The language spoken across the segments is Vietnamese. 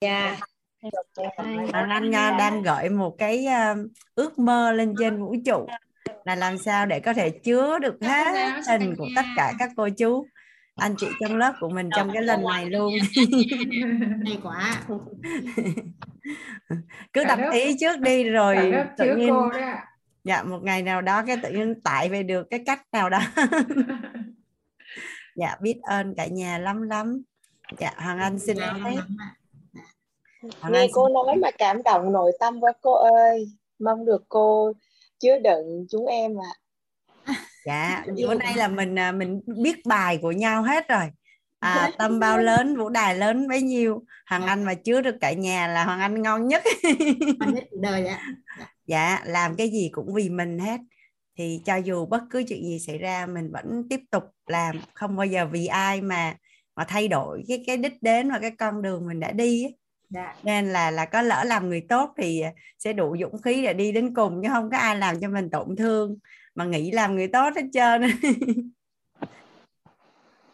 Dạ. Hoàng Anh Nga đang gửi một cái uh, ước mơ lên trên vũ trụ là làm sao để có thể chứa được hết hình của tất cả các cô chú anh chị trong lớp của mình trong cái lần này luôn. Hay quá. Cứ tập ý trước đi rồi tự nhiên cô dạ một ngày nào đó cái tự nhiên tải về được cái cách nào đó. Dạ biết ơn cả nhà lắm lắm. Dạ hoàng anh xin dạ, phép hoàng nghe anh cô xin... nói mà cảm động nội tâm quá cô ơi. Mong được cô chứa đựng chúng em ạ. À. dạ bữa nay là mình à, mình biết bài của nhau hết rồi. À, tâm bao lớn vũ đài lớn bấy nhiêu. Hoàng anh mà chứa được cả nhà là hoàng anh ngon nhất. Đời ạ. Dạ làm cái gì cũng vì mình hết. Thì cho dù bất cứ chuyện gì xảy ra mình vẫn tiếp tục làm. Không bao giờ vì ai mà mà thay đổi cái cái đích đến và cái con đường mình đã đi ấy. Dạ. nên là là có lỡ làm người tốt thì sẽ đủ dũng khí để đi đến cùng, chứ không có ai làm cho mình tổn thương. Mà nghĩ làm người tốt hết trơn.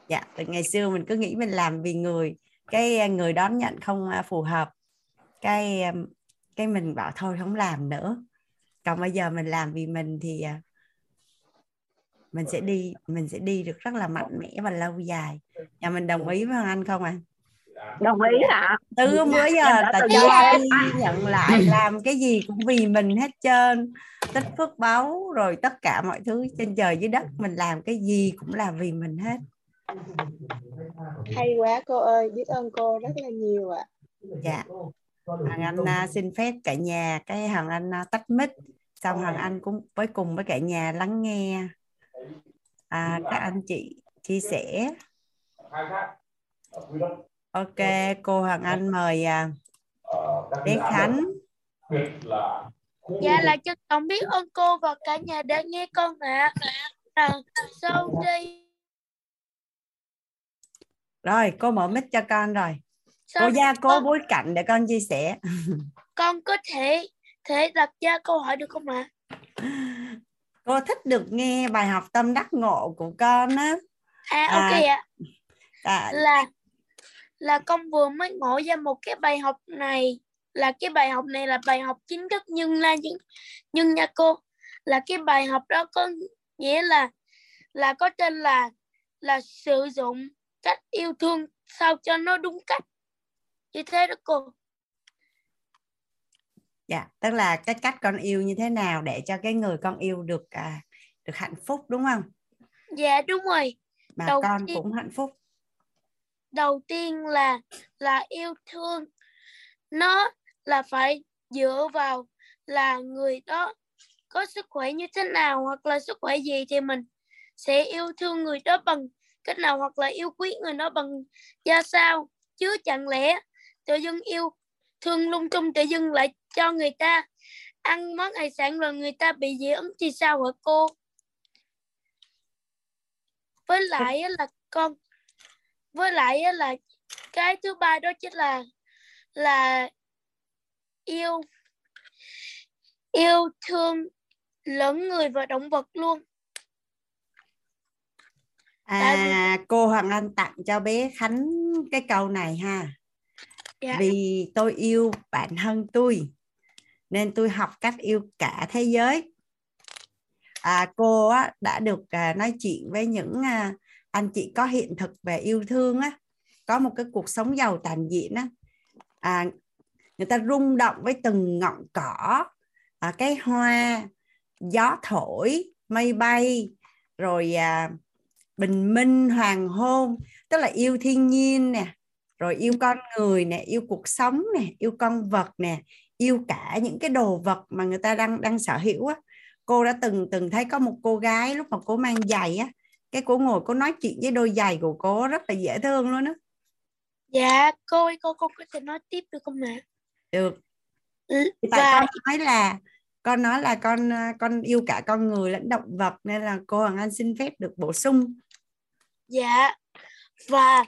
Dạ từ ngày xưa mình cứ nghĩ mình làm vì người. Cái người đón nhận không à, phù hợp. Cái cái mình bảo thôi, không làm nữa. Còn bây giờ mình làm vì mình thì à, mình sẽ đi, mình sẽ đi được rất là mạnh mẽ và lâu dài. Nhà mình đồng ý với anh không ạ? à? Đồng ý ạ. À. từ bữa giờ ta cho nhận lại làm cái gì cũng vì mình hết trơn. Tích phước báu rồi tất cả mọi thứ trên trời dưới đất. Mình làm cái gì cũng là vì mình hết. Hay quá cô ơi biết ơn cô rất là nhiều ạ. Dạ. Hằng Anh uh, xin phép cả nhà cái Hằng Anh uh, tách mic. Xong Hằng Anh cũng với cùng với cả nhà lắng nghe. À, các anh chị chia sẻ ok cô Hằng Anh mời uh, bé Khánh. dạ là cho con biết ơn cô và cả nhà đã nghe con ạ. À. sau đây rồi cô mở mic cho con rồi. Sao cô gia cố bối cảnh để con chia sẻ. con có thể thể đặt ra câu hỏi được không ạ? Cô thích được nghe bài học tâm đắc ngộ của con á. À, à ok ạ. à, là là con vừa mới ngộ ra một cái bài học này. Là cái bài học này là bài học chính thức nhưng là nhưng nhưng nha cô là cái bài học đó có nghĩa là là có tên là là sử dụng cách yêu thương sao cho nó đúng cách. Như thế đó cô. Dạ tức là cái cách con yêu như thế nào để cho cái người con yêu được à, được hạnh phúc đúng không? Dạ đúng rồi. Mà đầu con tiên, cũng hạnh phúc đầu tiên là là yêu thương. Nó là phải dựa vào là người đó có sức khỏe như thế nào hoặc là sức khỏe gì thì mình sẽ yêu thương người đó bằng cách nào hoặc là yêu quý người đó bằng ra sao. Chứ chẳng lẽ tự dưng yêu thương lung tung tự dưng lại cho người ta ăn món hải sản rồi người ta bị dị ứng thì sao hả cô? Với lại là con với lại là cái thứ ba đó chính là là yêu yêu thương lẫn người và động vật luôn. À cô Hoàng Anh tặng cho bé Khánh cái câu này ha. Dạ. vì tôi yêu bản thân tôi nên tôi học cách yêu cả thế giới. À, cô á, đã được à, nói chuyện với những à, anh chị có hiện thực về yêu thương á có một cái cuộc sống giàu toàn diện á à, người ta rung động với từng ngọn cỏ à, cái hoa gió thổi mây bay rồi à, bình minh hoàng hôn tức là yêu thiên nhiên nè rồi yêu con người nè yêu cuộc sống nè yêu con vật nè yêu cả những cái đồ vật mà người ta đang đang sở hữu á. Cô đã từng từng thấy có một cô gái lúc mà cô mang giày á cái cô ngồi cô nói chuyện với đôi giày của cô rất là dễ thương luôn á. Dạ cô ơi cô cô có thể nói tiếp được không ạ? Được. Ừ, tại và... con nói là con nói là con con yêu cả con người lẫn động vật nên là cô Hoàng Anh xin phép được bổ sung. Dạ. Và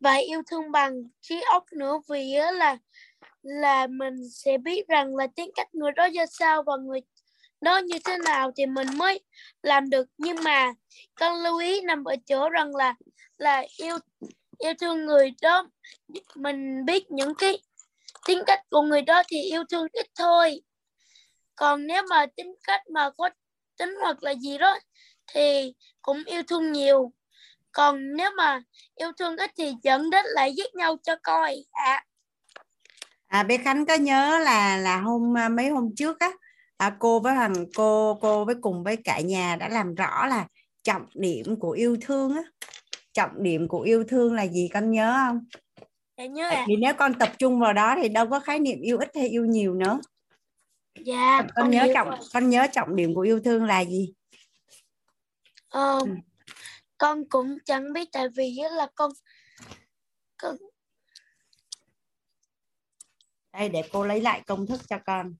và yêu thương bằng trí óc nữa vì là là mình sẽ biết rằng là tính cách người đó ra sao và người nó như thế nào thì mình mới làm được. Nhưng mà con lưu ý nằm ở chỗ rằng là là yêu yêu thương người đó, mình biết những cái tính cách của người đó thì yêu thương ít thôi. Còn nếu mà tính cách mà có tính hoặc là gì đó thì cũng yêu thương nhiều. Còn nếu mà yêu thương ít thì dẫn đến lại giết nhau cho coi. À. À bé Khánh có nhớ là là hôm à, mấy hôm trước á à, cô với thằng cô cô với cùng với cả nhà đã làm rõ là trọng điểm của yêu thương á. Trọng điểm của yêu thương là gì con nhớ không? Dạ nhớ à vì nếu con tập trung vào đó thì đâu có khái niệm yêu ít hay yêu nhiều nữa. Dạ con, con nhớ trọng rồi. con nhớ trọng điểm của yêu thương là gì? Ờ, Ừ. con cũng chẳng biết tại vì là con con đây để cô lấy lại công thức cho con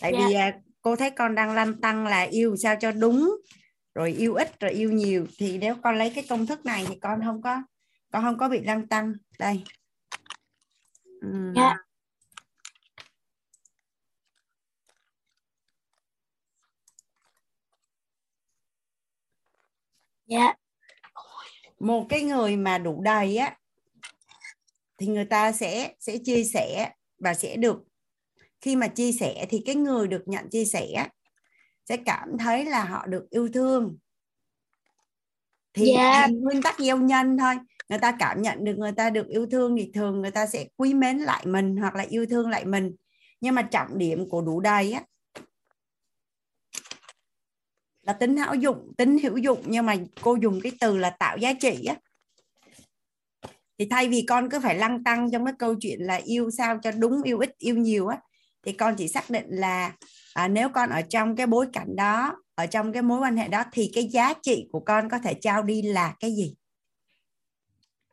tại Dạ. vì à, cô thấy con đang lăn tăng là yêu sao cho đúng rồi yêu ít rồi yêu nhiều thì nếu con lấy cái công thức này thì con không có con không có bị lăn tăng đây Ừm. Dạ. dạ một cái người mà đủ đầy á thì người ta sẽ sẽ chia sẻ và sẽ được khi mà chia sẻ thì cái người được nhận chia sẻ sẽ cảm thấy là họ được yêu thương. Thì Dạ. nguyên tắc gieo nhân thôi người ta cảm nhận được người ta được yêu thương thì thường người ta sẽ quý mến lại mình hoặc là yêu thương lại mình. Nhưng mà trọng điểm của đủ đầy á là tính hữu dụng tính hữu dụng. Nhưng mà cô dùng cái từ là tạo giá trị á. Thì thay vì con cứ phải lăng tăng trong cái câu chuyện là yêu sao cho đúng yêu ít yêu nhiều á thì con chỉ xác định là à, nếu con ở trong cái bối cảnh đó ở trong cái mối quan hệ đó thì cái giá trị của con có thể trao đi là cái gì?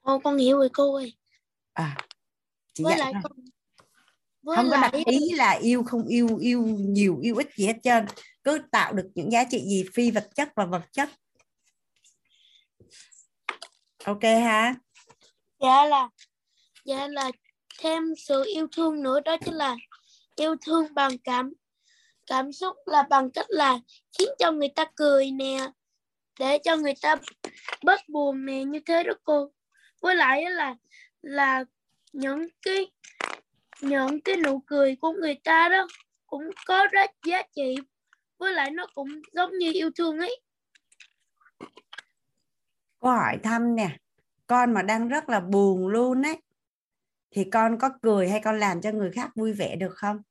Ô, con hiểu rồi cô ơi. À chỉ với lại thôi. con với không có lại đặt ý là yêu không yêu yêu nhiều yêu ít gì hết trơn. Cứ tạo được những giá trị gì phi vật chất và vật chất. Ok ha? Dạ là dạ là thêm sự yêu thương nữa đó chính là yêu thương bằng cảm cảm xúc là bằng cách là khiến cho người ta cười nè, để cho người ta bớt buồn nè, như thế đó cô. Với lại là là những cái những cái nụ cười của người ta đó cũng có rất giá trị, với lại nó cũng giống như yêu thương ấy. Cô hỏi thăm nè, con mà đang rất là buồn luôn ấy thì con có cười hay con làm cho người khác vui vẻ được không?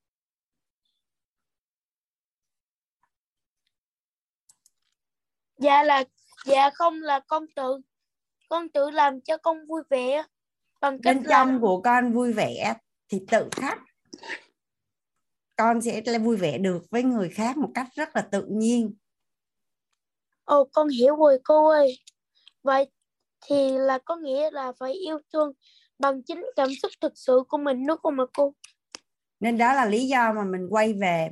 Dạ là dạ không là con tự con tự làm cho con vui vẻ bằng cách bên là trong của con vui vẻ thì tự khắc con sẽ là vui vẻ được với người khác một cách rất là tự nhiên. Ồ con hiểu rồi cô ơi. Vậy thì là có nghĩa là phải yêu thương bằng chính cảm xúc thực sự của mình nữa không mà cô nên đó là lý do mà mình quay về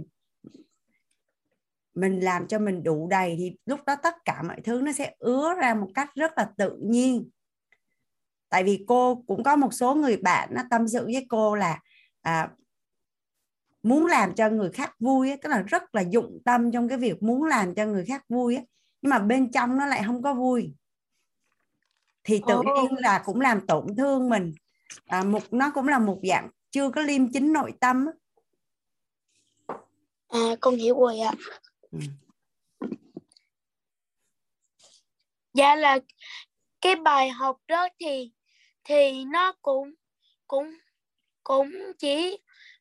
mình làm cho mình đủ đầy thì lúc đó tất cả mọi thứ nó sẽ ứa ra một cách rất là tự nhiên tại vì cô cũng có một số người bạn nó tâm sự với cô là à, muốn làm cho người khác vui ấy, tức là rất là dụng tâm trong cái việc muốn làm cho người khác vui ấy. nhưng mà bên trong nó lại không có vui thì tự Ồ. nhiên là cũng làm tổn thương mình. À, một nó cũng là một dạng chưa có liêm chính nội tâm à con hiểu rồi ạ. Ừ. dạ là cái bài học đó thì thì nó cũng cũng cũng chỉ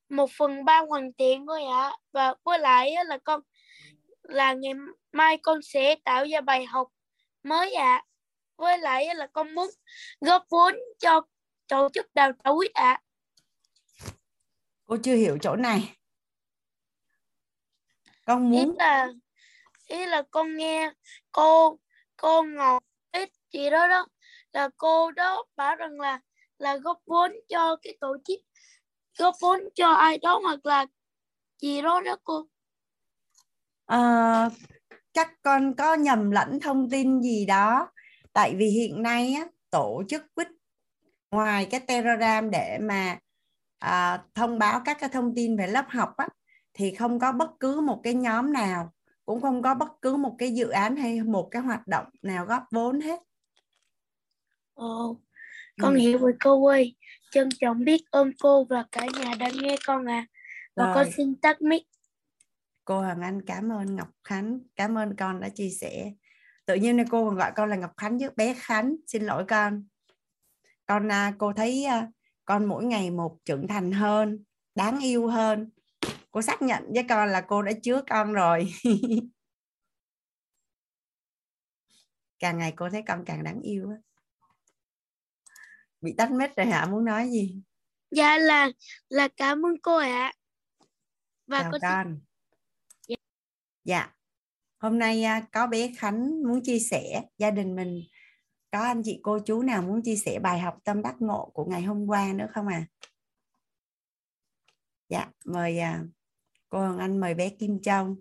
một phần ba hoàn thiện thôi ạ. Và với lại là con là ngày mai con sẽ tạo ra bài học mới ạ với lại là con muốn góp vốn cho tổ chức đào tạo quýt ạ. Cô chưa hiểu chỗ này. Con ý muốn là ý là con nghe cô cô Ngọc ít gì đó đó là cô đó bảo rằng là là góp vốn cho cái tổ chức góp vốn cho ai đó hoặc là gì đó đó cô. Ờ, chắc con có nhầm lẫn thông tin gì đó tại vì hiện nay á, tổ chức quýt ngoài cái telegram để mà à, thông báo các cái thông tin về lớp học á, thì không có bất cứ một cái nhóm nào cũng không có bất cứ một cái dự án hay một cái hoạt động nào góp vốn hết. Ồ, con Ừ. hiểu rồi cô ơi. Trân trọng biết ơn cô và cả nhà đã nghe con à và con Rồi. xin tắt mic. Cô Hoàng Anh cảm ơn Ngọc Khánh cảm ơn con đã chia sẻ tự nhiên này cô còn gọi con là Ngọc Khánh chứ bé Khánh. Xin lỗi con. Con à, cô thấy à, con mỗi ngày một trưởng thành hơn đáng yêu hơn. Cô xác nhận với con là cô đã chứa con rồi. Càng ngày cô thấy con càng đáng yêu á. Bị tắt mic rồi hả? Muốn nói gì? Dạ là là cảm ơn cô ạ. Và chào con xin Dạ. dạ hôm nay à, có bé Khánh muốn chia sẻ gia đình mình có anh chị cô chú nào muốn chia sẻ bài học tâm đắc ngộ của ngày hôm qua nữa không à dạ mời à, cô Hoàng Anh mời bé Kim Châu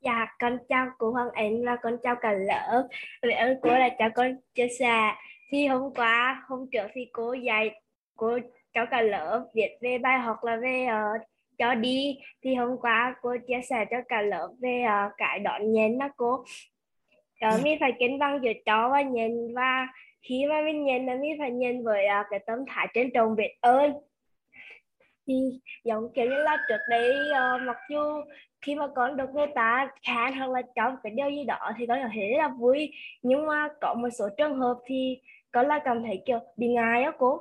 Dạ, con chào cô Hoàng Anh và con chào cả lớp. Biết ơn cô là cho con chia sẻ. Thì hôm qua, hôm trước thì cô dạy cô cháu cả lớp viết về bài học là về uh, cho đi. Thì hôm qua cô chia sẻ cho cả lớp về ờ, cái đón nhận đó cô. Dạ. mình phải cân bằng giữa cho và nhận và khi mà mình nhận là mình phải nhận với ờ, cái tâm thái trân trọng biết ơn. Thì giống kiểu như là trước đây ờ, mặc dù khi mà con được người ta khen hoặc là một cái điều gì đó thì con cảm thấy rất là vui nhưng mà có một số trường hợp thì con là cảm thấy kiểu bị ngại á cô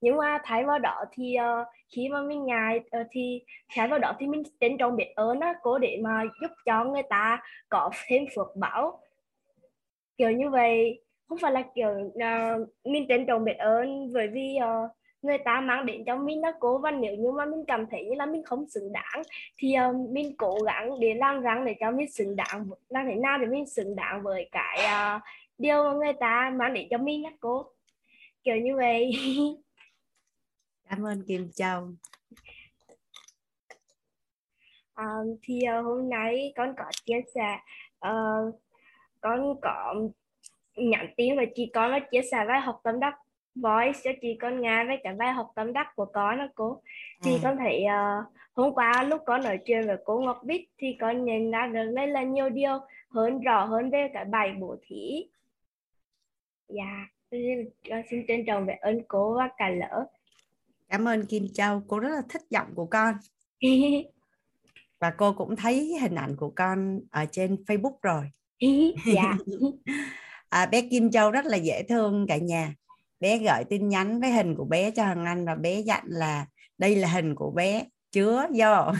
nhưng mà thay vào đó thì uh, khi mà mình ngại uh, thì thay vào đó thì mình trân trọng biết ơn á cố để mà giúp cho người ta có thêm phước báo. Kiểu như vậy. Không phải là kiểu uh, mình trân trọng biết ơn bởi vì uh, người ta mang đến cho mình nó cố và nếu như mà mình cảm thấy như là mình không xứng đáng thì uh, mình cố gắng để làm răng để cho mình xứng đáng làm thế nào để mình xứng đáng với cái uh, điều mà người ta mang đến cho mình đó cô. Kiểu như vậy. cảm ơn Kim Châu. Ờ, thì ờ, hôm nay con có chia sẻ ờ, con có nhắn tin với chị con và chia sẻ bài học tâm đắc voice cho chị con nghe với cả bài học tâm đắc của con đó cô. Thì À. con thấy ờ, hôm qua lúc con nói chuyện với cô Ngọc Bích thì con nhận ra được đây là nhiều điều hơn rõ hơn về cái bài bố thí. Dạ nên con xin trân trọng biết ơn cô và cả lớp cảm ơn Kim Châu cô rất là thích giọng của con. Và cô cũng thấy hình ảnh của con ở trên Facebook rồi. Dạ. À, bé Kim Châu rất là dễ thương cả nhà. Bé gửi tin nhắn với hình của bé cho Hằng Anh và bé dặn là đây là hình của bé chứa vô.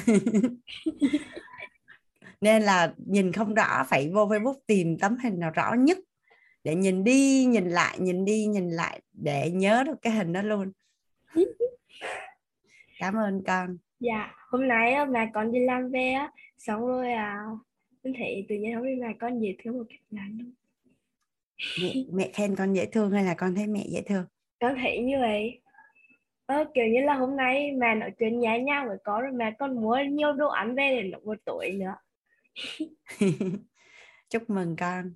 Nên là nhìn không rõ phải vô Facebook tìm tấm hình nào rõ nhất để nhìn đi nhìn lại nhìn đi nhìn lại để nhớ được cái hình đó luôn cảm ơn con Dạ, hôm nay mẹ con đi làm về á, xong rồi à, mình thấy tự nhiên hôm nay con dễ thương một cách lạ luôn. mẹ, khen con dễ thương hay là con thấy mẹ dễ thương Con thấy như vậy. Ờ, kiểu như là hôm nay mẹ nói chuyện nhẹ nhàng với con rồi mẹ con mua nhiều đồ ăn về để nấu một tối nữa. chúc mừng con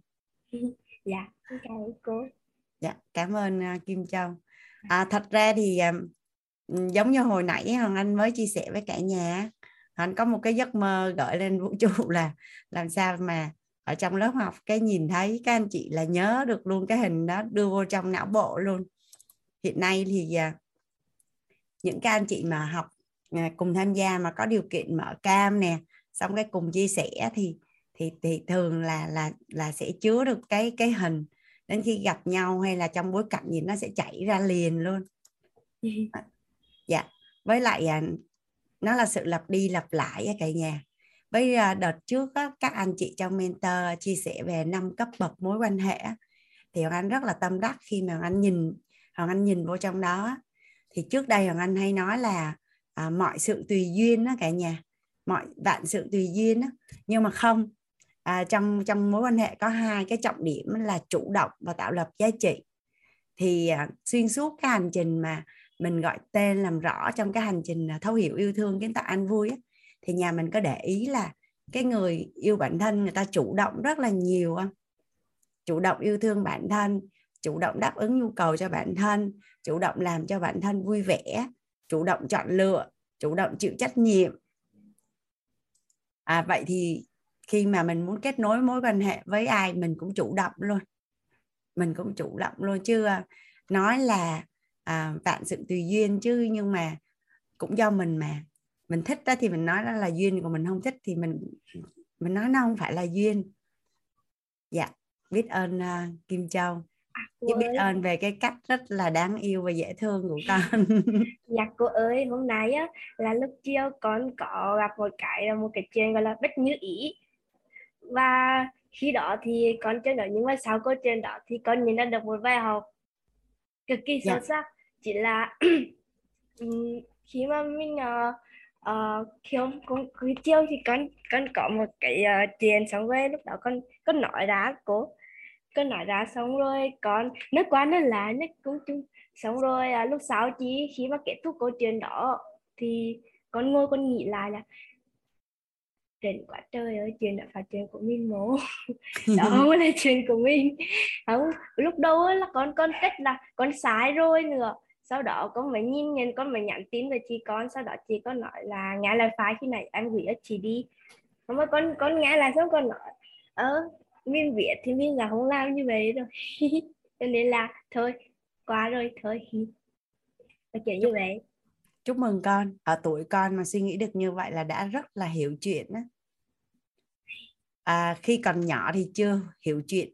Dạ, con chào cô. Dạ, cảm ơn à, Kim Châu. À, thật ra thì ừm, giống như hồi nãy Hoàng Anh mới chia sẻ với cả nhà, anh có một cái giấc mơ gửi lên vũ trụ là làm sao mà ở trong lớp học cái nhìn thấy các anh chị là nhớ được luôn cái hình đó đưa vô trong não bộ luôn. Hiện nay thì à, những các anh chị mà học à, cùng tham gia mà có điều kiện mở cam nè, xong cái cùng chia sẻ thì thì thì thường là là là sẽ chứa được cái cái hình đến khi gặp nhau hay là trong bối cảnh gì nó sẽ chảy ra liền luôn dạ. Với lại à, nó là sự lặp đi lặp lại á cả nhà. Với à, đợt trước các anh chị trong mentor chia sẻ về năm cấp bậc mối quan hệ thì hoàng anh rất là tâm đắc khi mà hoàng anh nhìn hoàng anh nhìn vô trong đó thì trước đây hoàng anh hay nói là à, mọi sự tùy duyên đó cả nhà. Mọi vạn sự tùy duyên nhưng mà không. À, trong trong mối quan hệ có hai cái trọng điểm là chủ động và tạo lập giá trị. Thì à, xuyên suốt cái hành trình mà mình gọi tên làm rõ trong cái hành trình à, thấu hiểu yêu thương kiến tạo an vui á, thì nhà mình có để ý là cái người yêu bản thân người ta chủ động rất là nhiều không? Chủ động yêu thương bản thân chủ động đáp ứng nhu cầu cho bản thân chủ động làm cho bản thân vui vẻ chủ động chọn lựa chủ động chịu trách nhiệm. À vậy thì khi mà mình muốn kết nối mối quan hệ với ai mình cũng chủ động luôn. Mình cũng chủ động luôn chứ à, nói là à, vạn sự tùy duyên chứ nhưng mà cũng do mình mà mình thích đó thì mình nói đó là duyên còn mình không thích thì mình mình nói nó không phải là duyên dạ biết ơn uh, Kim Châu Chị biết ơn về cái cách rất là đáng yêu và dễ thương của con. dạ cô ơi, hôm nay á là lúc chiều con có gặp một cái một cái chuyện gọi là bất như ý. Và khi đó thì con chơi đó nhưng mà sau câu chuyện đó thì con nhìn ra được một bài học cực kỳ sâu dạ. sắc chỉ là khi mà mình uh, uh, khi hôm con khi chiều thì con con có một cái uh, chuyện xong rồi lúc đó con con nói ra cô con nói ra xong rồi con nó quá nó là nó cũng chung. Xong rồi à, lúc sau chỉ khi mà kết thúc câu chuyện đó thì con ngồi con nghĩ lại là chuyện quá trời ơi chuyện đã phải chuyện của mình mổ đó không là chuyện của mình. Không lúc đầu là con con cách là con sai rồi nữa sau đó con mới nhìn nhận con mới nhắn tin về chị con. Sau đó chị con nói là nghe lời phải khi này anh gửi cho chị đi. Xong rồi con con nghe lại xong con nói ơ mình viết thì mình là không làm như vậy rồi. Cho nên là thôi quá rồi thôi. Là kiểu như vậy. Chúc mừng con ở tuổi con mà suy nghĩ được như vậy là đã rất là hiểu chuyện đó à, khi còn nhỏ thì chưa hiểu chuyện.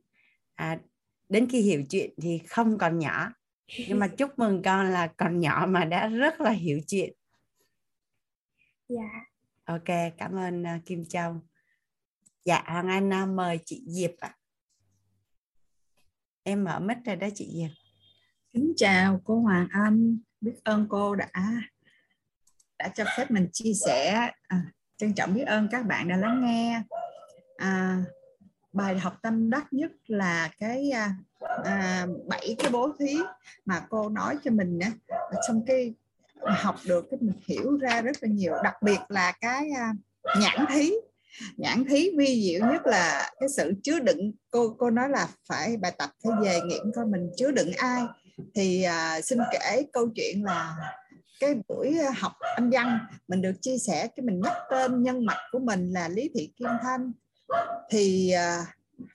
À, đến khi hiểu chuyện thì không còn nhỏ nhưng mà chúc mừng con là còn nhỏ mà đã rất là hiểu chuyện. Dạ. Ok cảm ơn uh, Kim Châu. Dạ Hoàng Anh uh, mời chị Diệp ạ. À. em mở mic rồi đó chị Diệp. Kính chào cô Hoàng Anh. Biết ơn cô đã đã cho phép mình chia sẻ à, trân trọng biết ơn các bạn đã lắng nghe. À, bài học tâm đắc nhất là cái à, À, bảy cái bố thí mà cô nói cho mình á. Trong cái học được cái mình hiểu ra rất là nhiều. Đặc biệt là cái à, nhãn thí. Nhãn thí vi diệu nhất là cái sự chứa đựng. Cô cô nói là phải bài tập phải về nghiệm coi mình chứa đựng ai. Thì à, xin kể câu chuyện là cái buổi học anh văn mình được chia sẻ cái mình nhắc tên nhân mạch của mình là lý thị kim thanh. Thì à,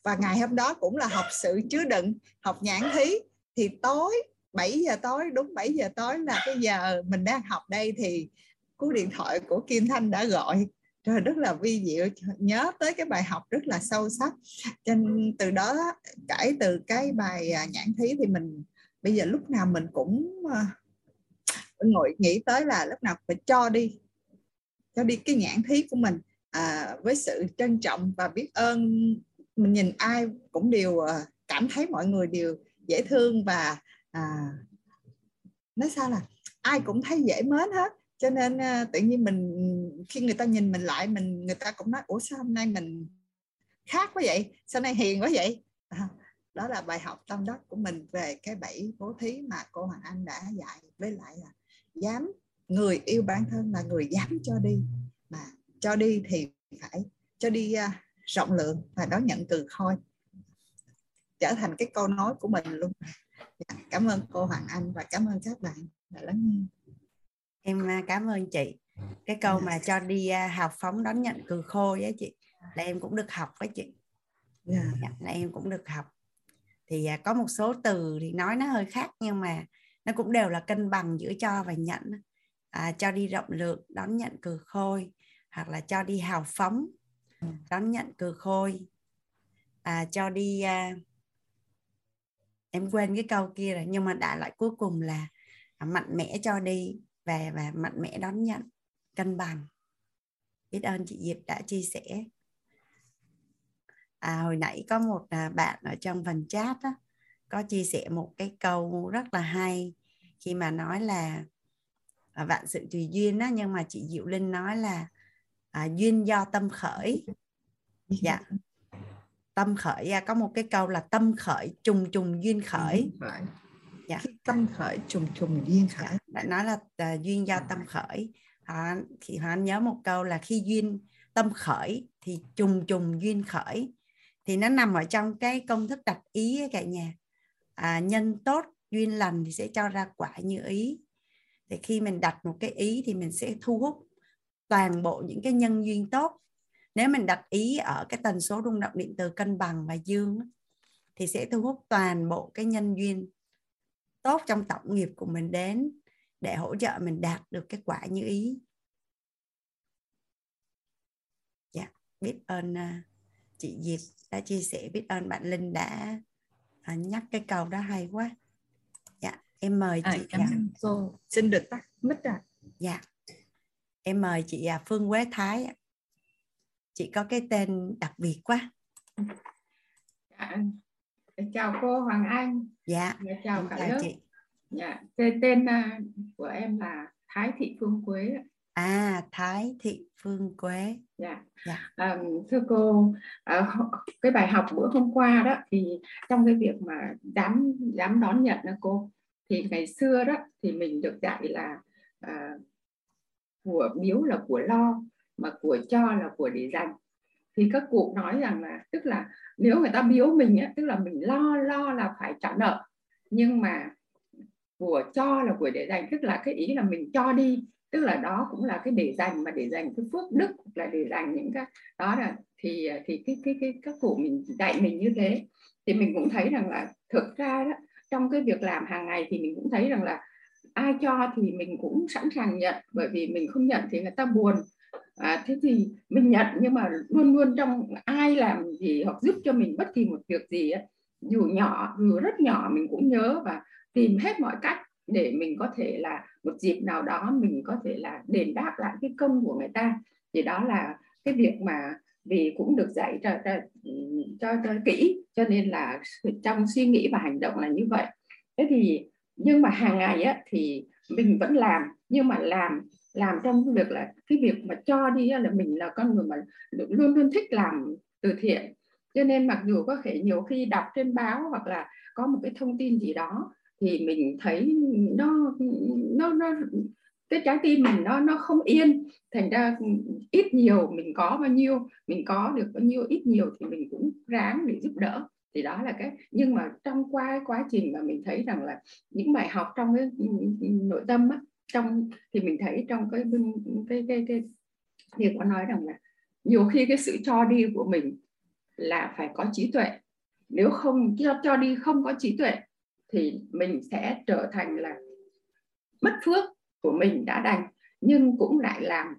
và ngày hôm đó cũng là học sự chứa đựng học nhãn thí. Thì tối 7 giờ tối đúng 7 giờ tối là cái giờ mình đang học đây thì cú điện thoại của Kim Thanh đã gọi. Trời rất là vi diệu. Nhớ tới cái bài học rất là sâu sắc. Nên từ đó cải từ cái bài à, nhãn thí thì mình bây giờ lúc nào mình cũng à, ngồi nghĩ tới là lúc nào phải cho đi cho đi cái nhãn thí của mình à, với sự trân trọng và biết ơn mình nhìn ai cũng đều ờ, cảm thấy mọi người đều dễ thương và à, nói sao là ai cũng thấy dễ mến hết. Cho nên à, tự nhiên mình khi người ta nhìn mình lại mình người ta cũng nói ủa sao hôm nay mình khác quá vậy? Sao nay hiền quá vậy? À, đó là bài học tâm đắc của mình về cái bảy bố thí mà cô Hoàng Anh đã dạy. Với lại là dám người yêu bản thân là người dám cho đi. Mà cho đi thì phải cho đi uh, rộng lượng và đón nhận từ khôi trở thành cái câu nói của mình luôn dạ, cảm ơn cô Hoàng Anh và cảm ơn các bạn đã lắng nghe em à, cảm ơn chị cái câu mà cho đi uh, hào phóng đón nhận từ khôi với chị là em cũng được học với chị yeah. Dạ. dạ, là em cũng được học thì uh, có một số từ thì nói nó hơi khác nhưng mà nó cũng đều là cân bằng giữa cho và nhận à, cho đi rộng lượng đón nhận cừ khôi hoặc là cho đi hào phóng đón nhận cừ khôi. À, cho đi à, em quên cái câu kia rồi nhưng mà đại lại cuối cùng là à, mạnh mẽ cho đi và và mạnh mẽ đón nhận cân bằng. Biết ơn chị Diệp đã chia sẻ. À, hồi nãy có một à, bạn ở trong phần chat đó, có chia sẻ một cái câu rất là hay khi mà nói là à, vạn sự tùy duyên đó nhưng mà chị Diệu Linh nói là à, duyên do tâm khởi. Dạ. Tâm khởi à, có một cái câu là tâm khởi trùng trùng duyên khởi. Dạ. tâm khởi trùng trùng duyên khởi. Dạ. bạn nói là à, duyên do tâm khởi. À, thì anh nhớ một câu là khi duyên tâm khởi thì trùng trùng duyên khởi. Thì nó nằm ở trong cái công thức đặt ý cả nhà. À, nhân tốt duyên lành thì sẽ cho ra quả như ý. Thì khi mình đặt một cái ý thì mình sẽ thu hút toàn bộ những cái nhân duyên tốt. Nếu mình đặt ý ở cái tần số rung động điện từ cân bằng và dương thì sẽ thu hút toàn bộ cái nhân duyên tốt trong tổng nghiệp của mình đến để hỗ trợ mình đạt được kết quả như ý. Dạ biết ơn uh, chị Diệp đã chia sẻ biết ơn bạn Linh đã uh, nhắc cái câu đó hay quá. Dạ em mời à, chị cảm ơn cô. Xin được tắt mic ra dạ em mời chị uh, Phương Quế Thái chị có cái tên đặc biệt quá. Dạ. chào cô Hoàng Anh. Dạ, dạ chào cả lớp. chị. Dạ tên, tên của em là Thái Thị Phương Quế à Thái Thị Phương Quế. Dạ, dạ. À, thưa cô à, cái bài học bữa hôm qua đó thì trong cái việc mà dám dám đón nhận đó cô thì ngày xưa đó thì mình được dạy là à, của biếu là của lo mà của cho là của để dành. Thì các cụ nói rằng là tức là nếu người ta biếu mình á, tức là mình lo lo là phải trả nợ. Nhưng mà của cho là của để dành tức là cái ý là mình cho đi. Tức là đó cũng là cái để dành mà để dành cái phước đức là để dành những cái đó là thì thì cái cái cái các cụ mình dạy mình như thế. Thì mình cũng thấy rằng là thực ra đó trong cái việc làm hàng ngày thì mình cũng thấy rằng là ai cho thì mình cũng sẵn sàng nhận bởi vì mình không nhận thì người ta buồn. À, thế thì mình nhận nhưng mà luôn luôn trong ai làm gì hoặc giúp cho mình bất kỳ một việc gì ấy, dù nhỏ dù rất nhỏ mình cũng nhớ và tìm hết mọi cách để mình có thể là một dịp nào đó mình có thể là đền đáp lại cái công của người ta. Thì đó là cái việc mà vì cũng được dạy cho cho, cho, cho kỹ cho nên là trong suy nghĩ và hành động là như vậy. Thế thì nhưng mà hàng ngày á, thì mình vẫn làm. Nhưng mà làm làm trong cái việc là cái việc mà cho đi là mình là con người mà luôn luôn thích làm từ thiện. Cho nên mặc dù có thể nhiều khi đọc trên báo hoặc là có một cái thông tin gì đó thì mình thấy nó nó nó cái trái tim mình nó nó không yên. Thành ra ít nhiều mình có bao nhiêu mình có được bao nhiêu ít nhiều thì mình cũng ráng để giúp đỡ thì đó là cái nhưng mà trong qua quá trình mà mình thấy rằng là những bài học trong cái nội tâm á, trong thì mình thấy trong cái cái cái cái thì có nói rằng là nhiều khi cái sự cho đi của mình là phải có trí tuệ. Nếu không cho cho đi không có trí tuệ thì mình sẽ trở thành là mất phước của mình đã đành nhưng cũng lại làm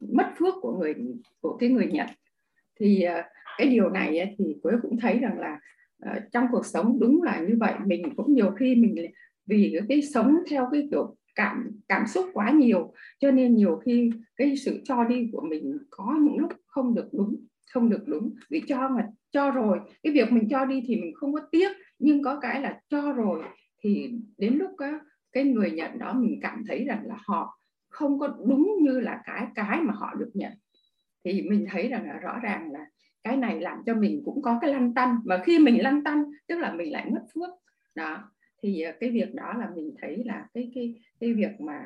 mất phước của người của cái người nhận. Thì à, cái điều này thì quế cũng thấy rằng là uh, trong cuộc sống đúng là như vậy. Mình cũng nhiều khi mình vì cái sống theo cái kiểu cảm cảm xúc quá nhiều cho nên nhiều khi cái sự cho đi của mình có những lúc không được đúng không được đúng. Vì cho mà cho rồi cái việc mình cho đi thì mình không có tiếc nhưng có cái là cho rồi thì đến lúc á, cái người nhận đó mình cảm thấy rằng là họ không có đúng như là cái cái mà họ được nhận. Thì mình thấy rằng là rõ ràng là cái này làm cho mình cũng có cái lăn tăn. Mà khi mình lăn tăn, tức là mình lại mất phước. Đó. Thì ờ, cái việc đó là mình thấy là cái cái cái việc mà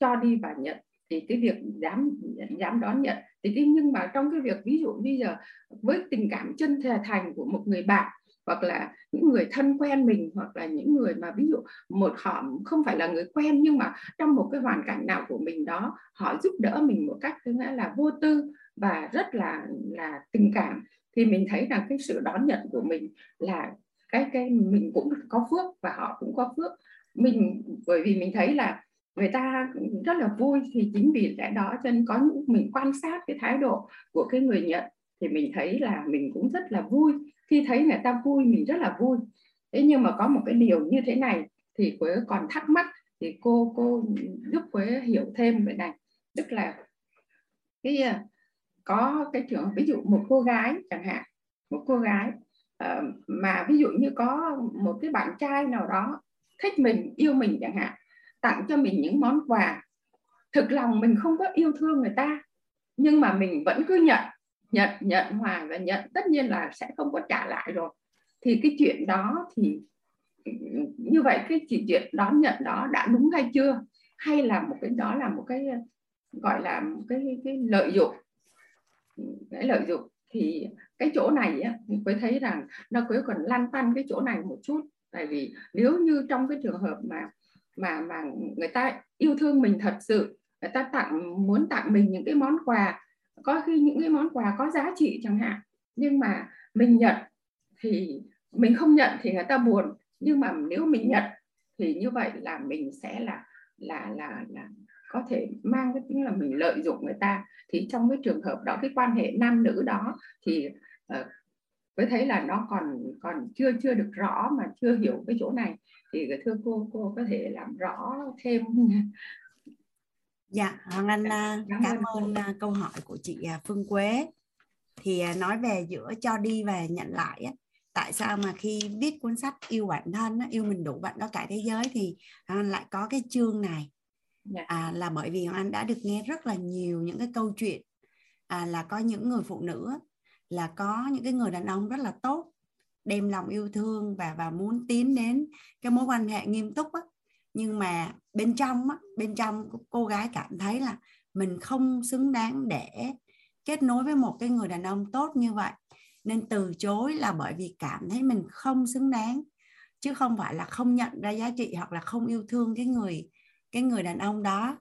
cho đi và nhận, thì cái việc dám dám đón nhận. Thì cái, nhưng mà trong cái việc ví dụ bây giờ với tình cảm chân thành của một người bạn, hoặc là những người thân quen mình, hoặc là những người mà ví dụ một họ không phải là người quen, nhưng mà trong một cái hoàn cảnh nào của mình đó, họ giúp đỡ mình một cách thứ nghĩa là vô tư và rất là là tình cảm, thì mình thấy rằng cái sự đón nhận của mình là cái cái mình cũng có phước và họ cũng có phước. Mình, bởi vì mình thấy là người ta rất là vui thì chính vì lẽ đó cho nên có những, mình quan sát cái thái độ của cái người nhận thì mình thấy là mình cũng rất là vui. Khi thấy người ta vui, mình rất là vui. Thế nhưng mà có một cái điều như thế này thì quế còn thắc mắc, thì cô cô giúp quế hiểu thêm về này. Tức là, cái có cái trường ví dụ một cô gái chẳng hạn một cô gái uh, mà ví dụ như có một cái bạn trai nào đó thích mình yêu mình chẳng hạn tặng cho mình những món quà thực lòng mình không có yêu thương người ta nhưng mà mình vẫn cứ nhận nhận nhận hoài và nhận tất nhiên là sẽ không có trả lại rồi. Thì cái chuyện đó thì như vậy cái chỉ chuyện đón nhận đó đã đúng hay chưa? Hay là một cái đó là một cái gọi là một cái cái lợi dụng cái lợi dụng. Thì cái chỗ này á mới thấy rằng nó cứ còn lăn tăn cái chỗ này một chút. Tại vì nếu như trong cái trường hợp mà mà mà người ta yêu thương mình thật sự, người ta tặng, muốn tặng mình những cái món quà, có khi những cái món quà có giá trị chẳng hạn, nhưng mà mình nhận thì mình không nhận thì người ta buồn. Nhưng mà nếu mình nhận thì như vậy là mình sẽ là là là là có thể mang cái tính là mình lợi dụng người ta. Thì trong cái trường hợp đó cái quan hệ nam nữ đó thì uh, với thấy là nó còn còn chưa chưa được rõ mà chưa hiểu cái chỗ này. Thì thưa cô cô có thể làm rõ thêm. Dạ hoàng anh cảm, cảm ơn cô. câu hỏi của chị phương quế. Thì nói về giữa cho đi và nhận lại á tại sao mà khi viết cuốn sách yêu bản thân yêu mình đủ bạn đó cả thế giới thì anh lại có cái chương này Dạ. à, là bởi vì anh đã được nghe rất là nhiều những cái câu chuyện à, là có những người phụ nữ là có những cái người đàn ông rất là tốt đem lòng yêu thương và và muốn tiến đến cái mối quan hệ nghiêm túc á. Nhưng mà bên trong á bên trong cô gái cảm thấy là mình không xứng đáng để kết nối với một cái người đàn ông tốt như vậy. Nên từ chối là bởi vì cảm thấy mình không xứng đáng chứ không phải là không nhận ra giá trị hoặc là không yêu thương cái người cái người đàn ông đó.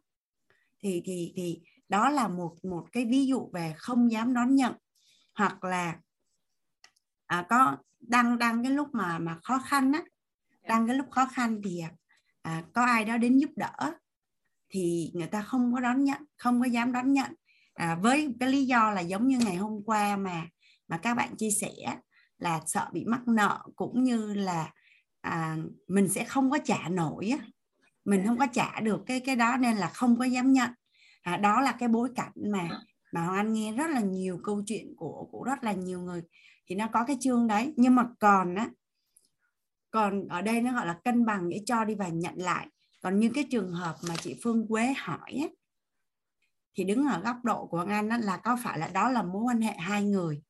Thì thì thì đó là một một cái ví dụ về không dám đón nhận. Hoặc là à, có đang đang cái lúc mà mà khó khăn á đang cái lúc khó khăn thì à, có ai đó đến giúp đỡ thì người ta không có đón nhận không có dám đón nhận. À, với cái lý do là giống như ngày hôm qua mà mà các bạn chia sẻ là sợ bị mắc nợ cũng như là à, mình sẽ không có trả nổi á mình không có trả được cái cái đó nên là không có dám nhận. À, đó là cái bối cảnh mà mà Hoàng Anh nghe rất là nhiều câu chuyện của của rất là nhiều người. Thì nó có cái chương đấy. Nhưng mà còn á còn ở đây nó gọi là cân bằng để cho đi và nhận lại. Còn như cái trường hợp mà chị Phương Quế hỏi á, thì đứng ở góc độ của Anh á, là có phải là đó là mối quan hệ hai người?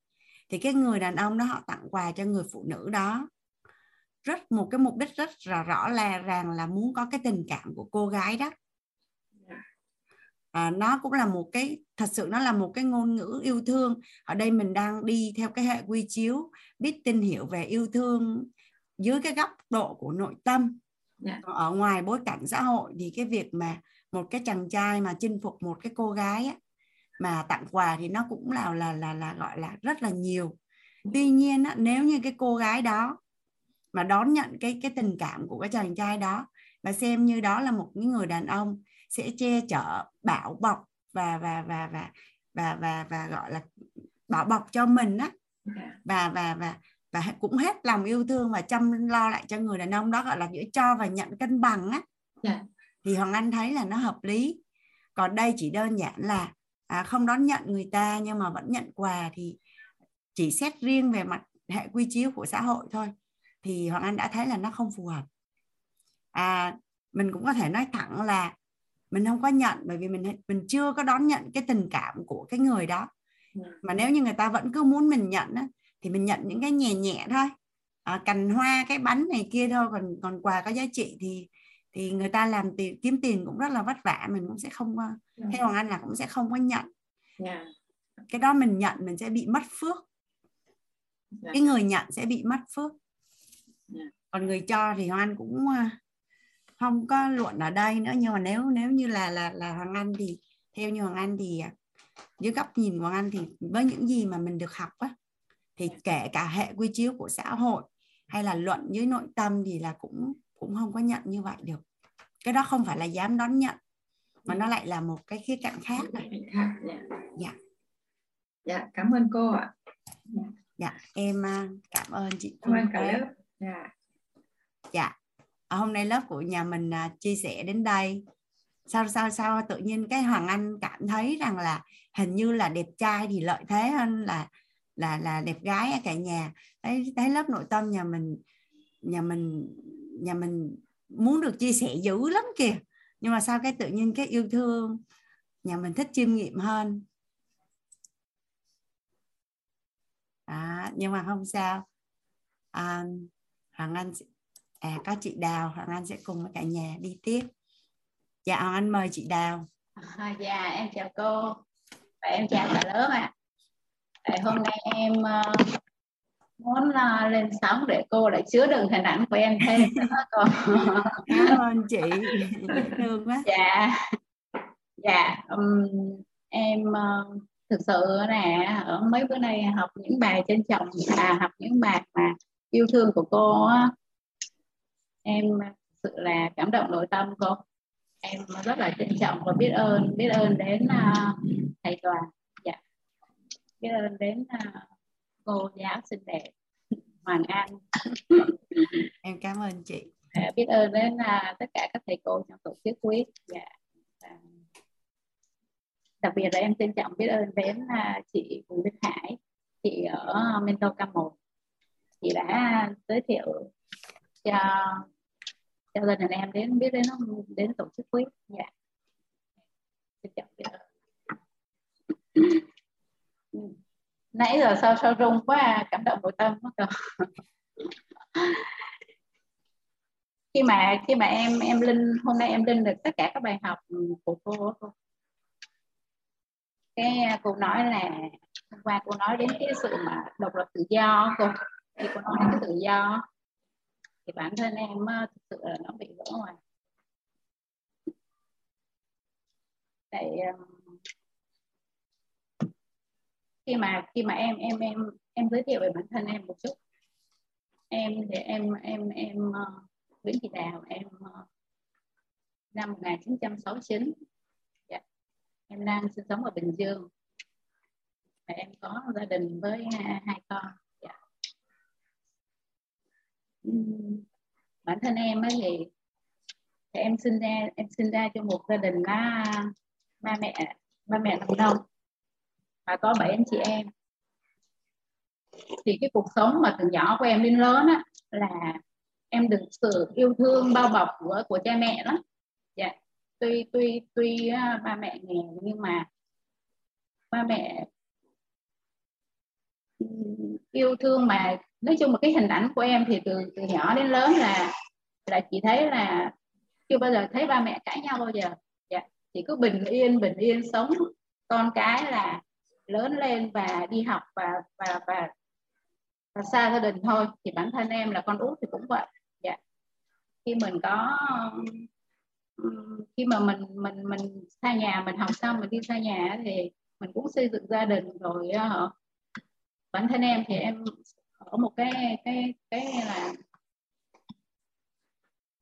Thì cái người đàn ông đó họ tặng quà cho người phụ nữ đó rất một cái mục đích rất là rõ là ràng là muốn có cái tình cảm của cô gái đó à, nó cũng là một cái thật sự nó là một cái ngôn ngữ yêu thương ở đây mình đang đi theo cái hệ quy chiếu biết tin hiểu về yêu thương dưới cái góc độ của nội tâm yeah. Dạ. ở ngoài bối cảnh xã hội thì cái việc mà một cái chàng trai mà chinh phục một cái cô gái á, mà tặng quà thì nó cũng là là là là gọi là rất là nhiều tuy nhiên á, nếu như cái cô gái đó mà đón nhận cái cái tình cảm của cái chàng trai đó. Và xem như đó là một những người đàn ông sẽ che chở bảo bọc và và và và và và, và gọi là bảo bọc cho mình á. Và và và và cũng hết lòng yêu thương và chăm lo lại cho người đàn ông đó gọi là giữa cho và nhận cân bằng á. Yeah. Dạ. thì hoàng anh thấy là nó hợp lý. Còn đây chỉ đơn giản là à, không đón nhận người ta nhưng mà vẫn nhận quà thì chỉ xét riêng về mặt hệ quy chiếu của xã hội thôi thì hoàng anh đã thấy là nó không phù hợp à mình cũng có thể nói thẳng là mình không có nhận bởi vì mình mình chưa có đón nhận cái tình cảm của cái người đó mà nếu như người ta vẫn cứ muốn mình nhận á, thì mình nhận những cái nhẹ nhẹ thôi à, cành hoa cái bánh này kia thôi còn còn quà có giá trị thì thì người ta làm tiền kiếm tiền cũng rất là vất vả mình cũng sẽ không yeah. theo hoàng anh là cũng sẽ không có nhận yeah. cái đó mình nhận mình sẽ bị mất phước yeah. cái người nhận sẽ bị mất phước. Còn người cho thì hoàng anh cũng à, không có luận ở đây nữa nhưng mà nếu nếu như là là là hoàng anh thì theo như hoàng anh thì à, dưới góc nhìn của hoàng anh thì với những gì mà mình được học á thì kể cả hệ quy chiếu của xã hội hay là luận dưới nội tâm thì là cũng cũng không có nhận như vậy được. Cái đó không phải là dám đón nhận mà nó lại là một cái khía cạnh khác. Dạ. dạ. Dạ cảm ơn cô ạ. Dạ em à, cảm ơn chị cảm ơn cả lớp dạ. Dạ. À, hôm nay lớp của nhà mình à, chia sẻ đến đây. Sao sao sao tự nhiên cái hoàng anh cảm thấy rằng là hình như là đẹp trai thì lợi thế hơn là là là đẹp gái ở cả nhà. Thấy thấy lớp nội tâm nhà mình nhà mình nhà mình muốn được chia sẻ dữ lắm kìa. Nhưng mà sao cái tự nhiên cái yêu thương nhà mình thích chiêm nghiệm hơn? À, nhưng mà không sao. À, hoàng anh à có chị đào hoàng anh sẽ cùng với cả nhà đi tiếp. Dạ hoàng anh mời chị đào. À, dạ em chào cô. Và em chào cả lớp ạ. À. hôm nay em uh, muốn uh, lên sóng để cô lại chứa đựng hình ảnh của em thêm còn cảm ơn chị. Thương quá. Dạ. Dạ um, em uh, thực sự là ở mấy bữa nay học những bài trên chồng à học những bài mà yêu thương của cô em sự là cảm động nội tâm cô. Em rất là trân trọng và biết ơn biết ơn đến uh, thầy toàn. Dạ. Biết ơn đến uh, cô giáo xinh đẹp Hoàng An. Em cảm ơn chị. À, biết ơn đến uh, tất cả các thầy cô trong tổ chức quyết dạ. À, đặc biệt là em trân trọng biết ơn đến uh, chị Bùi Đức Hải. Chị ở Mentor K1 chị đã giới thiệu cho cho gia đình em đến, biết đến đến tổ chức quyết dạ. Ừ. Nãy giờ sao sao rung quá à, cảm động nội tâm quá rồi khi mà khi mà em em linh, hôm nay em linh được tất cả các bài học của cô cô. Cái, cô nói là, hôm qua cô nói đến cái sự mà độc lập tự do cô thì cô nói cái tự do. Thì bản thân em ờ, thực sự là nó bị vỡ ngoài. Tại ờ, khi mà khi mà em em em em giới thiệu về bản thân em một chút. Em thì em em em ờ, Nguyễn Thị Đào em năm 1969 yeah. Dạ. em đang sinh sống ở Bình Dương. Và em có gia đình với hai, hai con bản thân em ấy thì, thì em sinh ra em sinh ra trong một gia đình là ba mẹ ba mẹ làm nông và có bảy anh chị em. Thì cái cuộc sống mà từ nhỏ của em đến lớn á là em được sự yêu thương bao bọc của của cha mẹ đó dạ tuy tuy tuy uh, ba mẹ nghèo nhưng mà ba mẹ yêu thương mà nói chung là cái hình ảnh của em thì từ từ nhỏ đến lớn là là chị thấy là chưa bao giờ thấy ba mẹ cãi nhau bao giờ. Dạ. Chị cứ bình yên bình yên sống. Con cái là lớn lên và đi học và và và và xa gia đình thôi. Thì bản thân em là con út thì cũng vậy. Dạ. Khi mình có khi mà mình mình mình xa nhà mình học xong mình đi xa nhà thì mình cũng xây dựng gia đình rồi uh, bản thân em thì em ở một cái cái cái là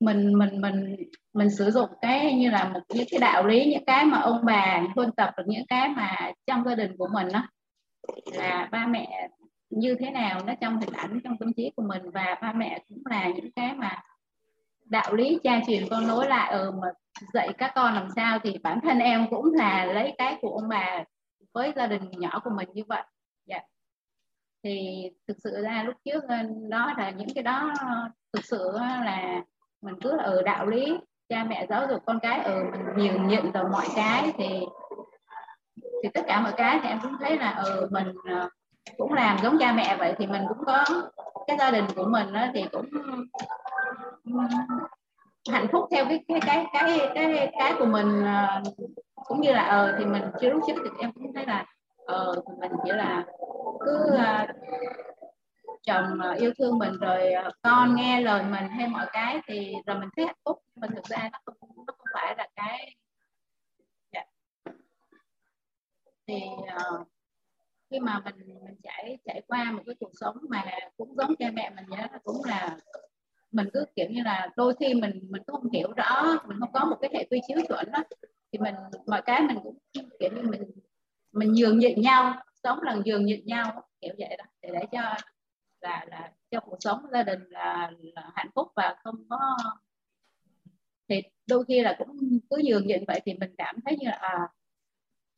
mình mình mình mình sử dụng cái như là một những cái đạo lý những cái mà ông bà huân tập được những cái mà trong gia đình của mình đó là ba mẹ như thế nào nó trong hình ảnh trong tâm trí của mình và ba mẹ cũng là những cái mà đạo lý cha truyền con nối lại ừ, ờ, mà dạy các con làm sao thì bản thân em cũng là lấy cái của ông bà với gia đình nhỏ của mình như vậy dạ thì thực sự ra lúc trước ờ, đó là những cái đó ờ, thực sự ờ, là mình cứ ở đạo lý cha mẹ giáo dục con cái ở mình nhiều nhận từ mọi cái thì thì tất cả mọi cái thì em cũng thấy là ở ừ, mình cũng làm giống cha mẹ vậy thì mình cũng có cái gia đình của mình đó thì cũng hạnh phúc theo cái cái cái cái cái cái của mình cũng như là ờ thì mình chưa lúc trước thì em cũng thấy là ờ thì mình chỉ là cứ à, uh, chồng à, yêu thương mình rồi uh, con nghe lời mình hay mọi cái thì rồi mình thấy hạnh phúc mình thực ra nó không nó không phải là cái yeah. Thì uh, khi mà mình mình trải trải qua một cái cuộc sống mà cũng giống cha mẹ mình vậy đó cũng là mình cứ kiểu như là đôi khi mình mình không hiểu rõ mình không có một cái hệ quy chiếu chuẩn đó thì mình mọi cái mình cũng kiểu như mình mình nhường nhịn nhau sống là nhường nhịn nhau kiểu vậy đó. Để để cho là là cho cuộc sống gia đình là, là hạnh phúc và không có thì đôi khi là cũng cứ nhường nhịn vậy thì mình cảm thấy như là à,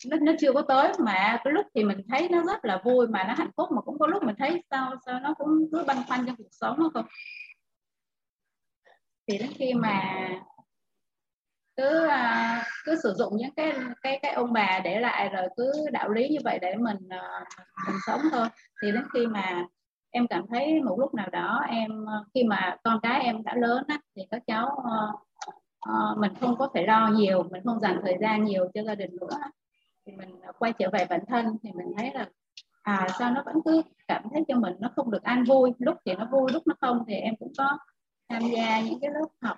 nó nó chưa có tới. Mà cái lúc thì mình thấy nó rất là vui mà nó hạnh phúc mà cũng có lúc mình thấy sao sao nó cũng cứ băn khoăn trong cuộc sống đó không thì đến khi mà cứ uh, cứ sử dụng những cái cái cái ông bà để lại rồi cứ đạo lý như vậy để mình uh, mình sống thôi. Thì đến khi mà em cảm thấy một lúc nào đó em à, khi mà con cái em đã lớn á, thì các cháu uh, uh, mình không có phải lo nhiều mình không dành thời gian nhiều cho gia đình nữa. Thì mình quay trở về bản thân thì mình thấy là à sao nó vẫn cứ cảm thấy cho mình nó không được an vui. Lúc thì nó vui lúc nó không thì em cũng có tham gia những cái lớp học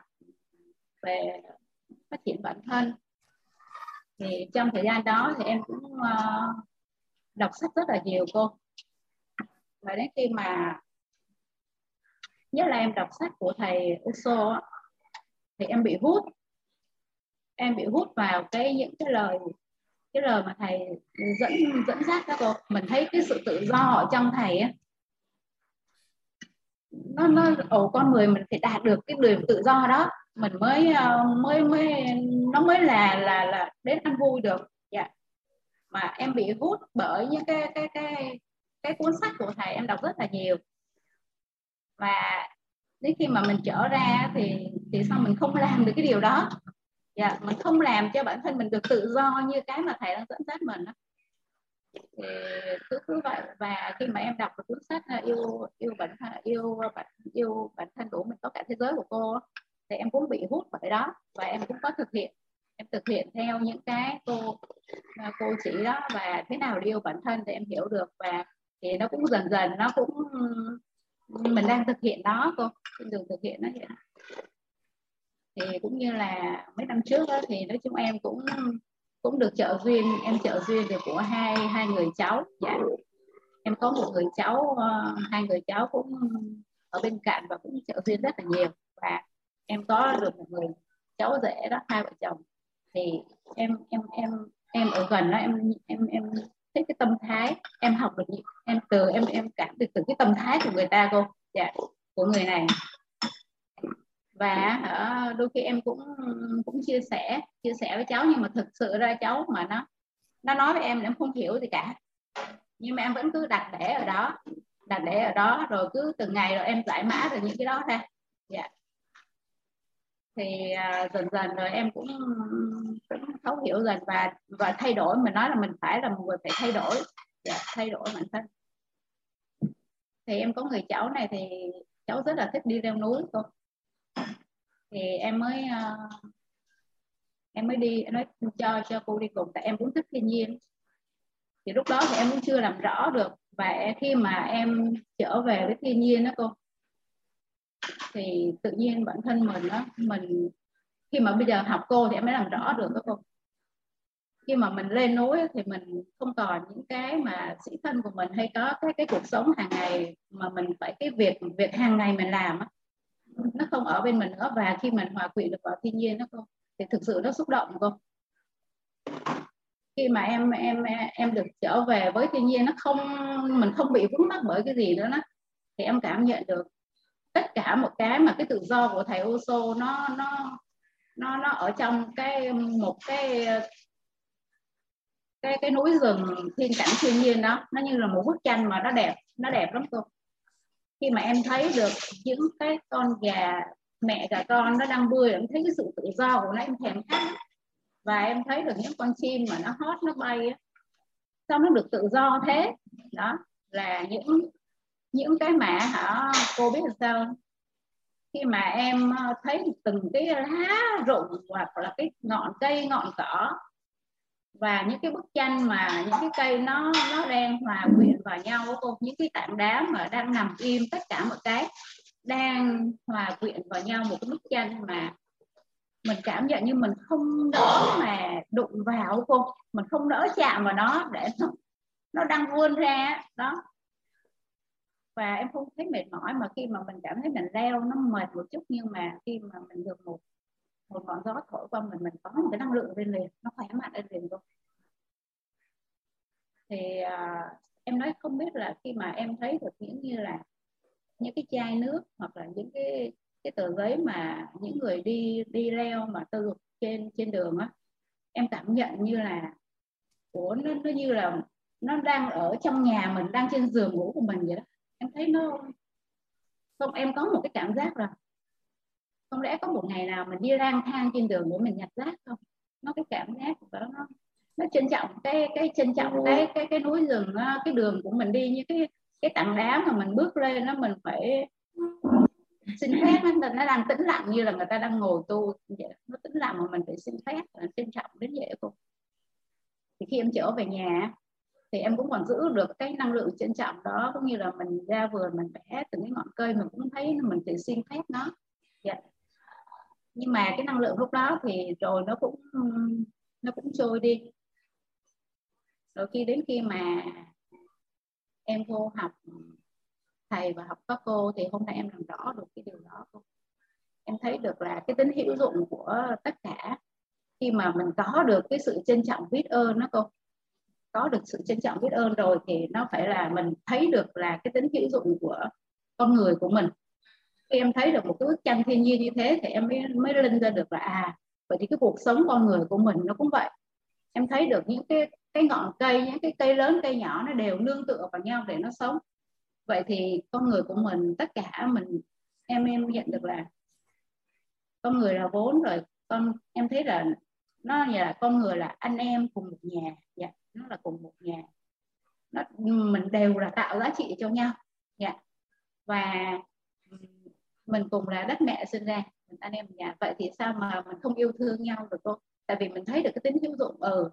về phát triển bản thân thì trong thời gian đó thì em cũng uh, đọc sách rất là nhiều cô. Và đến khi mà nhất là em đọc sách của thầy Uso thì em bị hút. Em bị hút vào cái những cái lời cái lời mà thầy dẫn dẫn dắt các cô. Mình thấy cái sự tự do ở trong thầy á nó nó ồ con người mình phải đạt được cái điều tự do đó mình mới ờ, mới mới, nó mới là là là đến ăn vui được. Dạ. Mà em bị hút bởi những cái cái cái cái cuốn sách của thầy, em đọc rất là nhiều. Và đến khi mà mình trở ra thì thì sao mình không làm được cái điều đó? Dạ mình không làm cho bản thân mình được tự do như cái mà thầy đang dẫn dắt mình đó. thì cứ cứ vậy. Và khi mà em đọc được cuốn sách ờ, yêu yêu bản yêu bản yêu bản thân của mình có cả thế giới của cô thì em cũng bị hút bởi đó và em cũng có thực hiện. Em thực hiện theo những cái cô à, cô chỉ đó và thế nào yêu bản thân thì em hiểu được và thì nó cũng dần dần nó cũng mình đang thực hiện đó cô trên đường thực hiện nó vậy thì cũng như là mấy năm trước đó, thì nói chung em cũng cũng được trợ duyên em trợ duyên được của hai hai người cháu dạ. Em có một người cháu ờ, hai người cháu cũng ở bên cạnh và cũng trợ duyên rất là nhiều và em có được một người cháu rể đó, hai vợ chồng. Thì em em em em ở gần đó, em em em thấy cái tâm thái, em học được em từ, em em cảm được từ cái tâm thái của người ta cô. Dạ của người này. Và ở, đôi khi em cũng cũng chia sẻ chia sẻ với cháu nhưng mà thực sự ra cháu mà nó nó nói với em em không hiểu gì cả. Nhưng mà em vẫn cứ đặt để ở đó, đặt để ở đó, rồi cứ từng ngày rồi em giải mã được những cái đó ra. Dạ thì uh, dần dần rồi em cũng cũng thấu hiểu dần và và thay đổi. Mình nói là mình phải là một người phải thay đổi. Dạ, thay đổi bản thân. Thì em có người cháu này thì cháu rất là thích đi leo núi cô thì em mới uh, em mới đi nói cho cho cô đi cùng tại em cũng thích thiên nhiên. Thì lúc đó thì em cũng chưa làm rõ được. Và khi mà em trở về với thiên nhiên đó cô thì tự nhiên bản thân mình đó mình, khi mà bây giờ học cô thì em mới làm rõ được các cô. Khi mà mình lên núi thì mình không còn những cái mà sĩ thân của mình hay có cái cái cuộc sống hàng ngày mà mình phải, cái việc việc hàng ngày mình làm á, nó không ở bên mình nữa. Và khi mình hòa quyện được vào thiên nhiên nó không thì thực sự nó xúc động không khi mà em em em được trở về với thiên nhiên, nó không, mình không bị vướng mắc bởi cái gì nữa đó, thì em cảm nhận được tất cả một cái mà cái tự do của thầy Oso nó nó nó nó ở trong cái, một cái cái cái núi rừng thiên cảnh thiên nhiên đó. Nó như là một bức tranh mà nó đẹp nó đẹp lắm cô. Khi mà em thấy được những cái con gà, mẹ gà con nó đang bơi em thấy cái sự tự do của nó, em thèm khát. Và em thấy được những con chim mà nó hót nó bay sao nó được tự do thế? Đó, là những những cái mà hả cô biết làm sao khi mà em ờ, thấy từng cái lá rụng hoặc là cái ngọn cây ngọn cỏ và những cái bức tranh mà những cái cây nó nó đang hòa quyện vào nhau cô những cái tảng đá mà đang nằm im tất cả mọi cái đang hòa quyện vào nhau một cái bức tranh mà mình cảm nhận như mình không đỡ mà đụng vào cô mình không đỡ chạm vào nó để nó, nó đang vươn ra đó và em không thấy mệt mỏi mà khi mà mình cảm thấy mình leo nó mệt một chút nhưng mà khi mà mình được một một con gió thổi qua mình mình có một cái năng lượng lên liền nó khỏe mạnh lên liền luôn. Thì uh, em nói không biết là khi mà em thấy được những như là những cái chai nước hoặc là những cái cái tờ giấy mà những người đi đi leo mà tư trên trên đường á em cảm nhận như là của nó nó như là nó đang ở trong nhà mình đang trên giường ngủ của mình vậy đó em thấy nó không em có một cái cảm giác là không lẽ có một ngày nào mình đi lang thang trên đường để mình nhặt rác không? Nó cái cảm giác của đó nó nó trân trọng cái cái trân trọng cái cái cái núi rừng cái đường của mình đi như cái cái tảng đá mà mình bước lên nó mình phải xin phép nó, nó đang tĩnh lặng như là người ta đang ngồi tu vậy nó tĩnh lặng mà mình phải xin phép trân trọng đến vậy cô. Thì khi em trở về nhà thì em cũng còn giữ được cái năng lượng trân trọng đó, cũng như là mình ra vườn, mình vẽ từng cái ngọn cây mình cũng thấy mình tự xin phép nó. Yeah. Nhưng mà cái năng lượng lúc đó thì rồi nó cũng nó cũng trôi đi. Rồi khi đến khi mà em vô học, thầy và học các cô thì hôm nay em làm rõ được cái điều đó em thấy được là cái tính hữu dụng của tất cả. Khi mà mình có được cái sự trân trọng biết ơn nó cô có được sự trân trọng biết ơn rồi thì nó phải là mình thấy được là cái tính hữu dụng của con người của mình. Khi em thấy được một cái bức tranh thiên nhiên như thế thì em mới mới linh ra được là à vậy thì cái cuộc sống con người của mình nó cũng vậy. Em thấy được những cái cái ngọn cây, những cái cây lớn, cây nhỏ nó đều nương tựa vào nhau để nó sống. Vậy thì con người của mình, tất cả mình, em em nhận được là con người là vốn rồi. Con, em thấy là nó như là con người là anh em cùng một nhà. Dạ nó là cùng một nhà. Nó mình đều là tạo giá trị cho nhau. Dạ. Và mình cùng là đất mẹ sinh ra. Mình anh em nhà. Vậy thì sao mà mình không yêu thương nhau được cô tại vì mình thấy được cái tính hữu dụng ừ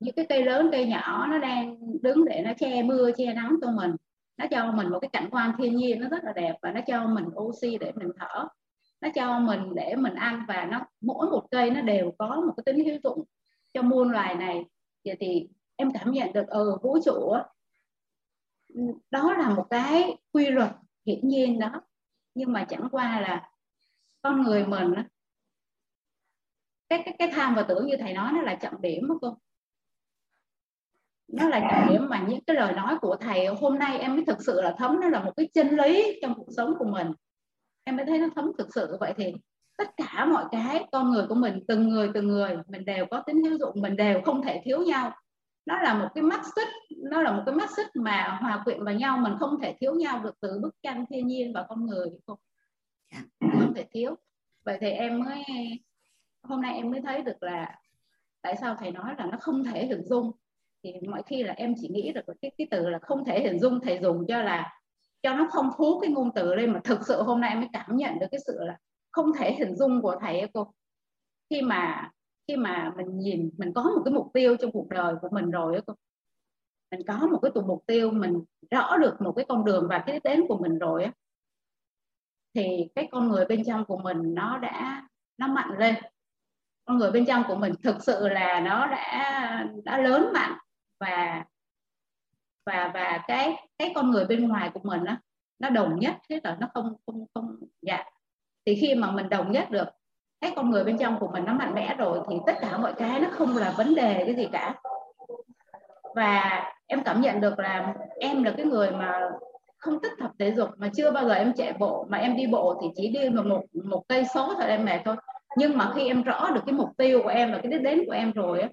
những cái cây lớn cây nhỏ nó đang đứng để nó che mưa che nắng cho mình. Nó cho mình một cái cảnh quan thiên nhiên nó rất là đẹp và nó cho mình oxy để mình thở. Nó cho mình để mình ăn và nó mỗi một cây nó đều có một cái tính hữu dụng cho muôn loài này vậy thì em cảm nhận được ở ừ, vũ trụ đó là một cái quy luật hiển nhiên đó. Nhưng mà chẳng qua là con người mình cái cái cái tham và tưởng như thầy nói nó là trọng điểm đó cô. Nó là trọng điểm mà những cái lời nói của thầy hôm nay em mới thực sự là thấm nó là một cái chân lý trong cuộc sống của mình. Em mới thấy nó thấm thực sự vậy thì tất cả mọi cái con người của mình từng người từng người mình đều có tính hữu dụng mình đều không thể thiếu nhau. Nó là một cái mắt xích nó là một cái mắt xích mà hòa quyện vào nhau mình không thể thiếu nhau được từ bức tranh thiên nhiên và con người không dạ. không thể thiếu. Vậy thì em mới hôm nay em mới thấy được là tại sao thầy nói là nó không thể hình dung. Thì mọi khi là em chỉ nghĩ được cái cái từ là không thể hình dung thầy dùng cho là cho nó phong phú cái ngôn từ lên mà thực sự hôm nay em mới cảm nhận được cái sự là không thể hình dung của thầy ấy cô. Khi mà khi mà mình nhìn mình có một cái mục tiêu trong cuộc đời của mình rồi ấy cô. Mình có một cái tụ mục tiêu mình rõ được một cái con đường và cái đến của mình rồi á. Thì cái con người bên trong của mình nó đã nó mạnh lên. Con người bên trong của mình thực sự là nó đã đã lớn mạnh và và và cái cái con người bên ngoài của mình đó, nó đồng nhất thế là nó không không không dạ thì khi mà mình đồng nhất được cái con người bên trong của mình nó mạnh mẽ rồi thì tất cả mọi cái nó không là vấn đề cái gì cả. Và em cảm nhận được là em là cái người mà không thích tập thể dục mà chưa bao giờ em chạy bộ mà em đi bộ thì chỉ đi một một, một cây số thôi em mệt thôi. Nhưng mà khi em rõ được cái mục tiêu của em và cái đích đến của em rồi á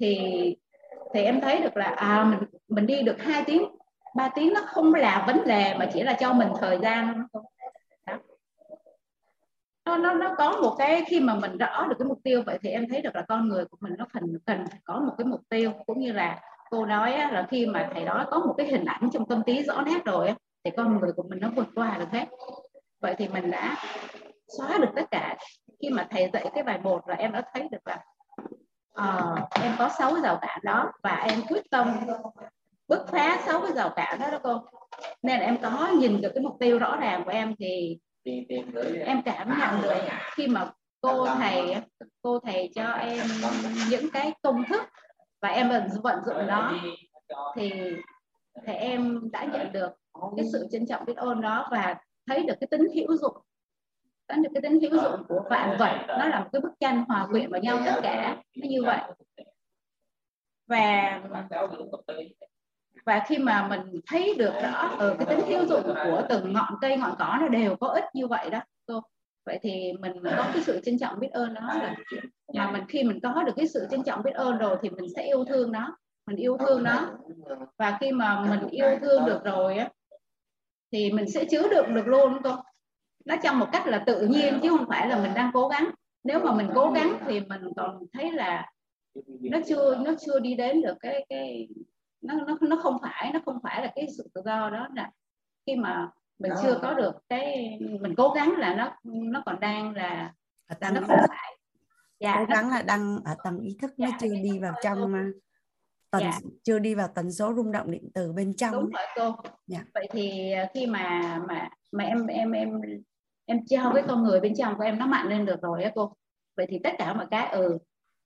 thì thì em thấy được là à mình mình đi được 2 tiếng 3 tiếng nó không là vấn đề mà chỉ là cho mình thời gian nó nó nó có một cái khi mà mình rõ được cái mục tiêu vậy thì em thấy được là con người của mình nó cần cần có một cái mục tiêu cũng như là cô nói á, là khi mà thầy đó có một cái hình ảnh trong tâm trí rõ nét rồi á, thì con người của mình nó vượt qua được hết. Vậy thì mình đã xóa được tất cả. Khi mà thầy dạy cái bài một là em đã thấy được là uh, em có sáu rào cản đó và em quyết tâm bứt phá sáu cái rào cản đó đó cô. Nên là em có nhìn được cái mục tiêu rõ ràng của em thì em cảm nhận được khi mà cô thầy cô thầy cho em những cái công thức và em vận vận dụng đó thì thì em đã nhận được cái sự trân trọng biết ơn đó và thấy được cái tính hữu dụng có được cái tính hữu dụng của vạn vật nó là một cái bức tranh hòa quyện vào nhau tất cả nó như vậy và và khi mà mình thấy được rõ ở ừ, cái tính hữu dụng của từng ngọn cây ngọn cỏ nó đều có ích như vậy đó cô. Vậy thì mình có cái sự trân trọng biết ơn đó là mà mình khi mình có được cái sự trân trọng biết ơn rồi thì mình sẽ yêu thương nó mình yêu thương nó. Và khi mà mình yêu thương được rồi á thì mình sẽ chứa đựng được luôn cô. Nó trong một cách là tự nhiên chứ không phải là mình đang cố gắng. Nếu mà mình cố gắng thì mình còn thấy là nó chưa nó chưa đi đến được cái cái nó nó nó không phải nó không phải là cái sự tự do đó là khi mà mình chưa có được cái mình cố gắng là nó nó còn đang là ở tầng nó không phải. Dạ, cố gắng là đang ở tầng ý thức dạ, nó chưa đi vào trong tần dạ. chưa đi vào tần số rung động điện từ bên trong đúng rồi cô. Dạ. vậy thì à, khi mà mà mà em em em em trao cái con người bên trong của em nó mạnh lên được rồi á cô. Vậy thì tất cả mọi cái ừ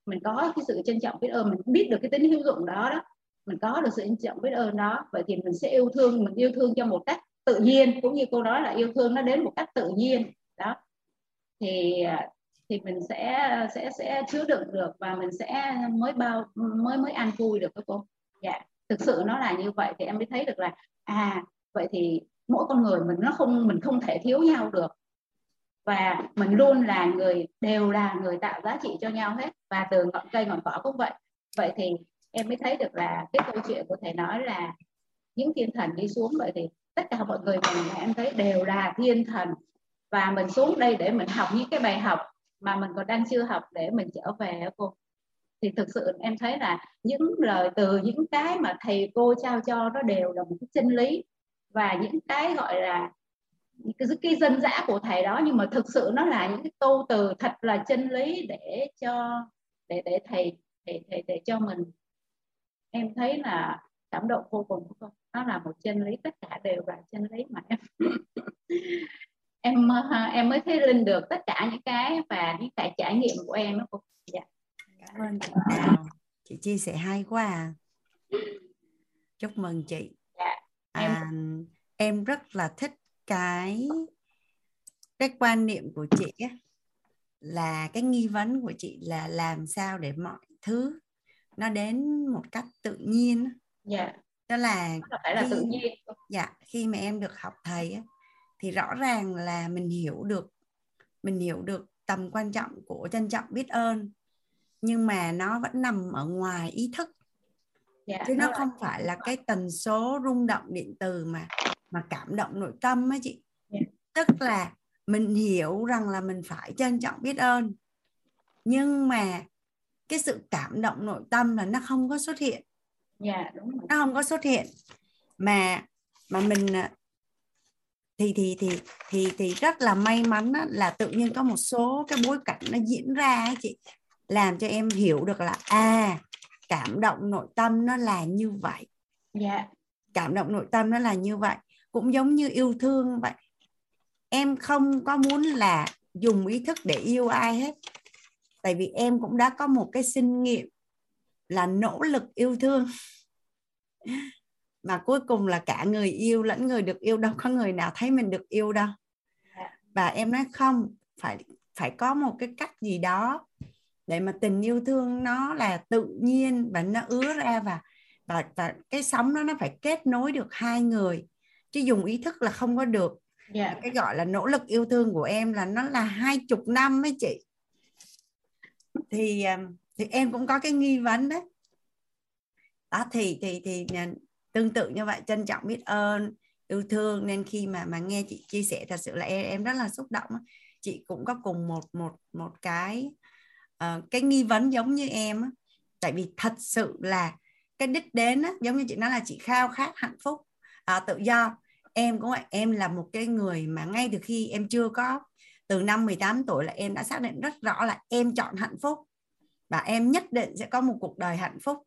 mình có cái sự trân trọng biết ơn mình biết được cái tính hữu dụng đó đó mình có được sự trân trọng biết ơn đó. Vậy thì mình sẽ yêu thương, mình yêu thương cho một cách tự nhiên, cũng như cô nói là yêu thương nó đến một cách tự nhiên. Đó. Thì à, thì mình sẽ sẽ sẽ chứa đựng được và mình sẽ mới bao, mới mới ăn vui được các cô. Dạ. Thực sự nó là như vậy thì em mới thấy được là à vậy thì mỗi con người mình nó không, mình không thể thiếu nhau được. Và mình luôn là người, đều là người tạo giá trị cho nhau hết. Và từ ngọn cây, ngọn cỏ cũng vậy. Vậy thì em mới thấy được là cái câu chuyện của thầy nói là những thiên thần đi xuống. Vậy thì tất cả mọi người mình em thấy đều là thiên thần. Và mình xuống đây để mình học những cái bài học mà mình còn đang chưa học để mình trở về cô. Thì thực sự em thấy là những lời từ những cái mà thầy cô trao cho nó đều là một cái chân lý. Và những cái gọi là cái, cái dân dã của thầy đó nhưng mà thực sự nó là những cái câu từ thật là chân lý để cho để để thầy để thầy để cho mình em thấy là cảm động vô cùng không? Nó là một chân lý tất cả đều là chân lý mà em em em mới thấy linh được tất cả những cái và những cái trải nghiệm của em nó cũng dạ. cảm ơn chị. Đào chị chia sẻ hay quá à. Chúc mừng chị. Dạ, em à, em rất là thích cái cái quan niệm của chị ấy, là cái nghi vấn của chị là làm sao để mọi thứ nó đến một cách tự nhiên dạ đó là phải là khi, tự nhiên dạ khi mà em được học thầy á, thì rõ ràng là mình hiểu được mình hiểu được tầm quan trọng của trân trọng biết ơn nhưng mà nó vẫn nằm ở ngoài ý thức dạ, chứ nó không phải là cái tần số rung động điện từ mà mà cảm động nội tâm á chị yeah. Dạ. tức là mình hiểu rằng là mình phải trân trọng biết ơn nhưng mà cái sự cảm động nội tâm là nó không có xuất hiện. Yeah, dạ, đúng rồi. nó không có xuất hiện. Mà mà mình à, thì thì thì thì thì rất là may mắn đó, là tự nhiên có một số cái bối cảnh nó diễn ra ấy chị làm cho em hiểu được là à cảm động nội tâm nó là như vậy. Yeah. cảm động nội tâm nó là như vậy cũng giống như yêu thương vậy. Em không có muốn là dùng ý thức để yêu ai hết tại vì em cũng đã có một cái sinh nghiệm là nỗ lực yêu thương. Mà cuối cùng là cả người yêu lẫn người được yêu đâu có người nào thấy mình được yêu đâu. Và em nói không phải phải có một cái cách gì đó để mà tình yêu thương nó là tự nhiên và nó ứa ra và và và cái sóng đó nó phải kết nối được hai người. Chứ dùng ý thức là không có được. Yeah. Dạ. cái gọi là nỗ lực yêu thương của em là nó là hai chục năm ấy chị thì à, thì em cũng có cái nghi vấn đấy. Đó thì thì thì à, tương tự như vậy trân trọng biết ơn yêu thương. Nên khi mà mà nghe chị chia sẻ thật sự là em em rất là xúc động chị cũng có cùng một một một cái uh, cái nghi vấn giống như em tại vì thật sự là cái đích đến á, giống như chị nói là chị khao khát hạnh phúc uh, tự do. Em cũng vậy em là một cái người mà ngay từ khi em chưa có từ năm 18 tuổi là em đã xác định rất rõ là em chọn hạnh phúc và em nhất định sẽ có một cuộc đời hạnh phúc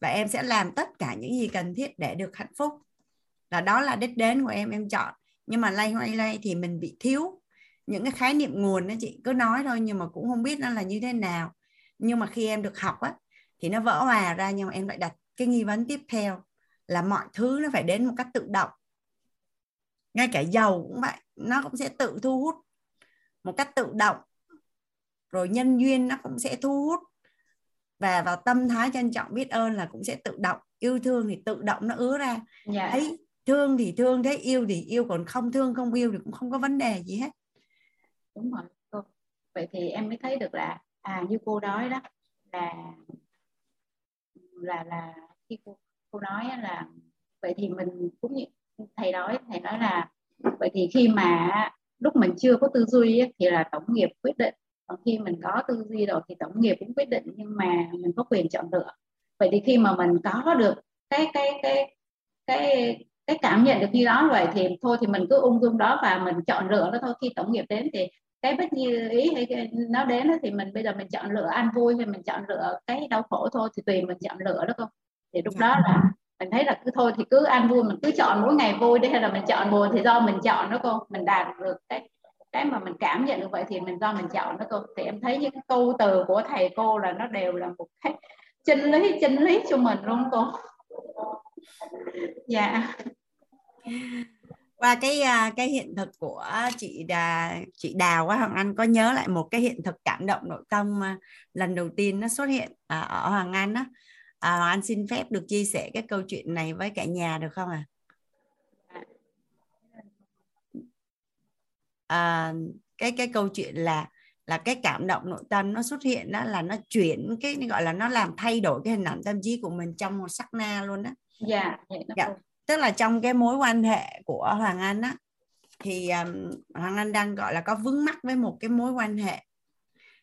và em sẽ làm tất cả những gì cần thiết để được hạnh phúc. Là đó là đích đến của em em chọn. Nhưng mà lay hoay, lay thì mình bị thiếu những cái khái niệm nguồn đó chị. Cứ nói thôi nhưng mà cũng không biết nó là như thế nào. Nhưng mà khi em được học á, thì nó vỡ hòa ra nhưng mà em lại đặt cái nghi vấn tiếp theo là mọi thứ nó phải đến một cách tự động. Ngay cả dầu cũng vậy, nó cũng sẽ tự thu hút một cách tự động. Rồi nhân duyên nó cũng sẽ thu hút. Và vào tâm thái trân trọng biết ơn là cũng sẽ tự động. Yêu thương thì tự động nó ứa ra. Yeah. Dạ. thấy thương thì thương thấy yêu thì yêu còn không thương không yêu thì cũng không có vấn đề gì hết. Đúng rồi cô. Vậy thì em mới thấy được là à như cô nói đó là là là khi cô cô nói là vậy thì mình cũng như thầy nói thầy nói là vậy thì khi mà lúc mình chưa có tư duy thì là tổng nghiệp quyết định. Còn khi mình có tư duy rồi thì tổng nghiệp cũng quyết định nhưng mà mình có quyền chọn lựa. Vậy thì khi mà mình có được cái cái cái cái cái cảm nhận được như đó vậy thì thôi thì mình cứ ung dung đó và mình chọn lựa nó thôi. Khi tổng nghiệp đến thì cái bất như ý hay nó đến thì mình bây giờ mình chọn lựa ăn vui hay mình chọn lựa cái đau khổ thôi thì tùy mình chọn lựa đó không thì lúc đó là mình thấy là cứ thôi thì cứ ăn vui mình cứ chọn mỗi ngày vui đi hay là mình chọn buồn thì do mình chọn đó cô mình đạt được cái cái mà mình cảm nhận được vậy thì mình do mình chọn đó cô. Thì em thấy những câu từ của thầy cô là nó đều là một cái chân lý chân lý cho mình luôn cô. Dạ. Và cái à, cái hiện thực của chị đà, chị Đào á Hoàng Anh có nhớ lại một cái hiện thực cảm động nội tâm mà lần đầu tiên nó xuất hiện à, ở Hoàng Anh á? À, Anh xin phép được chia sẻ cái câu chuyện này với cả nhà được không ạ? À? À, cái cái câu chuyện là là cái cảm động nội tâm nó xuất hiện đó là nó chuyển cái gọi là nó làm thay đổi cái hình ảnh tâm trí của mình trong một sắc na luôn đó. Dạ, dạ tức là trong cái mối quan hệ của Hoàng Anh á thì um, Hoàng Anh đang gọi là có vướng mắc với một cái mối quan hệ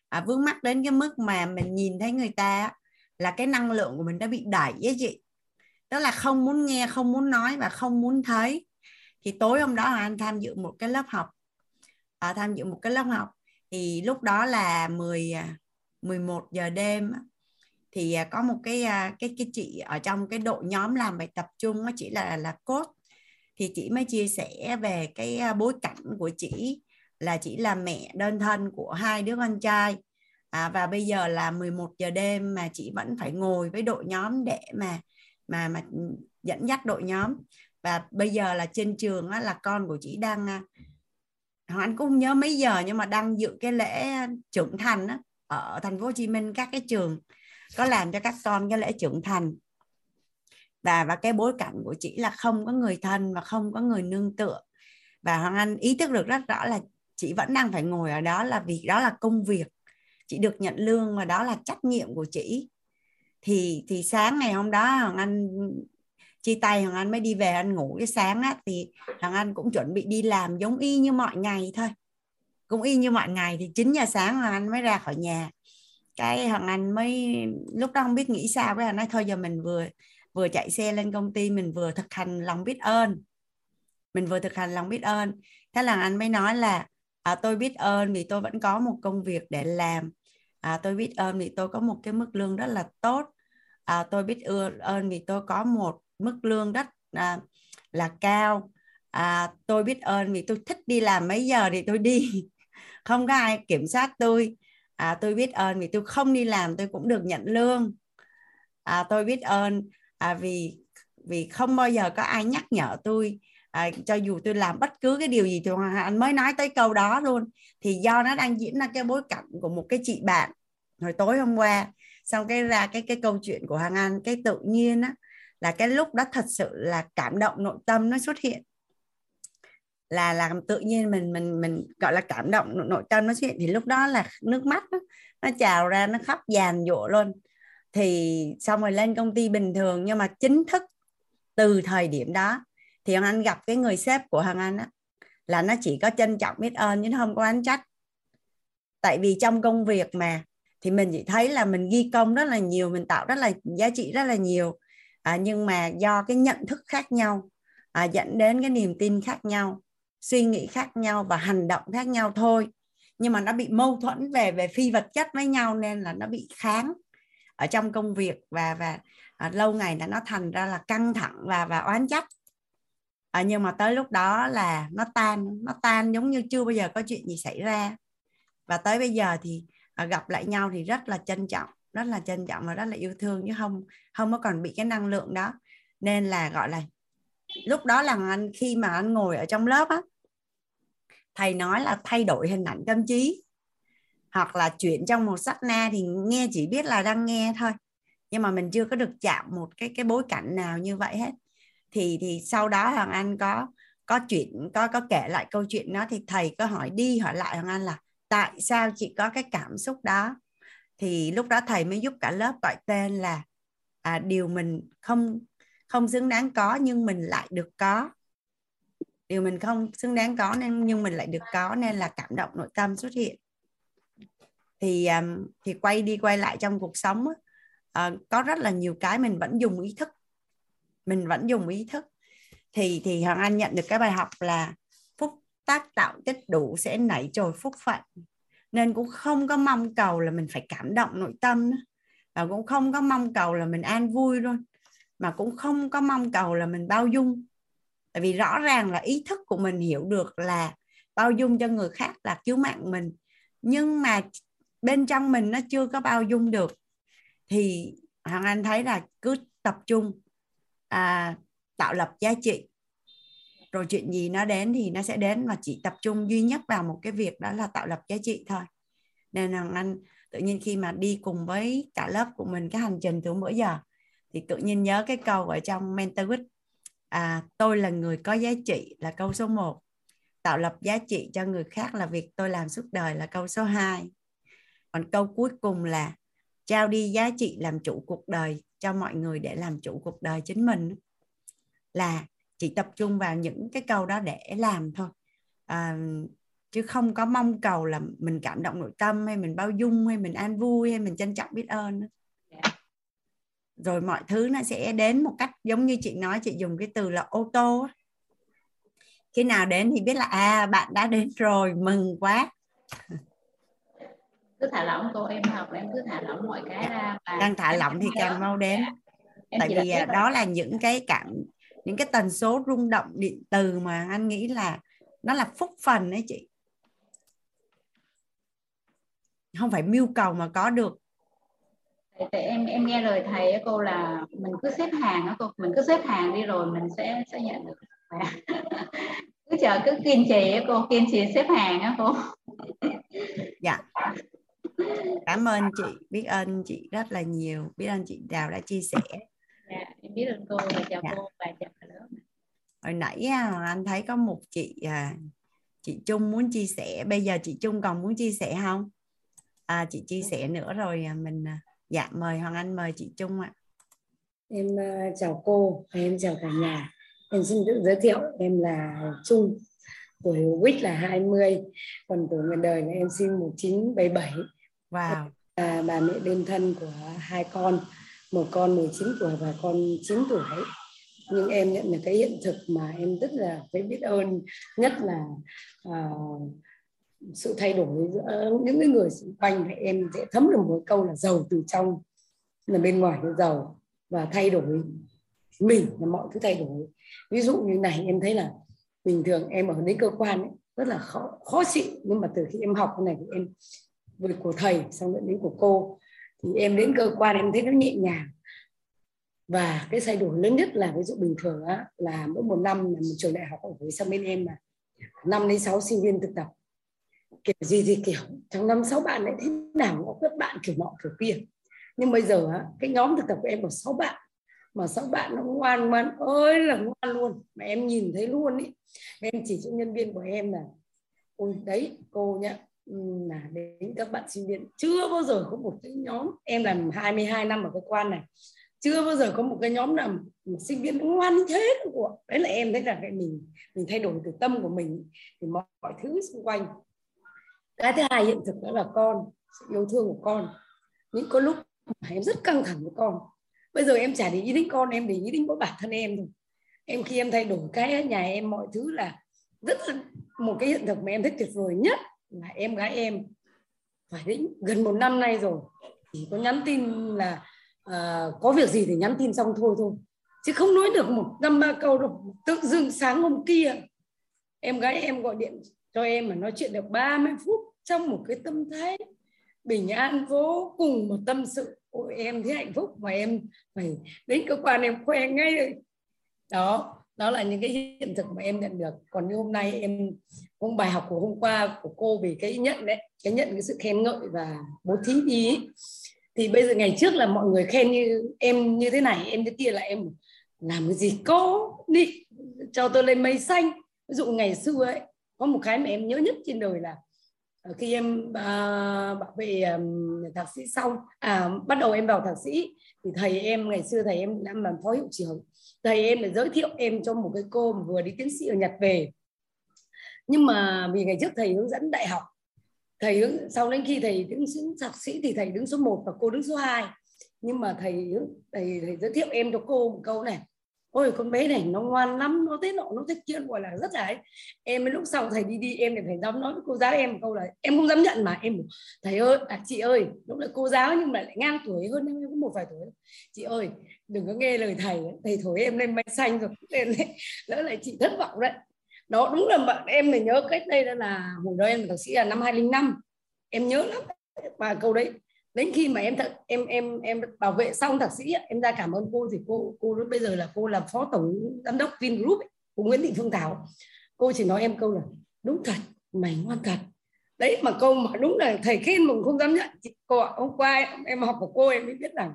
à, vướng mắc đến cái mức mà mình nhìn thấy người ta là cái năng lượng của mình đã bị đẩy với chị. Tức là không muốn nghe không muốn nói và không muốn thấy. Thì tối hôm đó là Anh tham dự một cái lớp học. À, tham dự một cái lớp học. Thì lúc đó là 10 11 à, giờ đêm thì à, có một cái à, cái cái chị ở trong cái đội nhóm làm bài tập chung nó chỉ là là cốt. Thì chị mới chia sẻ về cái bối cảnh của chị là chị là mẹ đơn thân của hai đứa con trai à, và bây giờ là 11 giờ đêm mà chị vẫn phải ngồi với đội nhóm để mà mà mà dẫn dắt đội nhóm. Và bây giờ là trên trường á, là con của chị đang à, anh cũng nhớ mấy giờ nhưng mà đang dự cái lễ à, trưởng thành á, ở thành phố Hồ Chí Minh các cái trường có làm cho các con cái lễ trưởng thành. Và và cái bối cảnh của chị là không có người thân và không có người nương tựa. Và hoàng anh ý thức được rất rõ là chị vẫn đang phải ngồi ở đó là vì đó là công việc chị được nhận lương mà đó là trách nhiệm của chị. Thì thì sáng ngày hôm đó hoàng anh chia tay hoàng anh mới đi về anh ngủ. Cái sáng á thì hoàng anh cũng chuẩn bị đi làm giống y như mọi ngày thôi. Cũng y như mọi ngày thì 9 giờ sáng hoàng anh mới ra khỏi nhà. Cái thằng anh mới, lúc đó không biết nghĩ sao, cái anh nói, thôi giờ mình vừa vừa chạy xe lên công ty, mình vừa thực hành lòng biết ơn. Mình vừa thực hành lòng biết ơn. Thế là anh mới nói là à, tôi biết ơn vì tôi vẫn có một công việc để làm. À, tôi biết ơn vì tôi có một cái mức lương rất là tốt. À, tôi biết ơn vì tôi có một mức lương rất à, là cao. À, tôi biết ơn vì tôi thích đi làm mấy giờ thì tôi đi. Không có ai kiểm soát tôi. À, tôi biết ơn vì tôi không đi làm tôi cũng được nhận lương. À, tôi biết ơn à, vì vì không bao giờ có ai nhắc nhở tôi à, cho dù tôi làm bất cứ cái điều gì thì anh mới nói tới câu đó luôn. Thì do nó đang diễn ra cái bối cảnh của một cái chị bạn hồi tối hôm qua. Xong cái ra cái cái câu chuyện của Hoàng Anh cái tự nhiên á là cái lúc đó thật sự là cảm động nội tâm nó xuất hiện. Là làm tự nhiên mình mình mình gọi là cảm động nội tâm nó xuất hiện. Thì lúc đó là nước mắt nó, nó trào ra nó khóc dàn dụa luôn. Thì xong rồi lên công ty bình thường nhưng mà chính thức từ thời điểm đó thì hằng Anh gặp cái người sếp của hằng Anh á là nó chỉ có trân trọng biết ơn chứ nó không có oán trách. Tại vì trong công việc mà thì mình chỉ thấy là mình ghi công rất là nhiều mình tạo rất là giá trị rất là nhiều. À, nhưng mà do cái nhận thức khác nhau à, dẫn đến cái niềm tin khác nhau suy nghĩ khác nhau và hành động khác nhau thôi. Nhưng mà nó bị mâu thuẫn về về phi vật chất với nhau nên là nó bị kháng ở trong công việc và và à, lâu ngày là nó thành ra là căng thẳng và và oán trách à, nhưng mà tới lúc đó là nó tan nó tan giống như chưa bao giờ có chuyện gì xảy ra. Và tới bây giờ thì à, gặp lại nhau thì rất là trân trọng rất là trân trọng và rất là yêu thương chứ không không có còn bị cái năng lượng đó. Nên là gọi là lúc đó là anh khi mà anh ngồi ở trong lớp á thầy nói là thay đổi hình ảnh tâm trí hoặc là chuyển trong một sách na thì nghe chỉ biết là đang nghe thôi. Nhưng mà mình chưa có được chạm một cái cái bối cảnh nào như vậy hết thì thì sau đó hoàng anh có có chuyện có có kể lại câu chuyện đó. Thì thầy có hỏi đi hỏi lại hoàng anh là tại sao chị có cái cảm xúc đó? Thì lúc đó thầy mới giúp cả lớp gọi tên là à, điều mình không không xứng đáng có nhưng mình lại được có. Điều mình không xứng đáng có nên nhưng mình lại được có nên là cảm động nội tâm xuất hiện. Thì à, thì quay đi quay lại trong cuộc sống à, có rất là nhiều cái mình vẫn dùng ý thức mình vẫn dùng ý thức. Thì thì hoàng anh nhận được cái bài học là phúc tác tạo tích đủ sẽ nảy trồi phúc phận. Nên cũng không có mong cầu là mình phải cảm động nội tâm nữa. và cũng không có mong cầu là mình an vui luôn. Mà cũng không có mong cầu là mình bao dung. Tại vì rõ ràng là ý thức của mình hiểu được là bao dung cho người khác là cứu mạng mình. Nhưng mà bên trong mình nó chưa có bao dung được. Thì hoàng anh thấy là cứ tập trung à, tạo lập giá trị. Rồi chuyện gì nó đến thì nó sẽ đến và chỉ tập trung duy nhất vào một cái việc đó là tạo lập giá trị thôi. Nên là anh tự nhiên khi mà đi cùng với cả lớp của mình cái hành trình từ bữa giờ thì tự nhiên nhớ cái câu ở trong mentor week à, tôi là người có giá trị là câu số 1 tạo lập giá trị cho người khác là việc tôi làm suốt đời là câu số 2 còn câu cuối cùng là trao đi giá trị làm chủ cuộc đời cho mọi người để làm chủ cuộc đời chính mình. Là chỉ tập trung vào những cái câu đó để làm thôi. À, chứ không có mong cầu là mình cảm động nội tâm hay mình bao dung hay mình an vui hay mình trân trọng biết ơn. Rồi mọi thứ nó sẽ đến một cách giống như chị nói chị dùng cái từ là ô tô khi nào đến thì biết là à bạn đã đến rồi mừng quá cứ thả lỏng cô em học em cứ thả lỏng mọi cái ra và càng thả lỏng thì càng mau đến. Em tại vì à, đó là những cái cảm những cái tần số rung động điện từ mà anh nghĩ là nó là phúc phần đấy chị. Không phải mưu cầu mà có được. Tại em em nghe lời thầy cô là mình cứ xếp hàng á cô mình cứ xếp hàng đi rồi mình sẽ sẽ nhận được. Cứ chờ cứ kiên trì á cô kiên trì xếp hàng á cô. Dạ cảm ơn chị biết ơn chị rất là nhiều. Biết ơn chị đào đã chia sẻ. Dạ, em biết ơn cô và chào dạ. cô và chào cả lớp hồi nãy anh thấy có một chị à, chị Trung muốn chia sẻ. Bây giờ chị Trung còn muốn chia sẻ không? À, chị chia sẻ nữa rồi à, mình à, dạ mời Hoàng Anh mời chị Trung ạ. Em chào cô em chào cả nhà. Em xin tự giới thiệu em là Trung tuổi Wix là 20 còn tuổi người đời là em sinh 1977 wow. Là bà mẹ đơn thân của hai con một con 19 tuổi và con 9 tuổi. Nhưng em nhận được cái hiện thực mà em rất là phải biết ơn nhất là uh, sự thay đổi giữa những cái người xung quanh. Thì em sẽ thấm được một câu là giàu từ trong là bên ngoài nó giàu và thay đổi mình là mọi thứ thay đổi. Ví dụ như này em thấy là bình thường em ở đến cơ quan ấy, rất là khó khó chịu. Nhưng mà từ khi em học cái này thì em về của thầy xong đến của cô. Thì em đến cơ quan em thấy nó nhẹ nhàng. Và cái thay đổi lớn nhất là ví dụ bình thường á, là mỗi một năm là một trường đại học ở với sang bên em là năm đến sáu sinh viên thực tập. Kiểu gì thì kiểu trong năm sáu bạn lại thế nào có các bạn kiểu nọ kiểu kia. Nhưng bây giờ á, cái nhóm thực tập của em có sáu bạn. Mà sáu bạn nó ngoan ngoan ơi là ngoan luôn. Mà em nhìn thấy luôn ý. Em chỉ cho nhân viên của em là ôi đấy cô nhá là đến các bạn sinh viên. Chưa bao giờ có một cái nhóm em làm 22 năm ở cơ quan này chưa bao giờ có một cái nhóm nào sinh viên ngoan thế của. Đấy là em thấy là cái mình mình thay đổi từ tâm của mình thì mọi, mọi thứ xung quanh. Cái thứ hai hiện thực đó là con sự yêu thương của con. Những có lúc mà em rất căng thẳng với con. Bây giờ em chả để ý đến con em để ý đến mỗi bản thân em thôi. Em khi em thay đổi cái nhà em mọi thứ là rất là một cái hiện thực mà em thấy tuyệt vời nhất là em gái em phải đến gần một năm nay rồi chỉ có nhắn tin là uh, có việc gì thì nhắn tin xong thôi thôi. Chứ không nói được một năm ba câu đâu tự dưng sáng hôm kia em gái em gọi điện cho em mà nói chuyện được 30 phút trong một cái tâm thế bình an vô cùng một tâm sự ôi em thấy hạnh phúc và em phải đến cơ quan em khoe ngay. Rồi đó đó là những cái hiện thực mà em nhận được. Còn như hôm nay em hôm bài học của hôm qua của cô về cái nhận đấy cái nhận cái sự khen ngợi và bố thí đi thì bây giờ ngày trước là mọi người khen như em như thế này em thế kia là em làm cái gì có đi cho tôi lên mây xanh. Ví dụ ngày xưa ấy có một cái mà em nhớ nhất trên đời là ờ, khi em uh, bảo vệ um, thạc sĩ xong à bắt đầu em vào thạc sĩ thì thầy em ngày xưa thầy em làm làm phó hiệu trưởng thầy em là giới thiệu em cho một cái cô mà vừa đi tiến sĩ ở Nhật về. Nhưng mà vì ngày trước thầy hướng dẫn đại học thầy hướng sau đến khi thầy đứng xuống thạc sĩ thì thầy đứng số 1 và cô đứng số 2 nhưng mà thầy thầy, thầy giới thiệu em cho cô một câu này ôi con bé này nó ngoan lắm nó thế nọ nó thế kia gọi là rất là ấy. Em lúc sau thầy đi đi em lại phải dám nói với cô giáo em câu là em không dám nhận mà. Em thầy ơi à, chị ơi lúc là cô giáo nhưng mà lại ngang tuổi hơn em có một vài tuổi. Chị ơi đừng có nghe lời thầy thầy thổi em lên mây xanh rồi lên lỡ lại chị thất vọng đấy. Đó đúng là bạn em mình nhớ cách đây là hồi đó em thạc sĩ là năm 2005 em nhớ lắm và câu đấy đến khi mà em thật em em em bảo vệ xong thạc sĩ em ra cảm ơn cô thì cô cô bây giờ là cô làm phó tổng giám đốc Vingroup ấy. của Nguyễn Thị Phương Thảo. Cô chỉ nói em câu là đúng thật mày ngoan thật. Đấy mà câu mà đúng là thầy khen mà không dám nhận. Cô ạ hôm qua em, em học của cô em mới biết rằng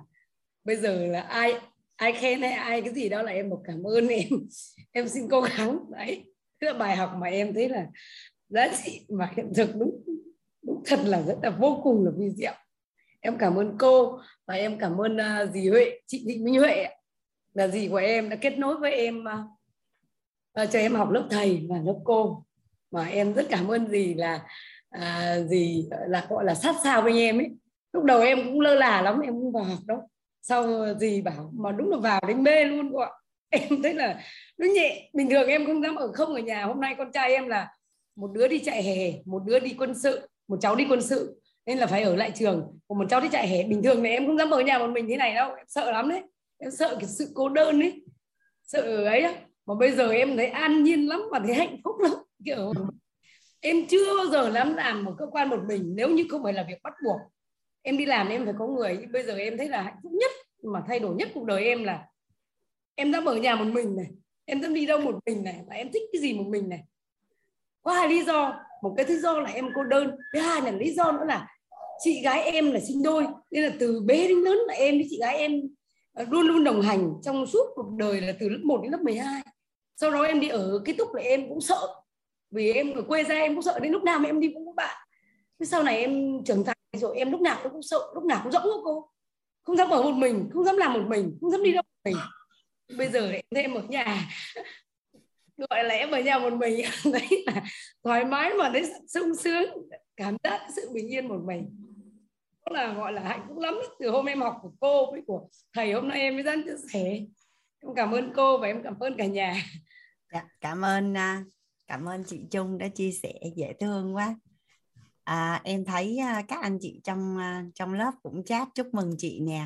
bây giờ là ai ai khen hay ai cái gì đó là em một cảm ơn em. Em xin cố gắng. Đấy tức là bài học mà em thấy là giá trị mà hiện thực đúng đúng thật là rất là vô cùng là vi diệu em cảm ơn cô và em cảm ơn uh, dì Huệ chị Định Minh Huệ là dì của em đã kết nối với em uh, cho em học lớp thầy và lớp cô. Mà em rất cảm ơn dì là à, dì là gọi là sát sao với em ấy. Lúc đầu em cũng lơ là lắm em không vào học đâu. Sau dì bảo mà đúng là vào đến mê luôn cô ạ. Em thấy là nó nhẹ. Bình thường em không dám ở không ở nhà. Hôm nay con trai em là một đứa đi chạy hè một đứa đi quân sự một cháu đi quân sự nên là phải ở lại trường. Còn một cháu đi chạy hè, bình thường thì em không dám ở nhà một mình thế này đâu. Em sợ lắm đấy. Em sợ cái sự cô đơn ấy. Sợ ấy đó mà bây giờ em thấy an nhiên lắm và thấy hạnh phúc lắm. Kiểu, em chưa bao giờ lắm làm một cơ quan một mình nếu như không phải là việc bắt buộc. Em đi làm em phải có người. Bây giờ em thấy là hạnh phúc nhất, mà thay đổi nhất cuộc đời em là em dám ở nhà một mình này, em dám đi đâu một mình này, và em thích cái gì một mình này. Có hai lý do. Một cái lý do là em cô đơn. Thứ hai là lý do nữa là chị gái em là sinh đôi, nên là từ bé đến lớn là em với chị gái em ờ, luôn luôn đồng hành trong suốt cuộc đời là từ lớp 1 đến lớp 12 sau đó em đi ở ký túc là em cũng sợ, vì em ở quê ra em cũng sợ, đến lúc nào mà em đi cũng có bạn. Thế sau này em trưởng thành rồi, em lúc nào cũng sợ, lúc nào cũng rỗng cô. Không dám ở một mình, không dám làm một mình, không dám đi đâu một mình. Bây giờ em thấy em ở nhà gọi là em ở nhà một mình. Đấy là thoải mái mà đấy sung sướng cảm giác sự bình yên một mình. Đó là gọi là hạnh phúc lắm từ hôm em học của cô với của thầy hôm nay em mới dám chia sẻ. Em cảm ơn cô và em cảm ơn cả nhà. Dạ, cảm ơn à, cảm ơn chị Trung đã chia sẻ dễ thương quá. À, em thấy à, các anh chị trong à, trong lớp cũng chat chúc mừng chị nè.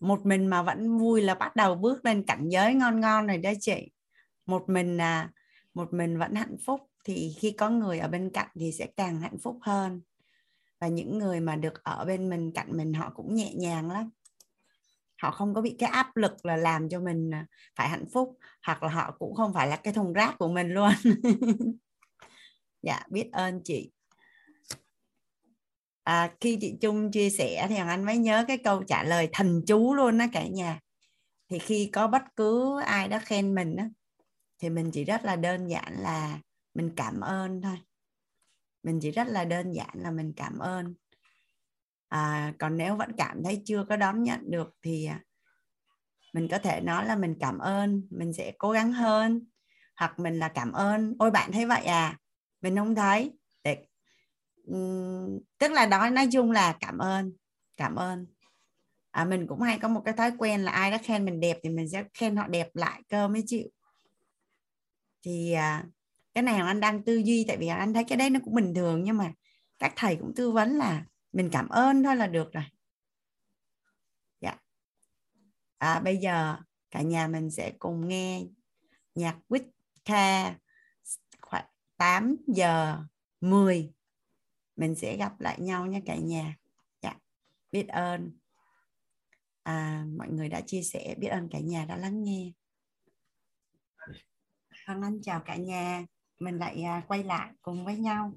Một mình mà vẫn vui là bắt đầu bước lên cảnh giới ngon ngon rồi đó chị một mình à, một mình vẫn hạnh phúc thì khi có người ở bên cạnh thì sẽ càng hạnh phúc hơn. Và những người mà được ở bên mình cạnh mình họ cũng nhẹ nhàng lắm. Họ không có bị cái áp lực là làm cho mình à, phải hạnh phúc hoặc là họ cũng không phải là cái thùng rác của mình luôn. Dạ biết ơn chị. À, khi chị Trung chia sẻ thì anh mới nhớ cái câu trả lời thần chú luôn đó cả nhà. Thì khi có bất cứ ai đó khen mình đó, thì mình chỉ rất là đơn giản là mình cảm ơn thôi. Mình chỉ rất là đơn giản là mình cảm ơn. À, còn nếu vẫn cảm thấy chưa có đón nhận được thì à, mình có thể nói là mình cảm ơn mình sẽ cố gắng hơn. Hoặc mình là cảm ơn ôi bạn thấy vậy à? Mình không thấy. Để tức là đó nói chung là cảm ơn cảm ơn. À, mình cũng hay có một cái thói quen là ai đã khen mình đẹp thì mình sẽ khen họ đẹp lại cơ mới chịu thì à, cái này anh đang tư duy tại vì anh thấy cái đấy nó cũng bình thường nhưng mà các thầy cũng tư vấn là mình cảm ơn thôi là được rồi. Dạ. À, bây giờ cả nhà mình sẽ cùng nghe nhạc quýt ca khoảng 8 giờ 10 mình sẽ gặp lại nhau nha cả nhà. Dạ biết ơn. À, mọi người đã chia sẻ biết ơn cả nhà đã lắng nghe. Hằng Anh chào cả nhà. Mình lại à, quay lại cùng với nhau.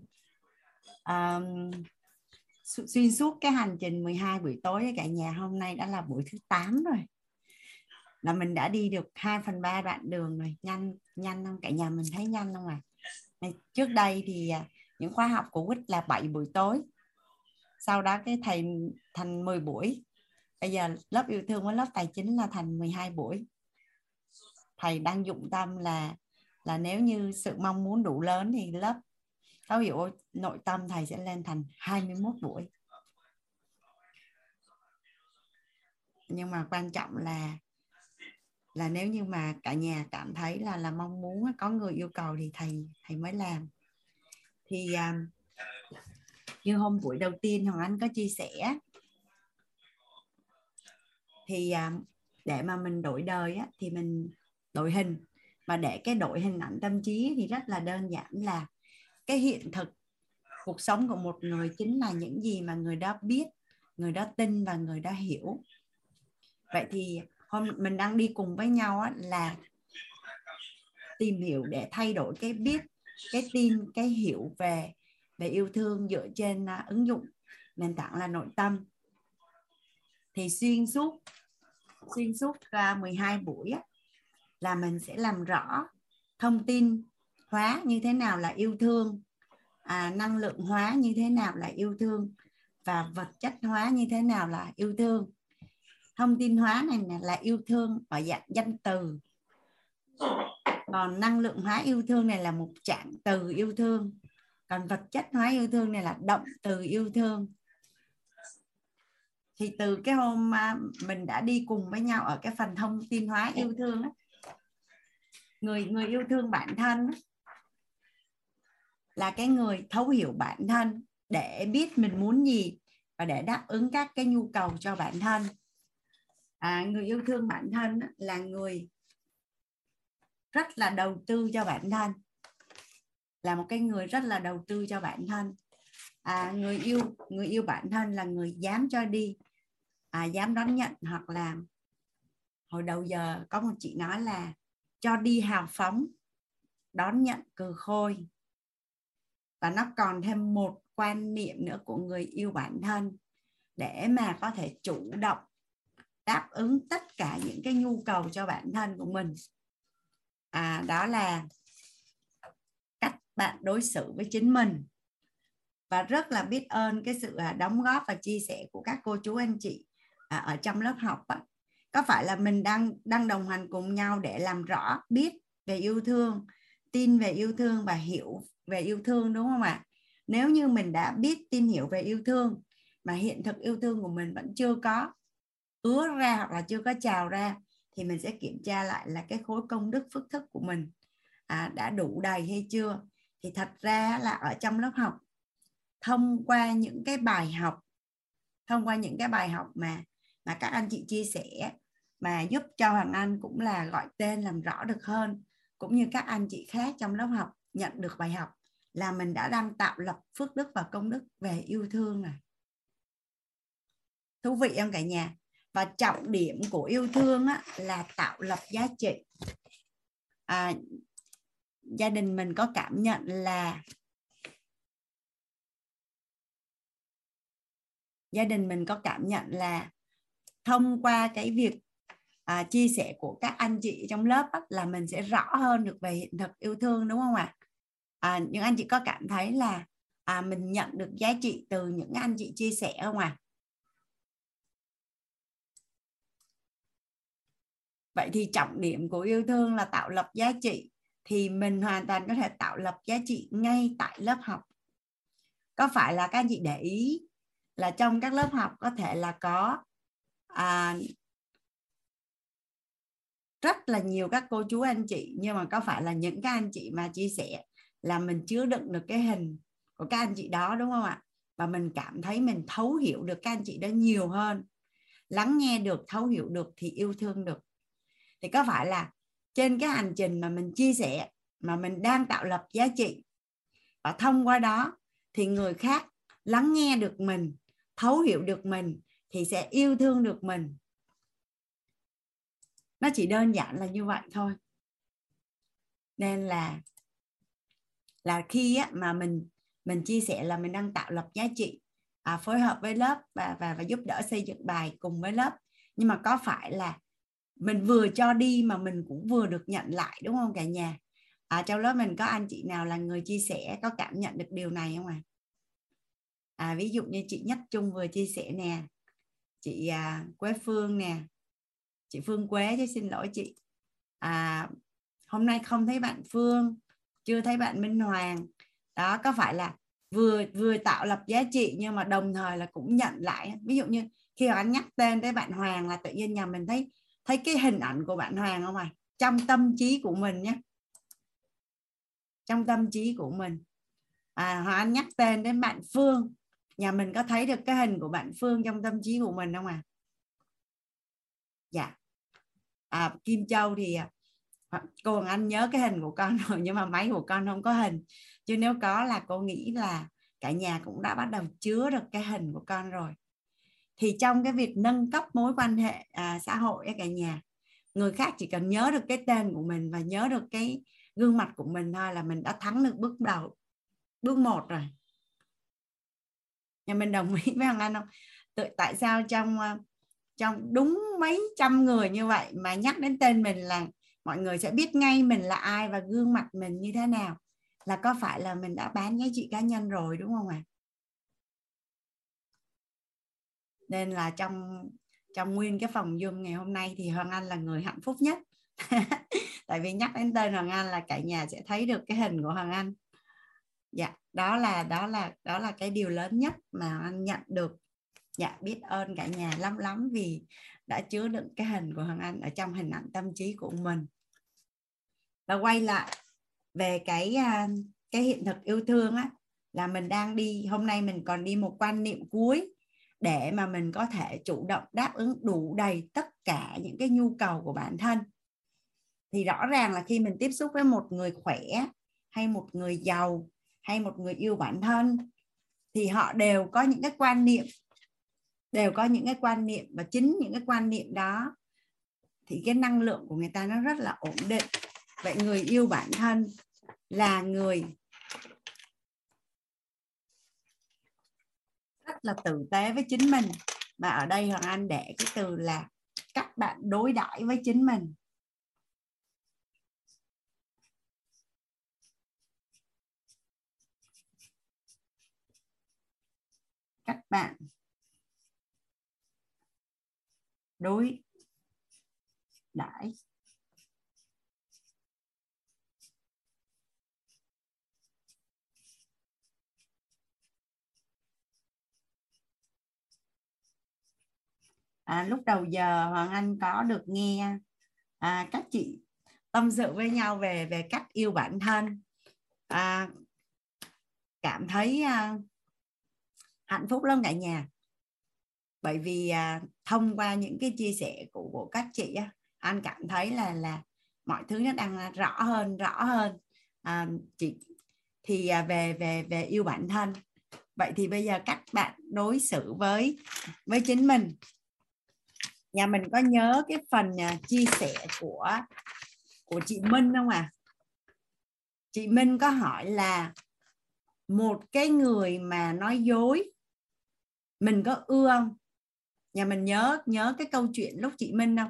Um, xuyên suốt cái hành trình 12 buổi tối cả nhà hôm nay đã là buổi thứ 8 rồi. Là mình đã đi được 2 phần 3 đoạn đường rồi. Nhanh nhanh không? Cả nhà mình thấy nhanh không ạ? À? trước đây thì à, những khóa học của quýt là 7 buổi tối. Sau đó cái thầy thành 10 buổi. Bây giờ lớp yêu thương với lớp tài chính là thành 12 buổi. Thầy đang dụng tâm là là nếu như sự mong muốn đủ lớn thì lớp thấu hiểu nội tâm thầy sẽ lên thành 21 buổi. Nhưng mà quan trọng là là nếu như mà cả nhà cảm thấy là là mong muốn có người yêu cầu thì thầy thầy mới làm. Thì um, như hôm buổi đầu tiên hoàng anh có chia sẻ thì um, để mà mình đổi đời á, thì mình đổi hình mà để cái đổi hình ảnh tâm trí thì rất là đơn giản là cái hiện thực cuộc sống của một người chính là những gì mà người đó biết người đó tin và người đó hiểu. Vậy thì hôm mình đang đi cùng với nhau á, là tìm hiểu để thay đổi cái biết cái tin cái hiểu về về yêu thương dựa trên uh, ứng dụng nền tảng là nội tâm. Thì xuyên suốt xuyên suốt uh, 12 buổi á, là mình sẽ làm rõ thông tin hóa như thế nào là yêu thương à, năng lượng hóa như thế nào là yêu thương và vật chất hóa như thế nào là yêu thương. Thông tin hóa này là yêu thương ở dạng danh từ. Còn năng lượng hóa yêu thương này là một trạng từ yêu thương. Còn vật chất hóa yêu thương này là động từ yêu thương. Thì từ cái hôm à, mình đã đi cùng với nhau ở cái phần thông tin hóa yêu thương ấy, người người yêu thương bản thân là cái người thấu hiểu bản thân để biết mình muốn gì và để đáp ứng các cái nhu cầu cho bản thân. À, người yêu thương bản thân là người rất là đầu tư cho bản thân là một cái người rất là đầu tư cho bản thân. À, người yêu người yêu bản thân là người dám cho đi à, dám đón nhận hoặc là hồi đầu giờ có một chị nói là cho đi hào phóng đón nhận cừ khôi. Và nó còn thêm một quan niệm nữa của người yêu bản thân để mà có thể chủ động đáp ứng tất cả những cái nhu cầu cho bản thân của mình. À, đó là cách bạn đối xử với chính mình. Và rất là biết ơn cái sự à, đóng góp và chia sẻ của các cô chú anh chị à, ở trong lớp học có phải là mình đang đang đồng hành cùng nhau để làm rõ biết về yêu thương tin về yêu thương và hiểu về yêu thương đúng không ạ? Nếu như mình đã biết tin hiểu về yêu thương mà hiện thực yêu thương của mình vẫn chưa có ứa ra hoặc là chưa có trào ra thì mình sẽ kiểm tra lại là cái khối công đức phước thức của mình à, đã đủ đầy hay chưa? Thì thật ra là ở trong lớp học thông qua những cái bài học thông qua những cái bài học mà mà các anh chị chia sẻ mà giúp cho Hoàng Anh cũng là gọi tên làm rõ được hơn cũng như các anh chị khác trong lớp học nhận được bài học là mình đã đang tạo lập phước đức và công đức về yêu thương này. Thú vị không cả nhà? Và trọng điểm của yêu thương á, là tạo lập giá trị. À, gia đình mình có cảm nhận là gia đình mình có cảm nhận là thông qua cái việc à, chia sẻ của các anh chị trong lớp á, là mình sẽ rõ hơn được về hiện thực yêu thương đúng không ạ à, những anh chị có cảm thấy là à, mình nhận được giá trị từ những anh chị chia sẻ không ạ à? vậy thì trọng điểm của yêu thương là tạo lập giá trị thì mình hoàn toàn có thể tạo lập giá trị ngay tại lớp học có phải là các anh chị để ý là trong các lớp học có thể là có à, rất là nhiều các cô chú anh chị, nhưng mà có phải là những các anh chị mà chia sẻ là mình chứa đựng được cái hình của các anh chị đó, đúng không ạ? Và mình cảm thấy mình thấu hiểu được các anh chị đó nhiều hơn. Lắng nghe được, thấu hiểu được thì yêu thương được. Thì có phải là trên cái hành trình mà mình chia sẻ, mà mình đang tạo lập giá trị và thông qua đó thì người khác lắng nghe được mình, thấu hiểu được mình thì sẽ yêu thương được mình nó chỉ đơn giản là như vậy thôi. Nên là là khi á, mà mình mình chia sẻ là mình đang tạo lập giá trị à, phối hợp với lớp và và và giúp đỡ xây dựng bài cùng với lớp. Nhưng mà có phải là mình vừa cho đi mà mình cũng vừa được nhận lại đúng không cả nhà? À, trong lớp mình có anh chị nào là người chia sẻ có cảm nhận được điều này không ạ? À? à ví dụ như chị Nhất Trung vừa chia sẻ nè chị à, Quế Phương nè chị Phương Quế chứ xin lỗi chị. À, hôm nay không thấy bạn Phương chưa thấy bạn Minh Hoàng. Đó có phải là vừa vừa tạo lập giá trị nhưng mà đồng thời là cũng nhận lại. Ví dụ như khi anh nhắc tên tới bạn Hoàng là tự nhiên nhà mình thấy thấy cái hình ảnh của bạn Hoàng không ạ à? trong tâm trí của mình nhé trong tâm trí của mình. À hoặc anh nhắc tên đến bạn Phương nhà mình có thấy được cái hình của bạn Phương trong tâm trí của mình không à? Dạ à, Kim Châu thì à, cô Hoàng Anh nhớ cái hình của con rồi nhưng mà máy của con không có hình. Chứ nếu có là cô nghĩ là cả nhà cũng đã bắt đầu chứa được cái hình của con rồi. Thì trong cái việc nâng cấp mối quan hệ à, xã hội cả nhà người khác chỉ cần nhớ được cái tên của mình và nhớ được cái gương mặt của mình thôi là mình đã thắng được bước đầu bước một rồi. Nhà mình đồng ý với Hoàng Anh không? Tự tại sao trong à, trong đúng mấy trăm người như vậy mà nhắc đến tên mình là mọi người sẽ biết ngay mình là ai và gương mặt mình như thế nào. Là có phải là mình đã bán giá trị cá nhân rồi, đúng không ạ? À? nên là trong trong nguyên cái phòng zoom ngày hôm nay thì hoàng anh là người hạnh phúc nhất. Tại vì nhắc đến tên hoàng anh là cả nhà sẽ thấy được cái hình của hoàng anh. Dạ đó là đó là đó là cái điều lớn nhất mà anh nhận được dạ biết ơn cả nhà lắm lắm vì đã chứa đựng cái hình của hoàng anh ở trong hình ảnh tâm trí của mình. Và quay lại về cái à, cái hiện thực yêu thương á, là mình đang đi, hôm nay mình còn đi một quan niệm cuối để mà mình có thể chủ động đáp ứng đủ đầy tất cả những cái nhu cầu của bản thân. Thì rõ ràng là khi mình tiếp xúc với một người khỏe, hay một người giàu, hay một người yêu bản thân, thì họ đều có những cái quan niệm đều có những cái quan niệm và chính những cái quan niệm đó, thì cái năng lượng của người ta nó rất là ổn định. Vậy người yêu bản thân là người rất là tử tế với chính mình. Mà ở đây hoàng anh để cái từ là các bạn đối đãi với chính mình. Các bạn đối đãi. À, lúc đầu giờ Hoàng Anh có được nghe à, các chị tâm sự với nhau về về cách yêu bản thân. À, cảm thấy à, hạnh phúc lắm cả nhà bởi vì à, thông qua những cái chia sẻ của, của các chị á, anh cảm thấy là là mọi thứ nó đang à, rõ hơn rõ hơn. À, chị thì à, về về về yêu bản thân. Vậy thì bây giờ các bạn đối xử với với chính mình. Nhà mình có nhớ cái phần à, chia sẻ của của chị Minh không à chị Minh có hỏi là một cái người mà nói dối mình có ưa không? Nhà mình nhớ nhớ cái câu chuyện lúc chị Minh không?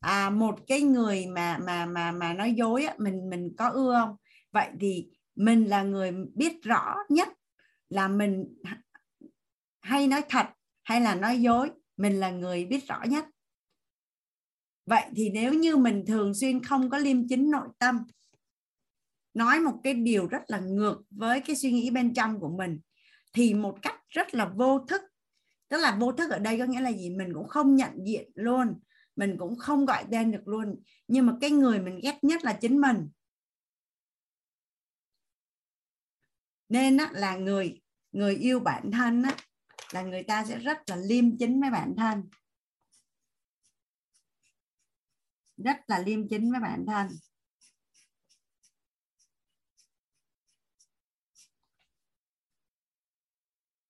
À một cái người mà mà mà mà nói dối á, mình mình có ưa không? Vậy thì mình là người biết rõ nhất là mình hay nói thật hay là nói dối mình là người biết rõ nhất. Vậy thì nếu như mình thường xuyên không có liêm chính nội tâm nói một cái điều rất là ngược với cái suy nghĩ bên trong của mình thì một cách rất là vô thức tức là vô thức ở đây có nghĩa là gì? Mình cũng không nhận diện luôn. Mình cũng không gọi tên được luôn. Nhưng mà cái người mình ghét nhất là chính mình. Nên á, là người người yêu bản thân á, là người ta sẽ rất là liêm chính với bản thân. Rất là liêm chính với bản thân.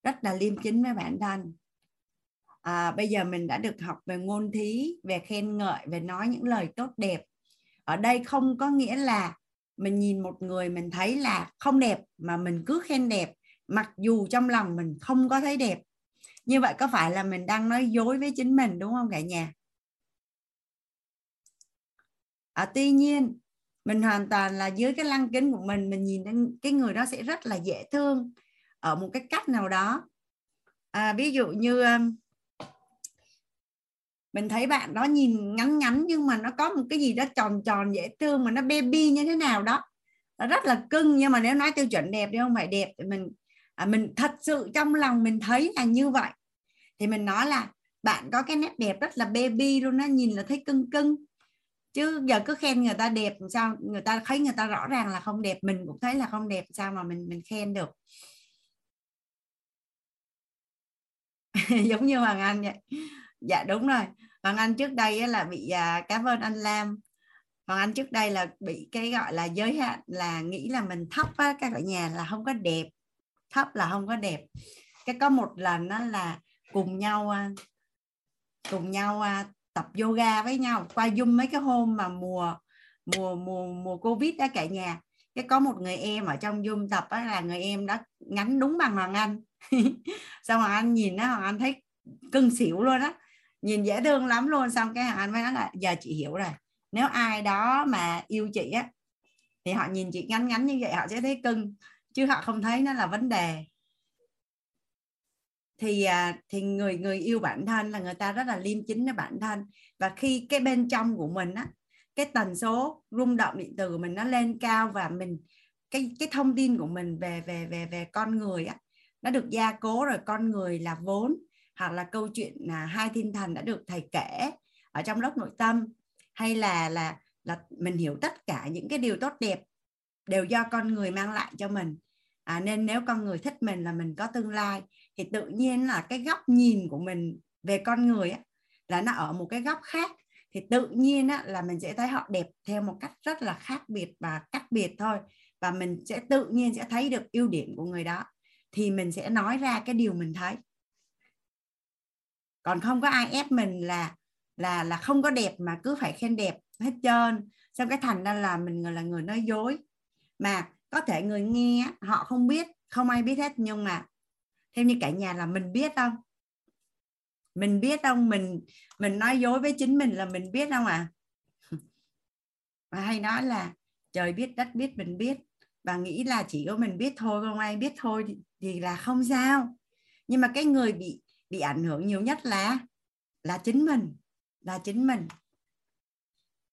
Rất là liêm chính với bản thân à, bây giờ mình đã được học về ngôn thí về khen ngợi về nói những lời tốt đẹp. Ở đây không có nghĩa là mình nhìn một người mình thấy là không đẹp mà mình cứ khen đẹp mặc dù trong lòng mình không có thấy đẹp. Như vậy có phải là mình đang nói dối với chính mình đúng không cả nhà? À, tuy nhiên mình hoàn toàn là dưới cái lăng kính của mình mình nhìn đến cái người đó sẽ rất là dễ thương. Ở một cái cách nào đó. À, ví dụ như um, mình thấy bạn đó nhìn ngắn ngắn nhưng mà nó có một cái gì đó tròn tròn dễ thương mà nó baby như thế nào đó. Nó rất là cưng nhưng mà nếu nói tiêu chuẩn đẹp thì không phải đẹp. Thì mình à, mình thật sự trong lòng mình thấy là như vậy. Thì mình nói là bạn có cái nét đẹp rất là baby luôn nó nhìn là thấy cưng cưng. Chứ giờ cứ khen người ta đẹp sao người ta thấy người ta rõ ràng là không đẹp mình cũng thấy là không đẹp sao mà mình mình khen được? Giống như hoàng anh vậy. Dạ đúng rồi hoàng anh trước đây là bị à, cảm ơn anh lam. Hoàng anh trước đây là bị cái gọi là giới hạn là nghĩ là mình thấp á các gọi nhà là không có đẹp. Thấp là không có đẹp. Cái có một lần đó là cùng nhau à, cùng nhau à, tập yoga với nhau. Qua dung mấy cái hôm mà mùa mùa mùa mùa covid đó cả nhà. Cái có một người em ở trong zoom tập á là người em đó ngắn đúng bằng hoàng anh. Xong hoàng anh nhìn nó hoàng anh thấy cưng xỉu luôn á nhìn dễ thương lắm luôn. Xong cái anh mới nói là, giờ chị hiểu rồi. Nếu ai đó mà yêu chị á, thì họ nhìn chị ngắn ngắn như vậy, họ sẽ thấy cưng. Chứ họ không thấy nó là vấn đề. Thì à, thì người người yêu bản thân là người ta rất là liêm chính với bản thân. Và khi cái bên trong của mình á, cái tần số rung động điện từ của mình nó lên cao và mình, cái cái thông tin của mình về về về về con người á, nó được gia cố rồi con người là vốn hoặc là câu chuyện là hai thiên thần đã được thầy kể ở trong lớp nội tâm hay là là là mình hiểu tất cả những cái điều tốt đẹp đều do con người mang lại cho mình. À, nên nếu con người thích mình là mình có tương lai thì tự nhiên là cái góc nhìn của mình về con người á, là nó ở một cái góc khác thì tự nhiên á, là mình sẽ thấy họ đẹp theo một cách rất là khác biệt và cách biệt thôi. Và mình sẽ tự nhiên sẽ thấy được ưu điểm của người đó thì mình sẽ nói ra cái điều mình thấy còn không có ai ép mình là là là không có đẹp mà cứ phải khen đẹp hết trơn. Xong cái thành ra là mình là người nói dối. Mà có thể người nghe họ không biết không ai biết hết nhưng mà theo như cả nhà là mình biết không? Mình biết không? Mình mình nói dối với chính mình là mình biết không à và hay nói là trời biết đất biết mình biết. Và nghĩ là chỉ có mình biết thôi không ai biết thôi thì, thì là không sao. Nhưng mà cái người bị bị ảnh hưởng nhiều nhất là là chính mình là chính mình.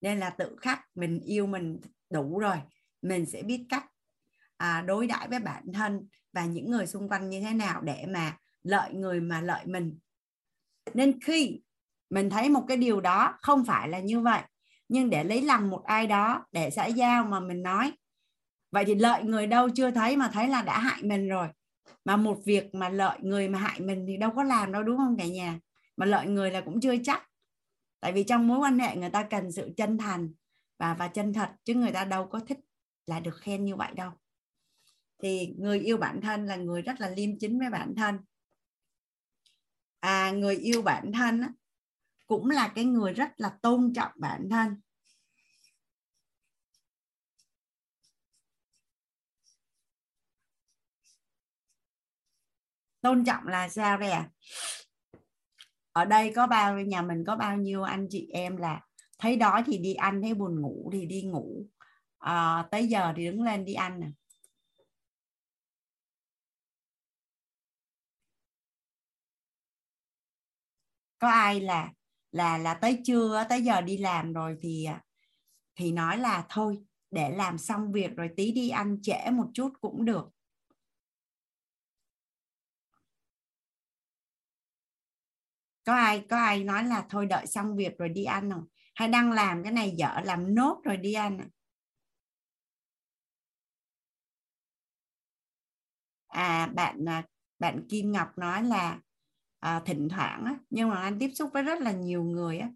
Nên là tự khắc mình yêu mình đủ rồi mình sẽ biết cách à, đối đãi với bản thân và những người xung quanh như thế nào để mà lợi người mà lợi mình. Nên khi mình thấy một cái điều đó không phải là như vậy nhưng để lấy lòng một ai đó để xã giao mà mình nói vậy thì lợi người đâu chưa thấy mà thấy là đã hại mình rồi mà một việc mà lợi người mà hại mình thì đâu có làm đâu đúng không cả nhà? Mà lợi người là cũng chưa chắc. Tại vì trong mối quan hệ người ta cần sự chân thành và và chân thật chứ người ta đâu có thích là được khen như vậy đâu. Thì người yêu bản thân là người rất là liêm chính với bản thân. À người yêu bản thân á, cũng là cái người rất là tôn trọng bản thân. Tôn trọng là sao đây à ở đây có bao nhà mình có bao nhiêu anh chị em là thấy đói thì đi ăn thấy buồn ngủ thì đi ngủ. À, tới giờ thì đứng lên đi ăn nè. Có ai là là là tới trưa tới giờ đi làm rồi thì thì nói là thôi để làm xong việc rồi tí đi ăn trễ một chút cũng được. Có ai có ai nói là thôi đợi xong việc rồi đi ăn không? Hay đang làm cái này dở làm nốt rồi đi ăn à? à bạn à, bạn Kim Ngọc nói là à, thỉnh thoảng á, nhưng mà anh tiếp xúc với rất là nhiều người á,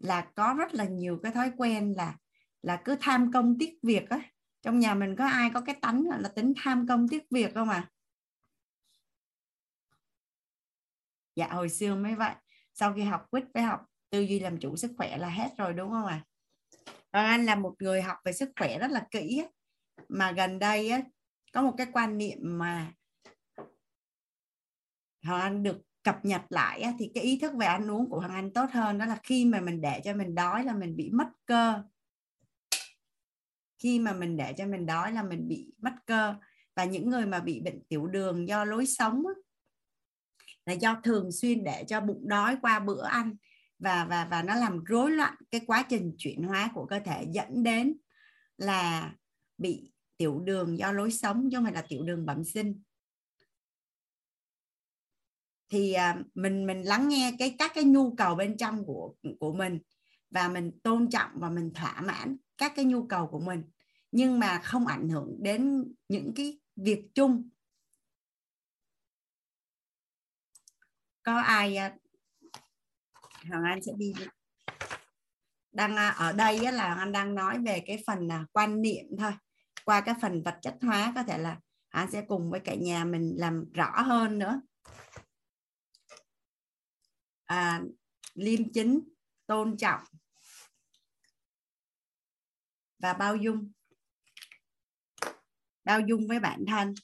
là có rất là nhiều cái thói quen là là cứ tham công tiếc việc á. Trong nhà mình có ai có cái tánh là tính tham công tiếc việc không à? Dạ hồi xưa mới vậy. Sau khi học quýt với học tư duy làm chủ sức khỏe là hết rồi đúng không ạ? À? anh là một người học về sức khỏe rất là kỹ mà gần đây á, có một cái quan niệm mà Hoàng Anh được cập nhật lại thì cái ý thức về ăn uống của Hoàng Anh tốt hơn đó là khi mà mình để cho mình đói là mình bị mất cơ. Khi mà mình để cho mình đói là mình bị mất cơ. Và những người mà bị bệnh tiểu đường do lối sống ấy, là do thường xuyên để cho bụng đói qua bữa ăn và và và nó làm rối loạn cái quá trình chuyển hóa của cơ thể, dẫn đến là bị tiểu đường do lối sống, chứ không phải là tiểu đường bẩm sinh. Thì à, mình mình lắng nghe cái, các cái nhu cầu bên trong của của mình và mình tôn trọng và mình thỏa mãn các cái nhu cầu của mình. Nhưng mà không ảnh hưởng đến những cái việc chung có ai à, Hoàng Anh sẽ đi đang à, ở đây là anh đang nói về cái phần à, quan niệm thôi. Qua cái phần vật chất hóa có thể là anh sẽ cùng với cả nhà mình làm rõ hơn nữa. À, liêm chính tôn trọng và bao dung. Bao dung với bản thân.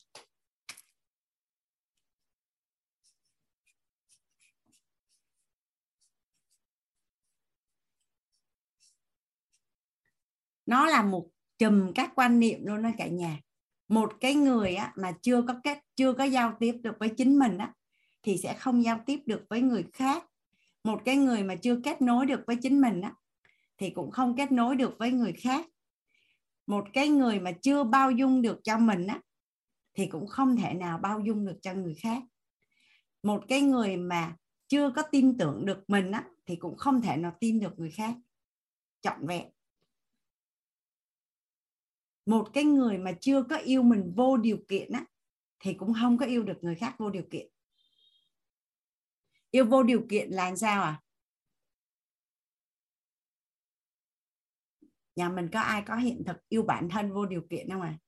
Nó là một chùm các quan niệm luôn đó cả nhà. Một cái người á, mà chưa có kết chưa có giao tiếp được với chính mình á, thì sẽ không giao tiếp được với người khác. Một cái người mà chưa kết nối được với chính mình á, thì cũng không kết nối được với người khác. Một cái người mà chưa bao dung được cho mình á, thì cũng không thể nào bao dung được cho người khác. Một cái người mà chưa có tin tưởng được mình á, thì cũng không thể nào tin được người khác. Trọn vẹn một cái người mà chưa có yêu mình vô điều kiện á thì cũng không có yêu được người khác vô điều kiện. Yêu vô điều kiện là sao à? Nhà mình có ai có hiện thực yêu bản thân vô điều kiện không à?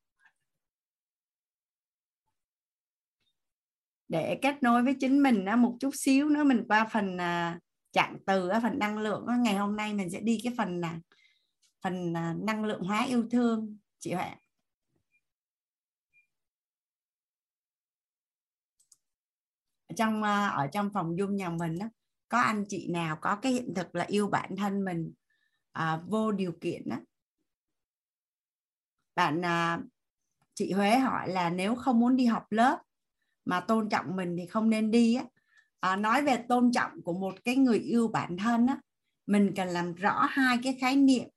Để kết nối với chính mình á một chút xíu nữa mình qua phần à, trạng từ phần năng lượng ngày hôm nay mình sẽ đi cái phần là phần à, năng lượng hóa yêu thương chị Huệ ở trong ờ, ở trong phòng dung nhà mình đó, có anh chị nào có cái hiện thực là yêu bản thân mình à, vô điều kiện đó bạn à, chị Huế hỏi là nếu không muốn đi học lớp mà tôn trọng mình thì không nên đi á. À, nói về tôn trọng của một cái người yêu bản thân á mình cần làm rõ hai cái khái niệm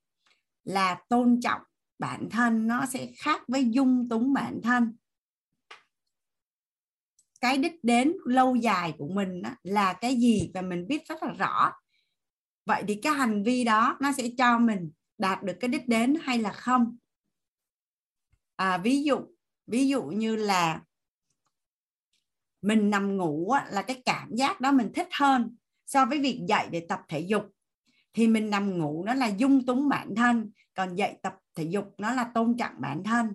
là tôn trọng bản thân nó sẽ khác với dung túng bản thân. Cái đích đến lâu dài của mình là cái gì và mình biết rất là rõ. Vậy thì cái hành vi đó nó sẽ cho mình đạt được cái đích đến hay là không? À, ví dụ ví dụ như là mình nằm ngủ là cái cảm giác đó mình thích hơn so với việc dậy để tập thể dục. Thì mình nằm ngủ nó là dung túng bản thân còn dậy tập thể dục nó là tôn trọng bản thân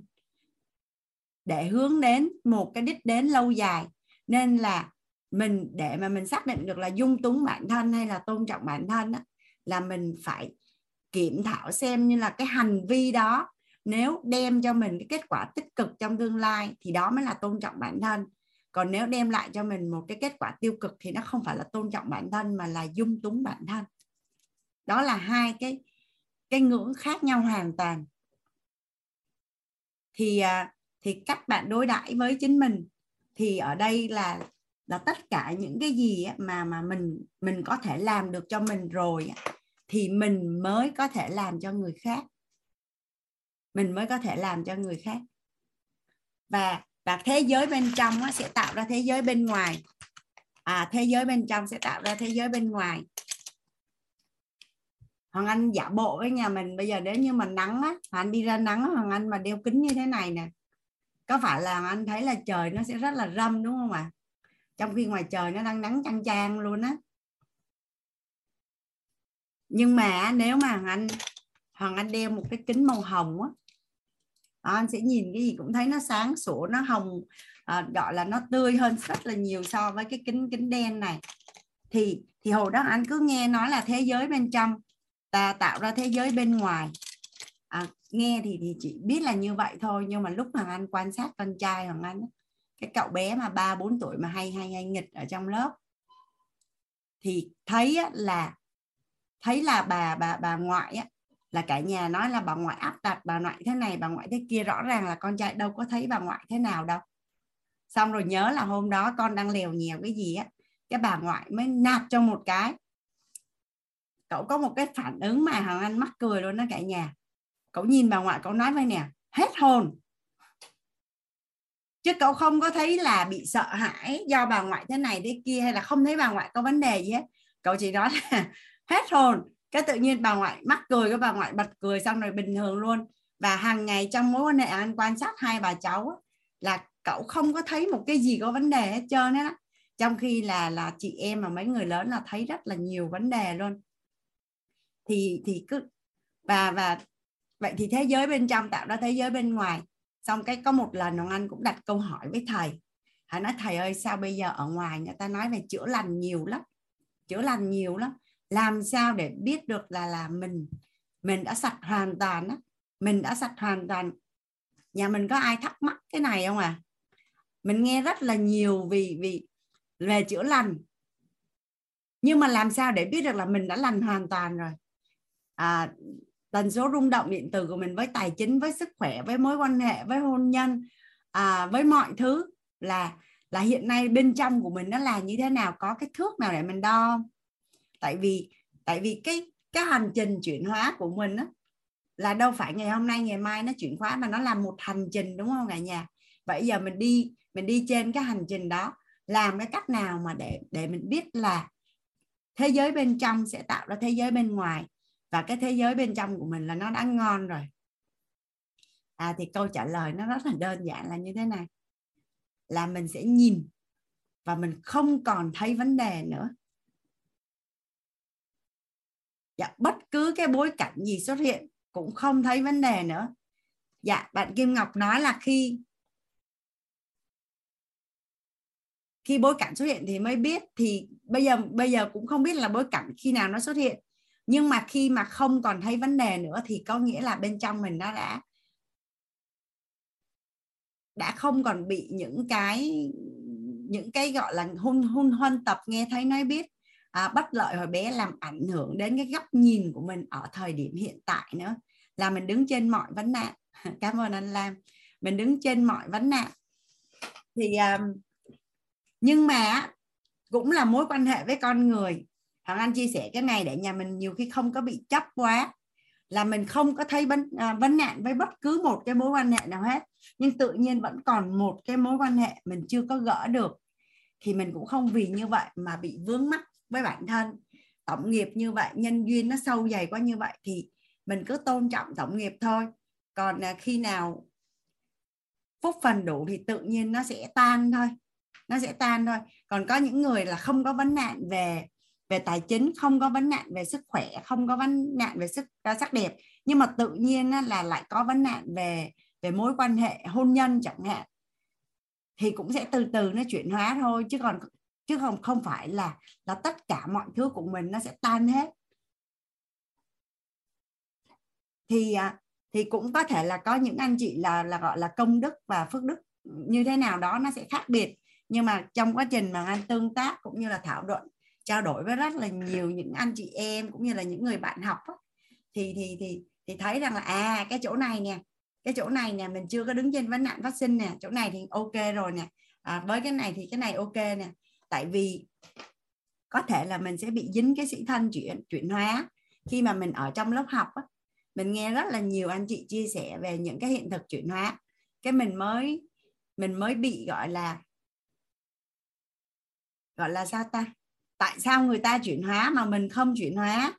để hướng đến một cái đích đến lâu dài. Nên là mình để mà mình xác định được là dung túng bản thân hay là tôn trọng bản thân đó, là mình phải kiểm thảo xem như là cái hành vi đó nếu đem cho mình cái kết quả tích cực trong tương lai thì đó mới là tôn trọng bản thân. Còn nếu đem lại cho mình một cái kết quả tiêu cực thì nó không phải là tôn trọng bản thân mà là dung túng bản thân. Đó là hai cái cái ngưỡng khác nhau hoàn toàn. Thì à, thì cách bạn đối đãi với chính mình thì ở đây là là tất cả những cái gì mà mà mình mình có thể làm được cho mình rồi thì mình mới có thể làm cho người khác. Mình mới có thể làm cho người khác. Và và thế giới bên trong sẽ tạo ra thế giới bên ngoài. À thế giới bên trong sẽ tạo ra thế giới bên ngoài. Hoàng Anh giả bộ với nhà mình bây giờ nếu như mà nắng á Hoàng Anh đi ra nắng Hoàng Anh mà đeo kính như thế này nè có phải là Hoàng Anh thấy là trời nó sẽ rất là râm đúng không ạ à? trong khi ngoài trời nó đang nắng chang chang luôn á nhưng mà nếu mà Hoàng Anh Hoàng Anh đeo một cái kính màu hồng á anh sẽ nhìn cái gì cũng thấy nó sáng sủa nó hồng à, gọi là nó tươi hơn rất là nhiều so với cái kính kính đen này thì thì hồi đó anh cứ nghe nói là thế giới bên trong ta tạo ra thế giới bên ngoài. À, nghe thì thì chị biết là như vậy thôi nhưng mà lúc mà anh quan sát con trai hoàng anh cái cậu bé mà ba bốn tuổi mà hay hay hay nghịch ở trong lớp thì thấy là thấy là bà bà bà ngoại á, là cả nhà nói là bà ngoại áp đặt bà ngoại thế này bà ngoại thế kia rõ ràng là con trai đâu có thấy bà ngoại thế nào đâu. Xong rồi nhớ là hôm đó con đang lèo nhèo cái gì á cái bà ngoại mới nạt cho một cái cậu có một cái phản ứng mà hoàng anh mắc cười luôn đó cả nhà. Cậu nhìn bà ngoại cậu nói với nè, hết hồn. Chứ cậu không có thấy là bị sợ hãi do bà ngoại thế này thế kia hay là không thấy bà ngoại có vấn đề gì hết. Cậu chỉ nói là hết hồn. Cái tự nhiên bà ngoại mắc cười, cái bà ngoại bật cười xong rồi bình thường luôn. Và hàng ngày trong mối quan hệ anh quan sát hai bà cháu là cậu không có thấy một cái gì có vấn đề hết trơn á. Trong khi là là chị em và mấy người lớn là thấy rất là nhiều vấn đề luôn thì thì cứ, và và vậy thì thế giới bên trong tạo ra thế giới bên ngoài. Xong cái có một lần hoàng anh cũng đặt câu hỏi với thầy. Hãy nói, thầy ơi, sao bây giờ ở ngoài người ta nói về chữa lành nhiều lắm, chữa lành nhiều lắm. Làm sao để biết được là là mình mình đã sạch hoàn toàn á, mình đã sạch hoàn toàn. Nhà mình có ai thắc mắc cái này không à? Mình nghe rất là nhiều vì vì về chữa lành. Nhưng mà làm sao để biết được là mình đã lành hoàn toàn rồi? À, tần số rung động điện từ của mình với tài chính với sức khỏe với mối quan hệ với hôn nhân à, với mọi thứ là là hiện nay bên trong của mình nó là như thế nào có cái thước nào để mình đo tại vì tại vì cái cái hành trình chuyển hóa của mình á là đâu phải ngày hôm nay ngày mai nó chuyển hóa mà nó là một hành trình đúng không cả nhà? Vậy giờ mình đi mình đi trên cái hành trình đó làm cái cách nào mà để để mình biết là thế giới bên trong sẽ tạo ra thế giới bên ngoài và cái thế giới bên trong của mình là nó đã ngon rồi. À thì câu trả lời nó rất là đơn giản là như thế này. Là mình sẽ nhìn và mình không còn thấy vấn đề nữa. Dạ, bất cứ cái bối cảnh gì xuất hiện cũng không thấy vấn đề nữa. Dạ bạn Kim Ngọc nói là khi khi bối cảnh xuất hiện thì mới biết thì bây giờ bây giờ cũng không biết là bối cảnh khi nào nó xuất hiện nhưng mà khi mà không còn thấy vấn đề nữa thì có nghĩa là bên trong mình nó đã đã không còn bị những cái những cái gọi là hôn hôn huân tập nghe thấy nói biết à, bất lợi hồi bé làm ảnh hưởng đến cái góc nhìn của mình ở thời điểm hiện tại nữa. Là mình đứng trên mọi vấn nạn. Cảm ơn anh Lam. Mình đứng trên mọi vấn nạn. Thì um, nhưng mà cũng là mối quan hệ với con người. Hoàng Anh chia sẻ cái này để nhà mình nhiều khi không có bị chấp quá là mình không có thấy vấn à, vấn nạn với bất cứ một cái mối quan hệ nào hết. Nhưng tự nhiên vẫn còn một cái mối quan hệ mình chưa có gỡ được thì mình cũng không vì như vậy mà bị vướng mắc với bản thân. Tổng nghiệp như vậy nhân duyên nó sâu dày quá như vậy thì mình cứ tôn trọng tổng nghiệp thôi. Còn à, khi nào phúc phần đủ thì tự nhiên nó sẽ tan thôi nó sẽ tan thôi. Còn có những người là không có vấn nạn về về tài chính, không có vấn nạn về sức khỏe, không có vấn nạn về sức à, sắc đẹp. Nhưng mà tự nhiên là lại có vấn nạn về về mối quan hệ, hôn nhân chẳng hạn. Thì cũng sẽ từ từ nó chuyển hóa thôi, chứ còn, chứ không không phải là là tất cả mọi thứ của mình nó sẽ tan hết. Thì à, thì cũng có thể là có những anh chị là là gọi là công đức và phước đức như thế nào đó nó sẽ khác biệt. Nhưng mà trong quá trình mà anh tương tác cũng như là thảo luận trao đổi với rất là nhiều những anh chị em cũng như là những người bạn học đó, thì thì thì thì thấy rằng là à cái chỗ này nè cái chỗ này nè mình chưa có đứng trên vấn nạn phát sinh nè chỗ này thì ok rồi nè à, với cái này thì cái này ok nè. Tại vì có thể là mình sẽ bị dính cái sĩ thân chuyển chuyển hóa khi mà mình ở trong lớp học á, mình nghe rất là nhiều anh chị chia sẻ về những cái hiện thực chuyển hóa. Cái mình mới mình mới bị gọi là gọi là sao ta? Tại sao người ta chuyển hóa mà mình không chuyển hóa?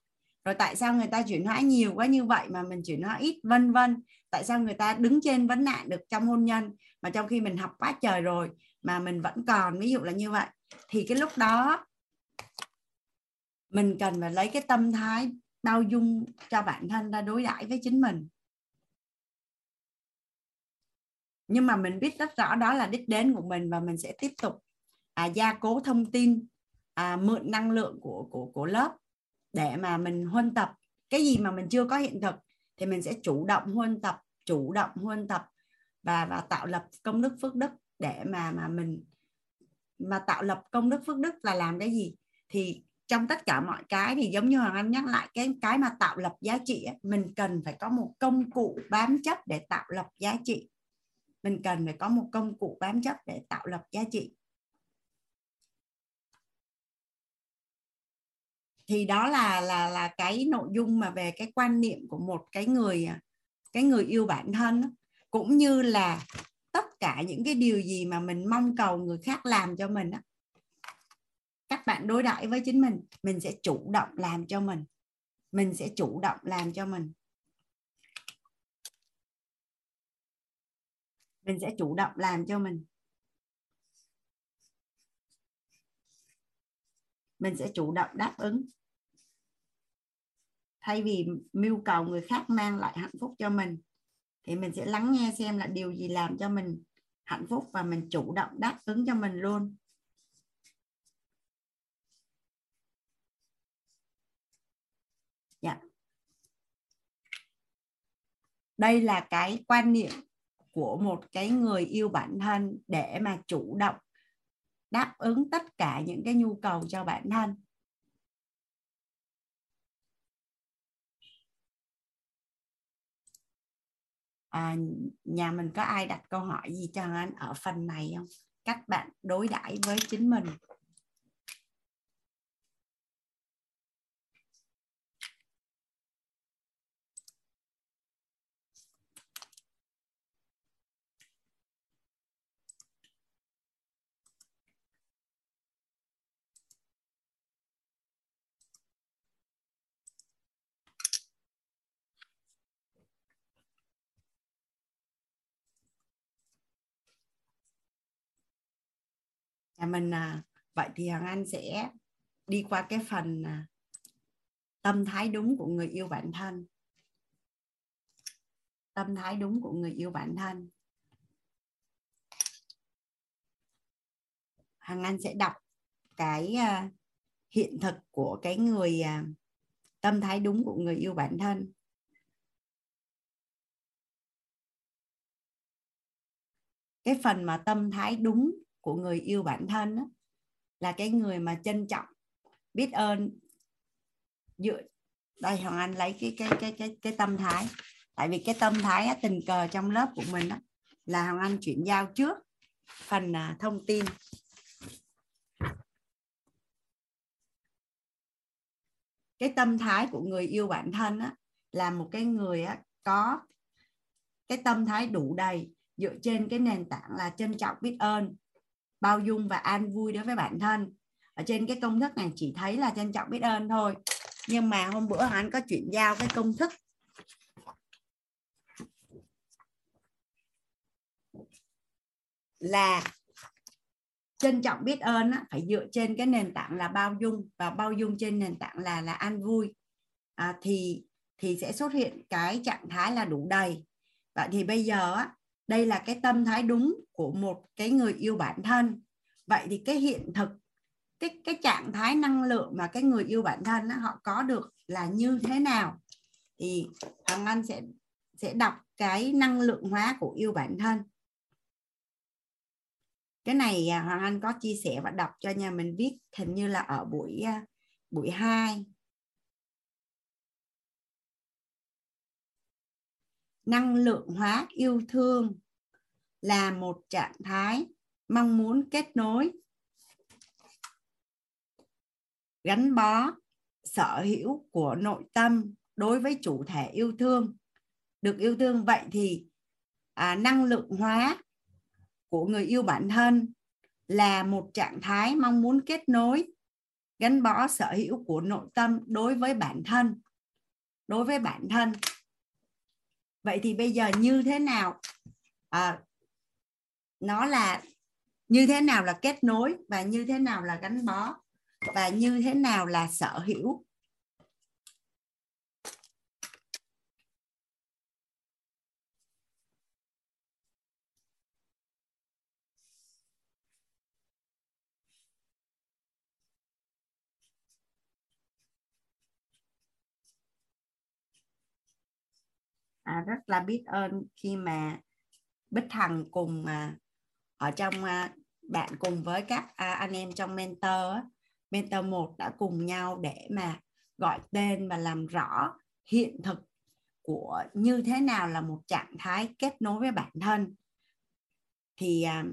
Rồi tại sao người ta chuyển hóa nhiều quá như vậy mà mình chuyển hóa ít? Vân vân. Tại sao người ta đứng trên vấn nạn được trong hôn nhân mà trong khi mình học quá trời rồi mà mình vẫn còn? Ví dụ là như vậy. Thì cái lúc đó mình cần phải lấy cái tâm thái bao dung cho bản thân ra đối đãi với chính mình. Nhưng mà mình biết rất rõ đó là đích đến của mình và mình sẽ tiếp tục à, gia cố thông tin à, mượn năng lượng của của của lớp để mà mình huân tập. Cái gì mà mình chưa có hiện thực thì mình sẽ chủ động huân tập chủ động huân tập và và tạo lập công đức phước đức để mà mà mình mà tạo lập công đức phước đức là làm cái gì? Thì trong tất cả mọi cái thì giống như hoàng anh nhắc lại cái cái mà tạo lập giá trị mình cần phải có một công cụ bám chấp để tạo lập giá trị. Mình cần phải có một công cụ bám chấp để tạo lập giá trị. Thì đó là là là cái nội dung mà về cái quan niệm của một cái người à, cái người yêu bản thân cũng như là tất cả những cái điều gì mà mình mong cầu người khác làm cho mình á, các bạn đối đãi với chính mình mình sẽ chủ động làm cho mình. Mình sẽ chủ động làm cho mình. Mình sẽ chủ động làm cho mình. Mình sẽ chủ động đáp ứng thay vì mưu cầu người khác mang lại hạnh phúc cho mình, thì mình sẽ lắng nghe xem là điều gì làm cho mình hạnh phúc và mình chủ động đáp ứng cho mình luôn. Dạ. Đây là cái quan niệm của một cái người yêu bản thân để mà chủ động đáp ứng tất cả những cái nhu cầu cho bản thân. À, nhà mình có ai đặt câu hỏi gì cho anh ở phần này không? Cách bạn đối đãi với chính mình. Mình à, vậy thì hằng anh sẽ đi qua cái phần à, tâm thái đúng của người yêu bản thân. Tâm thái đúng của người yêu bản thân. Hằng anh sẽ đọc cái à, hiện thực của cái người à, tâm thái đúng của người yêu bản thân. Cái phần mà tâm thái đúng của người yêu bản thân đó, là cái người mà trân trọng biết ơn dựa đây hoàng anh lấy cái cái cái cái cái tâm thái. Tại vì cái tâm thái á, tình cờ trong lớp của mình đó, là hoàng anh chuyển giao trước phần à, thông tin. Cái tâm thái của người yêu bản thân á, là một cái người á, có cái tâm thái đủ đầy dựa trên cái nền tảng là trân trọng biết ơn bao dung và an vui đối với bản thân. Ở trên cái công thức này chỉ thấy là trân trọng biết ơn thôi. Nhưng mà hôm bữa anh có chuyển giao cái công thức. Là trân trọng biết ơn á, phải dựa trên cái nền tảng là bao dung. Và bao dung trên nền tảng là là an vui. À, thì thì sẽ xuất hiện cái trạng thái là đủ đầy. Vậy thì bây giờ á, đây là cái tâm thái đúng của một cái người yêu bản thân. Vậy thì cái hiện thực cái cái trạng thái năng lượng mà cái người yêu bản thân đó, họ có được là như thế nào? Thì hoàng anh sẽ sẽ đọc cái năng lượng hóa của yêu bản thân. Cái này à, hoàng anh có chia sẻ và đọc cho nhà mình viết hình như là ở buổi à, buổi 2 năng lượng hóa yêu thương là một trạng thái mong muốn kết nối gắn bó sở hữu của nội tâm đối với chủ thể yêu thương. Được yêu thương vậy thì à, năng lượng hóa của người yêu bản thân là một trạng thái mong muốn kết nối gắn bó sở hữu của nội tâm đối với bản thân đối với bản thân vậy thì bây giờ như thế nào? À, nó là như thế nào là kết nối và như thế nào là gắn bó và như thế nào là sở hữu? À, rất là biết ơn khi mà Bích Hằng cùng à, ở trong à, bạn cùng với các à, anh em trong mentor mentor một đã cùng nhau để mà gọi tên và làm rõ hiện thực của như thế nào là một trạng thái kết nối với bản thân. Thì à,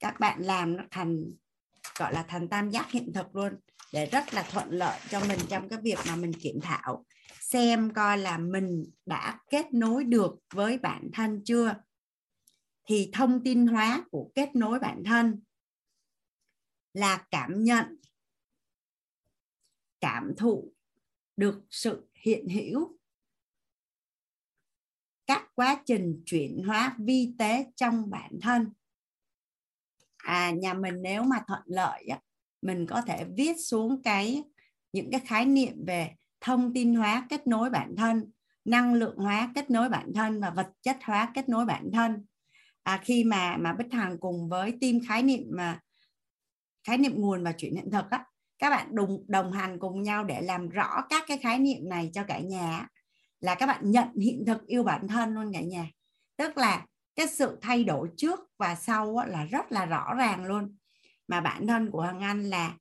các bạn làm nó thành gọi là thành tam giác hiện thực luôn để rất là thuận lợi cho mình trong cái việc mà mình kiểm thảo xem coi là mình đã kết nối được với bản thân chưa? Thì thông tin hóa của kết nối bản thân là cảm nhận, cảm thụ được sự hiện hữu. Các quá trình chuyển hóa vi tế trong bản thân. À nhà mình nếu mà thuận lợi mình có thể viết xuống cái, những cái khái niệm về thông tin hóa kết nối bản thân năng lượng hóa kết nối bản thân và vật chất hóa kết nối bản thân. À, khi mà mà Bích Hằng cùng với team khái niệm mà khái niệm nguồn và chuyển hiện thực á các bạn đồng đồng hành cùng nhau để làm rõ các cái khái niệm này cho cả nhà là các bạn nhận hiện thực yêu bản thân luôn cả nhà. Tức là cái sự thay đổi trước và sau là rất là rõ ràng luôn. Mà bản thân của Hằng Anh là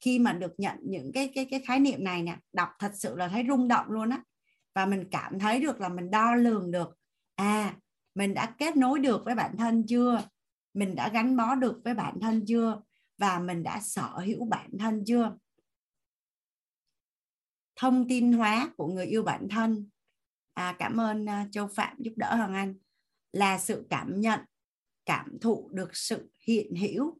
khi mà được nhận những cái cái cái khái niệm này nè đọc thật sự là thấy rung động luôn á. Và mình cảm thấy được là mình đo lường được à mình đã kết nối được với bản thân chưa? Mình đã gắn bó được với bản thân chưa? Và mình đã sở hữu bản thân chưa? Thông tin hóa của người yêu bản thân. À, cảm ơn à, châu phạm giúp đỡ hoàng anh. Là sự cảm nhận cảm thụ được sự hiện hữu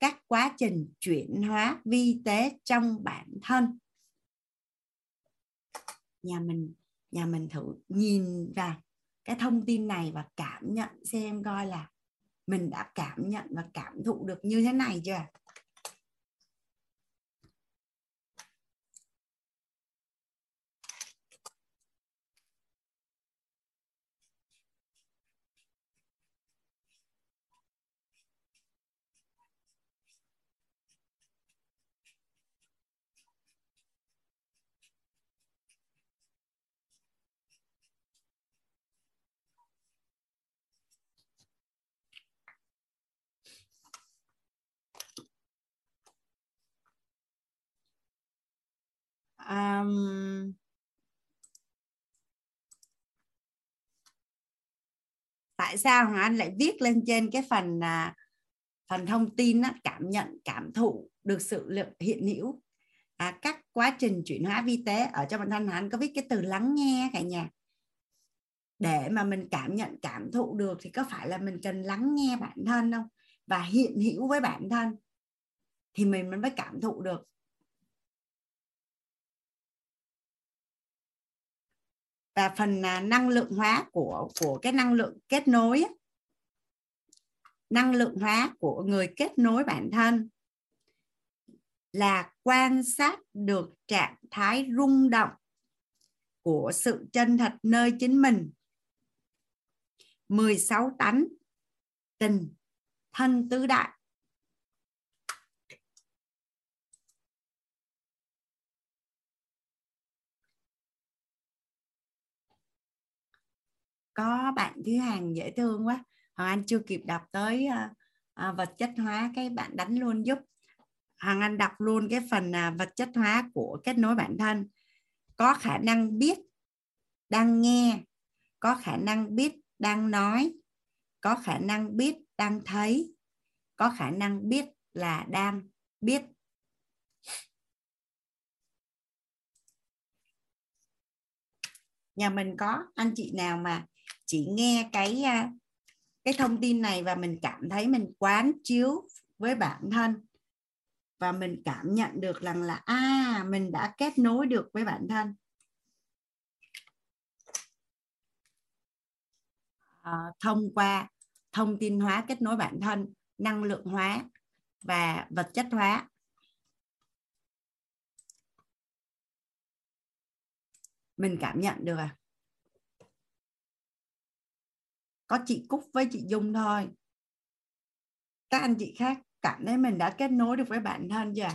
các quá trình chuyển hóa vi tế trong bản thân. Nhà mình nhà mình thử nhìn vào cái thông tin này và cảm nhận xem coi là mình đã cảm nhận và cảm thụ được như thế này chưa um, tại sao Hoàng Anh lại viết lên trên cái phần uh, phần thông tin á, cảm nhận cảm thụ được sự lượng hiện hữu. À, các quá trình chuyển hóa vi tế ở trong bản thân Hoàng Anh có viết cái từ lắng nghe cả nhà. Để mà mình cảm nhận cảm thụ được thì có phải là mình cần lắng nghe bản thân không? Và hiện hữu với bản thân thì mình mới cảm thụ được. Và phần à, năng lượng hóa của của cái năng lượng kết nối năng lượng hóa của người kết nối bản thân là quan sát được trạng thái rung động của sự chân thật nơi chính mình. 16 tánh tình, thân tứ đại. Có bạn thứ hàng dễ thương quá. Hoàng anh chưa kịp đọc tới uh, uh, vật chất hóa cái bạn đánh luôn giúp. Hoàng anh đọc luôn cái phần uh, vật chất hóa của kết nối bản thân. Có khả năng biết đang nghe có khả năng biết đang nói có khả năng biết đang thấy có khả năng biết là đang biết. Nhà mình có anh chị nào mà chỉ nghe cái à, cái thông tin này và mình cảm thấy mình quán chiếu với bản thân. Và mình cảm nhận được rằng là à mình đã kết nối được với bản thân. À, thông qua thông tin hóa kết nối bản thân năng lượng hóa và vật chất hóa. Mình cảm nhận được à? Có chị Cúc với chị Dung thôi. Các anh chị khác, cảm thấy mình đã kết nối được với bản thân chưa?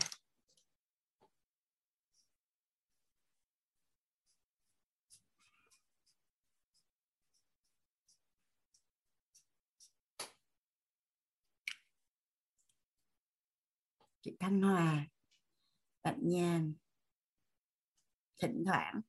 Chị Thanh Hòa bạn Nhàn, thỉnh thoảng.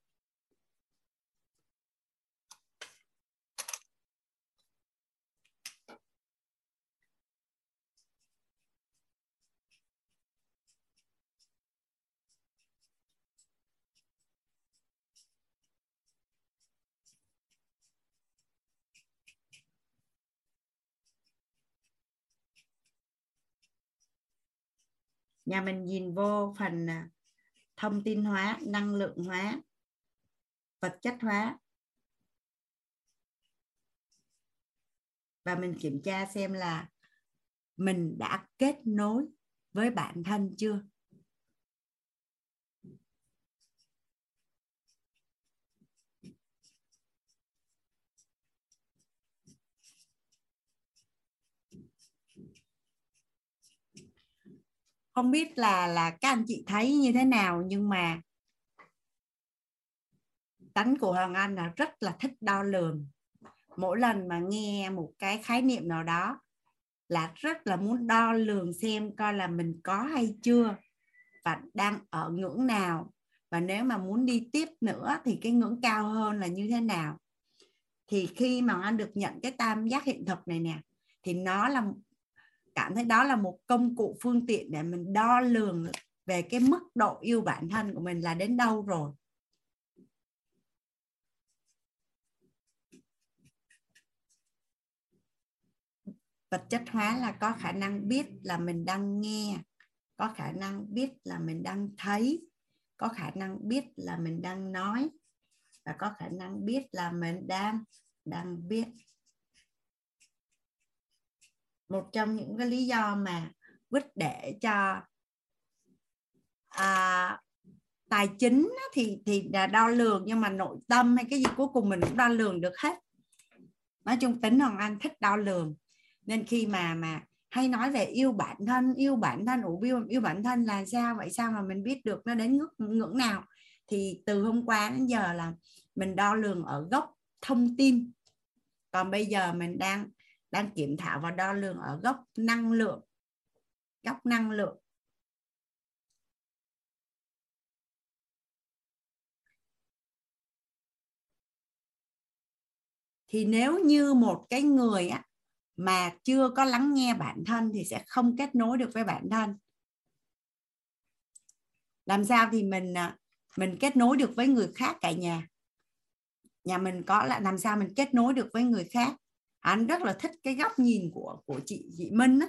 Nhà mình nhìn vô phần à, thông tin hóa, năng lượng hóa, vật chất hóa. Và mình kiểm tra xem là mình đã kết nối với bản thân chưa? Không biết là là các anh chị thấy như thế nào, nhưng mà tánh của Hoàng Anh là rất là thích đo lường. Mỗi lần mà nghe một cái khái niệm nào đó là rất là muốn đo lường xem coi là mình có hay chưa và đang ở ngưỡng nào. Và nếu mà muốn đi tiếp nữa thì cái ngưỡng cao hơn là như thế nào? Thì khi mà anh được nhận cái tam giác hiện thực này nè, thì nó là cảm thấy đó là một công cụ phương tiện để mình đo lường về cái mức độ yêu bản thân của mình là đến đâu rồi. Vật chất hóa là có khả năng biết là mình đang nghe, có khả năng biết là mình đang thấy, có khả năng biết là mình đang nói, và có khả năng biết là mình đang đang biết một trong những cái lý do mà quýt để cho à, tài chính thì thì là đo lường nhưng mà nội tâm hay cái gì cuối cùng mình cũng đo lường được hết. Nói chung tính hoàng anh thích đo lường. Nên khi mà mà hay nói về yêu bản thân yêu bản thân ủ yêu, yêu bản thân là sao vậy sao mà mình biết được nó đến ngưỡng, ngưỡng nào? Thì từ hôm qua đến giờ là mình đo lường ở gốc thông tin. Còn bây giờ mình đang đang kiểm thảo và đo lường ở góc năng lượng. Góc năng lượng. Thì nếu như một cái người á, mà chưa có lắng nghe bản thân thì sẽ không kết nối được với bản thân. Làm sao thì mình à, mình kết nối được với người khác cả nhà? Nhà mình có là làm sao mình kết nối được với người khác? Anh rất là thích cái góc nhìn của của chị chị Minh á.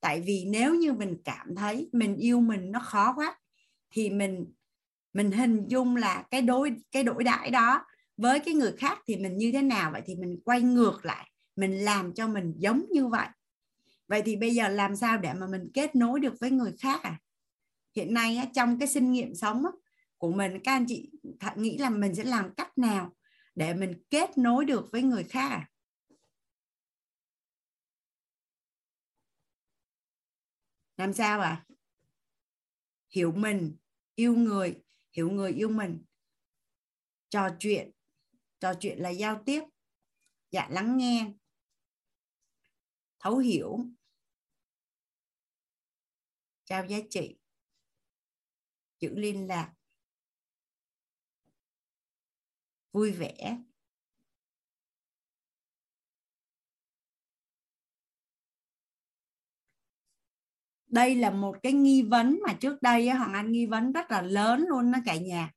Tại vì nếu như mình cảm thấy mình yêu mình nó khó quá, thì mình mình hình dung là cái đối, cái đổi đãi đó với cái người khác thì mình như thế nào, vậy thì mình quay ngược lại, mình làm cho mình giống như vậy. Vậy thì bây giờ làm sao để mà mình kết nối được với người khác à? Hiện nay trong cái sinh nghiệm sống của mình, các anh chị nghĩ là mình sẽ làm cách nào để mình kết nối được với người khác à? Làm sao à hiểu mình, yêu người, hiểu người yêu mình. Trò chuyện trò chuyện là giao tiếp. Dạ lắng nghe. Thấu hiểu. Trao giá trị. Giữ liên lạc. Vui vẻ. Đây là một cái nghi vấn mà trước đây Hoàng Anh nghi vấn rất là lớn luôn đó cả nhà.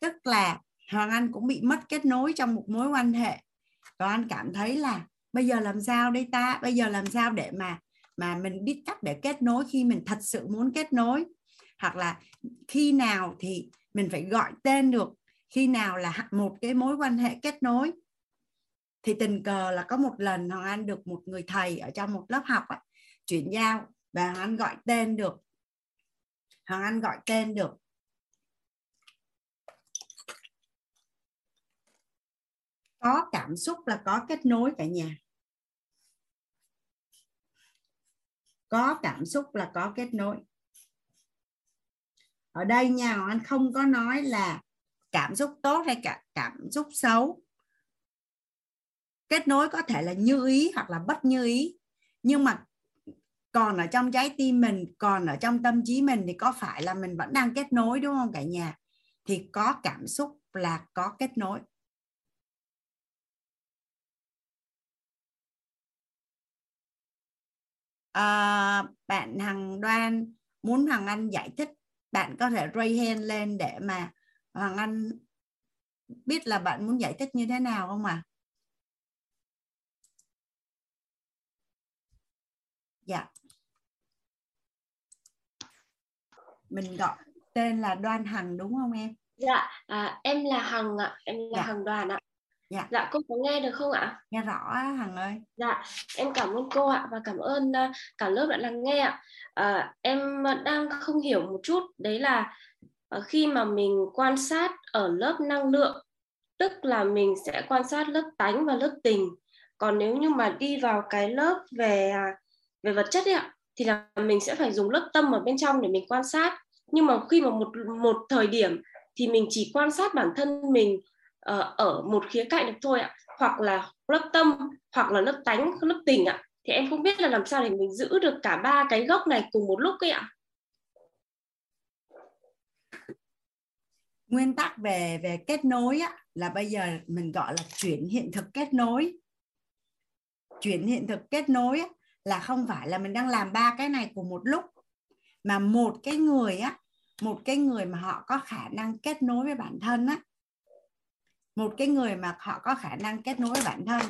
Tức là Hoàng Anh cũng bị mất kết nối trong một mối quan hệ. Và anh cảm thấy là bây giờ làm sao đây ta? Bây giờ làm sao để mà mà mình biết cách để kết nối khi mình thật sự muốn kết nối? Hoặc là khi nào thì mình phải gọi tên được? Khi nào là một cái mối quan hệ kết nối? Thì tình cờ là có một lần hoàng anh được một người thầy ở trong một lớp học ấy, chuyển giao và hoàng anh gọi tên được. Hoàng anh gọi tên được. Có cảm xúc là có kết nối cả nhà. Có cảm xúc là có kết nối. Ở đây nha anh không có nói là cảm xúc tốt hay cả cảm xúc xấu. Kết nối có thể là như ý hoặc là bất như ý. Nhưng mà còn ở trong trái tim mình còn ở trong tâm trí mình thì có phải là mình vẫn đang kết nối đúng không cả nhà thì có cảm xúc là có kết nối à, bạn Hằng Đoan muốn Hoàng Anh giải thích bạn có thể raise hand lên để mà Hoàng Anh biết là bạn muốn giải thích như thế nào không ạ? À? Dạ. Mình gọi tên là Đoan Hằng đúng không em? Dạ, à, em là Hằng ạ, em là dạ. Hằng Đoàn ạ. Dạ. dạ cô có nghe được không ạ? Nghe rõ Hằng ơi. Dạ em cảm ơn cô ạ và cảm ơn uh, cả lớp đã lắng nghe ạ. À, em đang không hiểu một chút đấy là uh, khi mà mình quan sát ở lớp năng lượng tức là mình sẽ quan sát lớp tánh và lớp tình. Còn nếu như mà đi vào cái lớp về uh, về vật chất ấy ạ thì là mình sẽ phải dùng lớp tâm ở bên trong để mình quan sát. Nhưng mà khi mà một một thời điểm thì mình chỉ quan sát bản thân mình uh, ở một khía cạnh được thôi ạ. Hoặc là lớp tâm hoặc là lớp tánh lớp tình ạ. Thì em không biết là làm sao để mình giữ được cả ba cái gốc này cùng một lúc ấy ạ. Nguyên tắc về về kết nối á, là bây giờ mình gọi là chuyển hiện thực kết nối. Chuyển hiện thực kết nối á, là không phải là mình đang làm ba cái này cùng một lúc. Mà một cái người á, một cái người mà họ có khả năng kết nối với bản thân á, một cái người mà họ có khả năng kết nối với bản thân,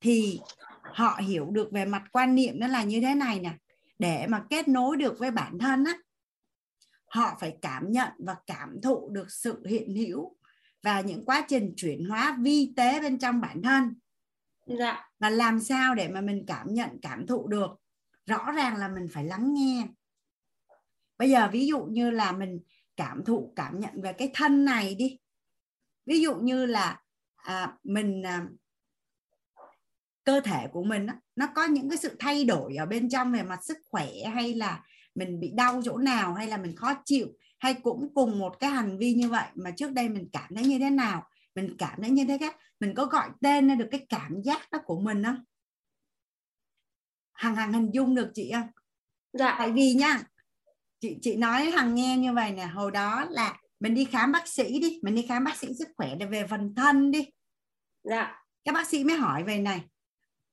thì họ hiểu được về mặt quan niệm nó là như thế này nè. Để mà kết nối được với bản thân á, họ phải cảm nhận và cảm thụ được sự hiện hữu và những quá trình chuyển hóa vi tế bên trong bản thân dạ. và làm sao để mà mình cảm nhận cảm thụ được? Rõ ràng là mình phải lắng nghe. Bây giờ ví dụ như là mình cảm thụ cảm nhận về cái thân này đi. Ví dụ như là à, mình à, cơ thể của mình á, nó có những cái sự thay đổi ở bên trong về mặt sức khỏe hay là mình bị đau chỗ nào hay là mình khó chịu hay cũng cùng một cái hành vi như vậy mà trước đây mình cảm thấy như thế nào? Mình cảm thấy như thế khác mình có gọi tên ra được cái cảm giác đó của mình không? Hằng hằng hình dung được chị không? Dạ. Tại vì nha chị chị nói hằng nghe như vậy nè hồi đó là mình đi khám bác sĩ đi mình đi khám bác sĩ sức khỏe để về phần thân đi. Dạ. Các bác sĩ mới hỏi về này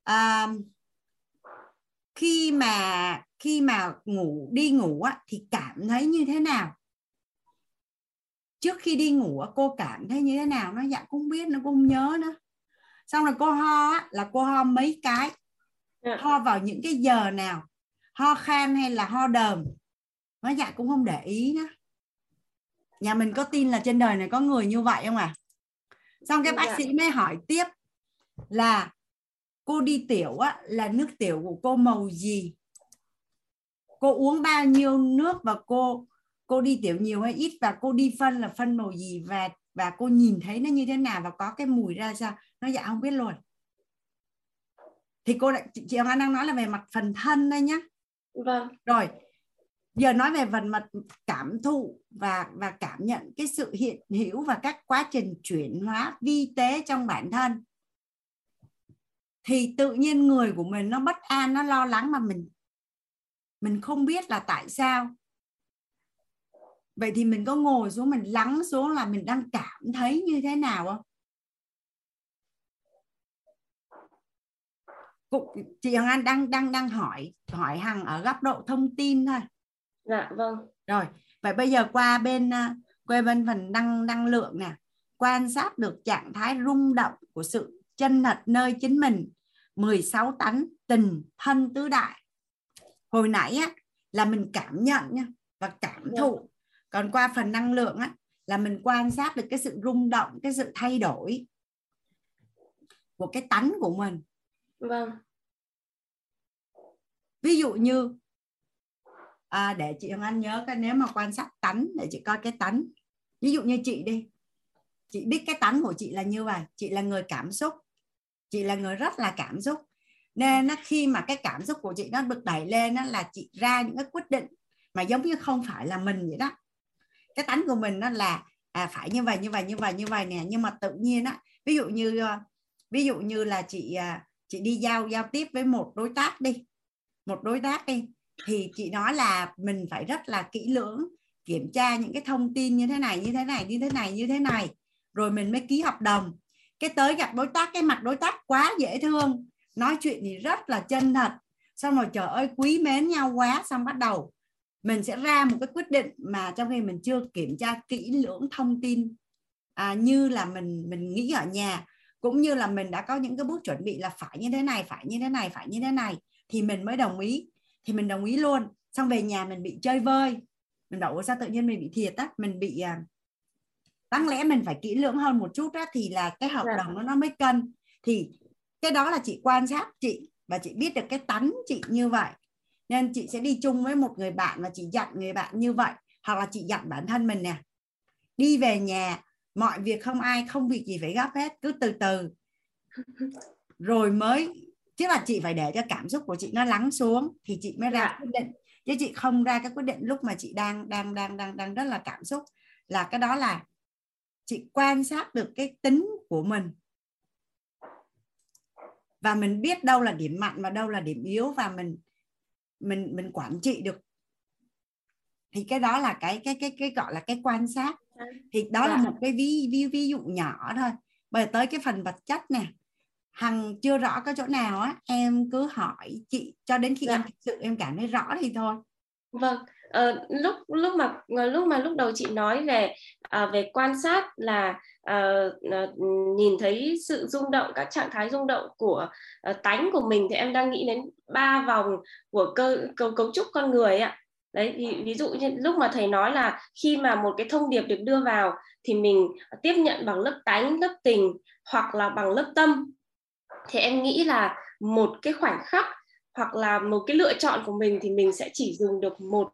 à, khi mà khi mà ngủ đi ngủ á, thì cảm thấy như thế nào trước khi đi ngủ cô cảm thấy như thế nào? Nó dạ cũng biết nó cũng nhớ nữa xong rồi cô ho á, là cô ho mấy cái. Dạ. ho vào những cái giờ nào? Ho khan hay là ho đờm? Nó dạ cũng không để ý nữa nhà mình có tin là trên đời này có người như vậy không à xong cái bác dạ. sĩ mới hỏi tiếp là cô đi tiểu á là nước tiểu của cô màu gì? Cô uống bao nhiêu nước và cô cô đi tiểu nhiều hay ít và cô đi phân là phân màu gì và và cô nhìn thấy nó như thế nào và có cái mùi ra sao? Nó dạ không biết luôn. Thì cô lại chị Hồng Anh đang nói là về mặt phần thân đây nhá. Vâng. Rồi giờ nói về phần mặt cảm thụ và và cảm nhận cái sự hiện hữu và các quá trình chuyển hóa vi tế trong bản thân. Thì tự nhiên người của mình nó bất an nó lo lắng mà mình mình không biết là tại sao vậy thì mình có ngồi xuống mình lắng xuống là mình đang cảm thấy như thế nào không? Chị Hằng Anh đang đang đang hỏi hỏi Hằng ở góc độ thông tin thôi. Dạ vâng. Rồi vậy bây giờ qua bên à, qua bên phần năng năng lượng nè. Quan sát được trạng thái rung động của sự chân thật nơi chính mình 16 tánh tình thân tứ đại. Hồi nãy á là mình cảm nhận nha và cảm dạ. thụ còn qua phần năng lượng á là mình quan sát được cái sự rung động cái sự thay đổi của cái tánh của mình. Vâng. Ví dụ như à, để chị Hồng Anh nhớ cái nếu mà quan sát tánh để chị coi cái tánh. Ví dụ như chị đi chị biết cái tánh của chị là như vậy. Chị là người cảm xúc. Chị là người rất là cảm xúc. Nên nó khi mà cái cảm xúc của chị nó được đẩy lên đó là chị ra những cái quyết định mà giống như không phải là mình vậy đó cái tánh của mình nó là à, phải như vậy như vậy như vậy như vậy nè. Nhưng mà tự nhiên á ví dụ như ờ, ví dụ như là chị à, chị đi giao giao tiếp với một đối tác đi một đối tác đi thì chị nói là mình phải rất là kỹ lưỡng kiểm tra những cái thông tin như thế này như thế này như thế này như thế này rồi mình mới ký hợp đồng. Cái tới gặp đối tác cái mặt đối tác quá dễ thương nói chuyện thì rất là chân thật. Xong rồi trời ơi quý mến nhau quá xong bắt đầu mình sẽ ra một cái quyết định mà trong khi mình chưa kiểm tra kỹ lưỡng thông tin à, như là mình mình nghĩ ở nhà cũng như là mình đã có những cái bước chuẩn bị là phải như thế này phải như thế này phải như thế này thì mình mới đồng ý thì mình đồng ý luôn. Xong về nhà mình bị chơi vơi mình bảo sao tự nhiên mình bị thiệt á mình bị à, đáng lẽ mình phải kỹ lưỡng hơn một chút á thì là cái hợp dạ. đồng nó nó mới cân. Thì cái đó là chị quan sát chị và chị biết được cái tánh chị như vậy nên chị sẽ đi chung với một người bạn và chị dặn người bạn như vậy hoặc là chị dặn bản thân mình nè. Đi về nhà mọi việc không ai không việc gì phải gấp hết cứ từ từ. Rồi mới chứ là chị phải để cho cảm xúc của chị nó lắng xuống thì chị mới ra dạ. quyết định. Chứ chị không ra cái quyết định lúc mà chị đang đang đang đang đang rất là cảm xúc. Là cái đó là chị quan sát được cái tính của mình. Và mình biết đâu là điểm mạnh và đâu là điểm yếu và mình mình mình quản trị được. Thì cái đó là cái cái cái cái gọi là cái quan sát. Thì đó là Dạ. một cái ví ví ví dụ nhỏ thôi. Bây giờ tới cái phần vật chất nè. Hằng chưa rõ có chỗ nào á em cứ hỏi chị cho đến khi Dạ. em thực sự em cảm thấy rõ thì thôi. Vâng, ờ, lúc lúc mà ờ, lúc mà lúc đầu chị nói về à, về quan sát là ờ, ờ, nhìn thấy sự rung động các trạng thái rung động của ờ, tánh của mình thì em đang nghĩ đến ba vòng của cơ cấu cấu trúc con người ạ. Đấy thì ví dụ như lúc mà thầy nói là khi mà một cái thông điệp được đưa vào thì mình tiếp nhận bằng lớp tánh, lớp tình hoặc là bằng lớp tâm thì em nghĩ là một cái khoảnh khắc hoặc là một cái lựa chọn của mình thì mình sẽ chỉ dùng được một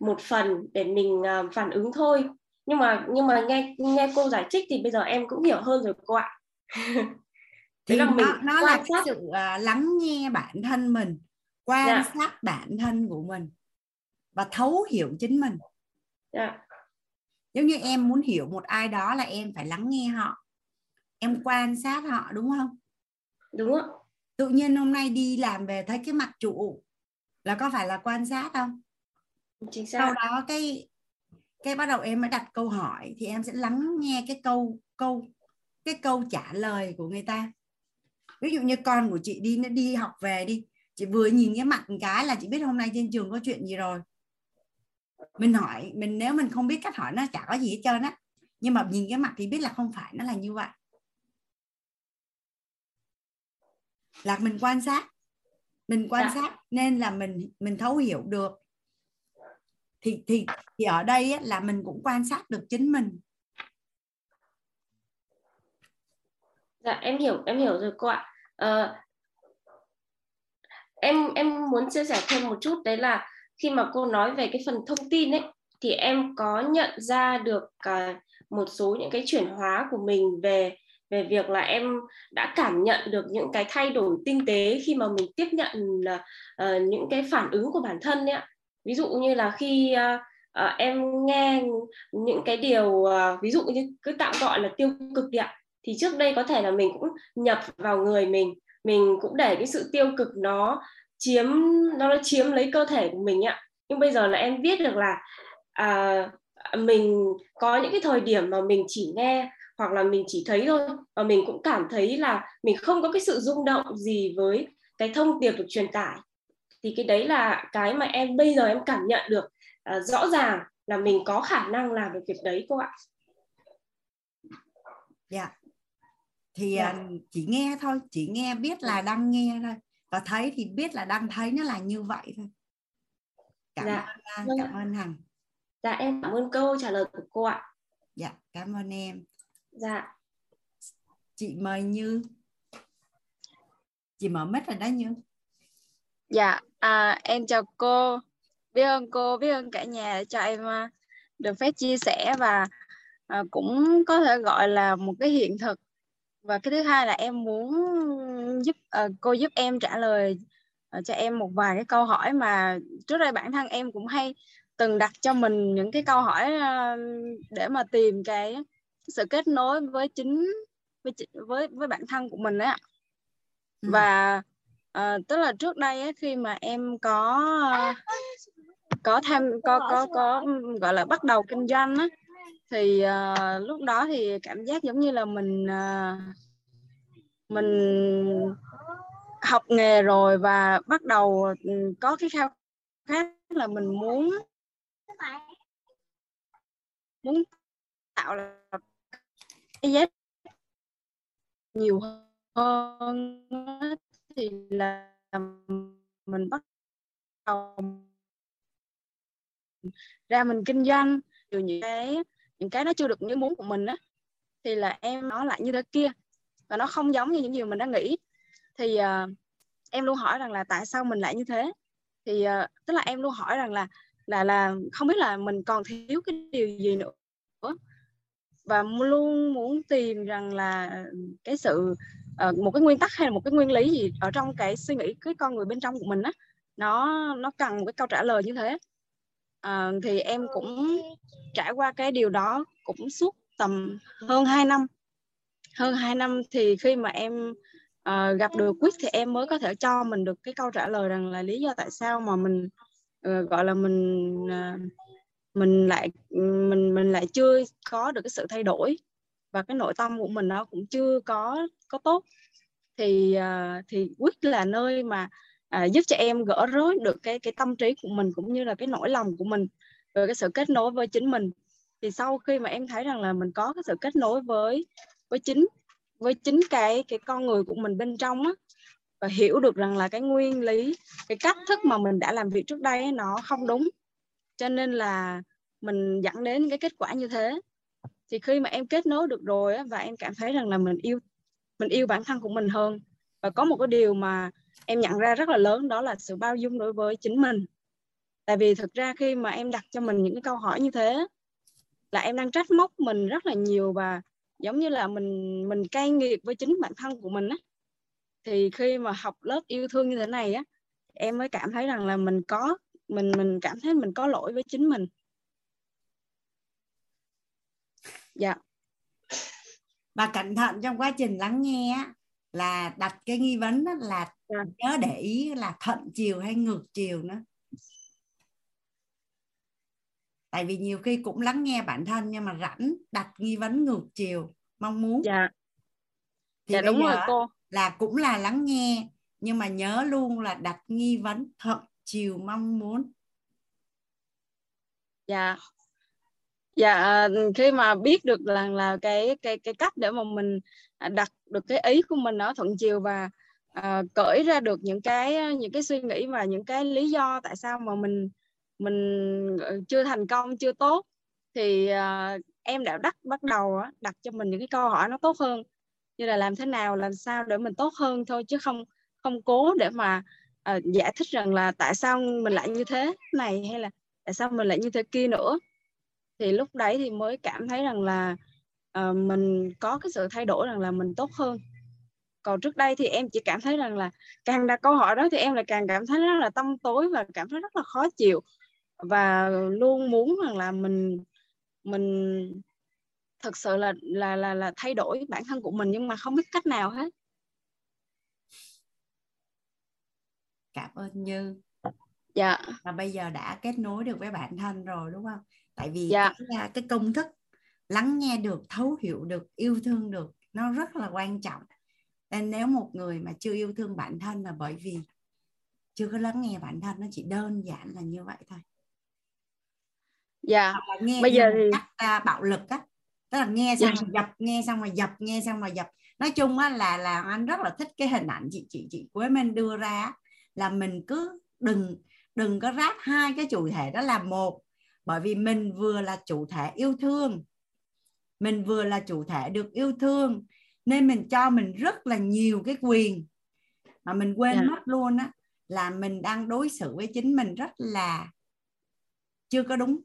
một phần để mình à, phản ứng thôi. Nhưng mà nhưng mà nghe nghe cô giải thích thì bây giờ em cũng hiểu hơn rồi cô ạ. Thì là nó, mình nó là quan cái sát. sự à, lắng nghe bản thân mình quan Dạ. sát bản thân của mình và thấu hiểu chính mình. Dạ. Giống như em muốn hiểu một ai đó là em phải lắng nghe họ em quan sát họ đúng không? Đúng ạ. Tự nhiên hôm nay đi làm về thấy cái mặt trụ là có phải là quan sát không chính sau xác đó cái cái bắt đầu em mới đặt câu hỏi thì em sẽ lắng nghe cái câu câu cái câu trả lời của người ta. Ví dụ như con của chị đi nó đi học về đi. Chị vừa nhìn cái mặt một cái là chị biết hôm nay trên trường có chuyện gì rồi. Mình hỏi mình nếu mình không biết cách hỏi nó chả có gì hết trơn á. Nhưng mà nhìn cái mặt thì biết là không phải nó là như vậy. Là mình quan sát. Mình quan Dạ. sát nên là mình mình thấu hiểu được thì thì thì ở đây là mình cũng quan sát được chính mình dạ em hiểu em hiểu rồi cô ạ à, em em muốn chia sẻ thêm một chút đấy là khi mà cô nói về cái phần thông tin ấy thì em có nhận ra được à, một số những cái chuyển hóa của mình về về việc là em đã cảm nhận được những cái thay đổi tinh tế khi mà mình tiếp nhận uh, những cái phản ứng của bản thân ấy ạ ví dụ như là khi uh, em nghe những cái điều uh, ví dụ như cứ tạm gọi là tiêu cực đi ạ thì trước đây có thể là mình cũng nhập vào người mình mình cũng để cái sự tiêu cực nó chiếm nó chiếm lấy cơ thể của mình ạ. Nhưng bây giờ là em biết được là à, mình có những cái thời điểm mà mình chỉ nghe hoặc là mình chỉ thấy thôi và mình cũng cảm thấy là mình không có cái sự rung động gì với cái thông điệp được truyền tải thì cái đấy là cái mà em bây giờ em cảm nhận được à, rõ ràng là mình có khả năng làm được việc đấy cô ạ. Dạ. Thì Dạ. à, chỉ nghe thôi chỉ nghe biết là đang nghe thôi. Và thấy thì biết là đang thấy nó là như vậy thôi. Cảm Dạ. ơn à, Vâng. cảm ơn hằng. Dạ em cảm ơn câu trả lời của cô ạ. Dạ cảm ơn em. Dạ. Chị mời như. Chị mở mic rồi đó như. Dạ, à, em chào cô. Biết ơn cô, biết ơn cả nhà đã cho em à, được phép chia sẻ và à, cũng có thể gọi là một cái hiện thực. Và cái thứ hai là em muốn giúp à, cô giúp em trả lời à, cho em một vài cái câu hỏi mà trước đây bản thân em cũng hay từng đặt cho mình những cái câu hỏi à, để mà tìm cái sự kết nối với chính với với với bản thân của mình đấy ạ. Ừ. Và à, tức là trước đây á, khi mà em có có tham có có có gọi là bắt đầu kinh doanh á thì à, lúc đó thì cảm giác giống như là mình à, mình học nghề rồi và bắt đầu ừm, có cái khao khát là mình muốn muốn tạo cái giá nhiều hơn thì là mình bắt đầu ra mình kinh doanh. Từ những cái những cái nó chưa được như muốn của mình á thì là em nó lại như thế kia và nó không giống như những gì mình đã nghĩ. Thì uh, em luôn hỏi rằng là tại sao mình lại như thế? Thì uh, tức là em luôn hỏi rằng là là là không biết là mình còn thiếu cái điều gì nữa. Và luôn muốn tìm rằng là cái sự Ờ, một cái nguyên tắc hay là một cái nguyên lý gì ở trong cái suy nghĩ cái con người bên trong của mình á nó nó cần một cái câu trả lời như thế. Ờ, thì em cũng trải qua cái điều đó cũng suốt tầm hơn 2 năm. Hơn 2 năm thì khi mà em uh, gặp được Quyết thì em mới có thể cho mình được cái câu trả lời rằng là lý do tại sao mà mình uh, gọi là mình uh, mình lại mình mình lại chưa có được cái sự thay đổi và cái nội tâm của mình nó cũng chưa có có tốt. Thì uh, thì Quyết là nơi mà uh, giúp cho em gỡ rối được cái cái tâm trí của mình cũng như là cái nỗi lòng của mình về cái sự kết nối với chính mình. Thì sau khi mà em thấy rằng là mình có cái sự kết nối với với chính với chính cái cái con người của mình bên trong á và hiểu được rằng là cái nguyên lý cái cách thức mà mình đã làm việc trước đây nó không đúng. Cho nên là mình dẫn đến cái kết quả như thế thì khi mà em kết nối được rồi á, và em cảm thấy rằng là mình yêu mình yêu bản thân của mình hơn. Và có một cái điều mà em nhận ra rất là lớn đó là sự bao dung đối với chính mình. Tại vì thực ra khi mà em đặt cho mình những cái câu hỏi như thế là em đang trách móc mình rất là nhiều và giống như là mình mình cay nghiệt với chính bản thân của mình á. Thì khi mà học lớp yêu thương như thế này á em mới cảm thấy rằng là mình có mình mình cảm thấy mình có lỗi với chính mình. Dạ. Và cẩn thận trong quá trình lắng nghe là đặt cái nghi vấn là dạ. nhớ để ý là thuận chiều hay ngược chiều nữa. Tại vì nhiều khi cũng lắng nghe bản thân nhưng mà rảnh đặt nghi vấn ngược chiều mong muốn. Dạ. Thì dạ đúng rồi cô. là cũng là lắng nghe nhưng mà nhớ luôn là đặt nghi vấn thuận chiều mong muốn. Dạ dạ khi mà biết được là là cái cái cái cách để mà mình à, đặt được cái ý của mình ở thuận chiều và uh, cởi ra được những cái những cái suy nghĩ và những cái lý do tại sao mà mình mình ờ, chưa thành công chưa tốt thì uh, em đã đắt bắt đầu đặt cho mình những cái câu hỏi nó tốt hơn. Như là làm thế nào làm sao để mình tốt hơn thôi chứ không không cố để mà uh, giải thích rằng là tại sao mình lại như thế này hay là tại sao mình lại như thế kia nữa thì lúc đấy thì mới cảm thấy rằng là uh, mình có cái sự thay đổi rằng là mình tốt hơn. Còn trước đây thì em chỉ cảm thấy rằng là càng đặt câu hỏi đó thì em lại càng cảm thấy rất là tâm tối và cảm thấy rất là khó chịu. Và luôn muốn rằng là mình mình thực sự là là là là thay đổi bản thân của mình nhưng mà không biết cách nào hết. Cảm ơn như. Dạ. Và bây giờ đã kết nối được với bản thân rồi đúng không tại vì dạ. cái, cái công thức lắng nghe được thấu hiểu được yêu thương được nó rất là quan trọng nên nếu một người mà chưa yêu thương bản thân là bởi vì chưa có lắng nghe bản thân nó chỉ đơn giản là như vậy thôi dạ yeah. nghe bây giờ thì cách uh, bạo lực á tức là nghe xong yeah. rồi dập nghe xong rồi dập nghe xong rồi dập nói chung á là là anh rất là thích cái hình ảnh chị chị chị Quế Minh đưa ra là mình cứ đừng đừng có ráp hai cái chủ thể đó là một bởi vì mình vừa là chủ thể yêu thương. Mình vừa là chủ thể được yêu thương. Nên mình cho mình rất là nhiều cái quyền. Mà mình quên yeah. mất luôn á là mình đang đối xử với chính mình rất là chưa có đúng.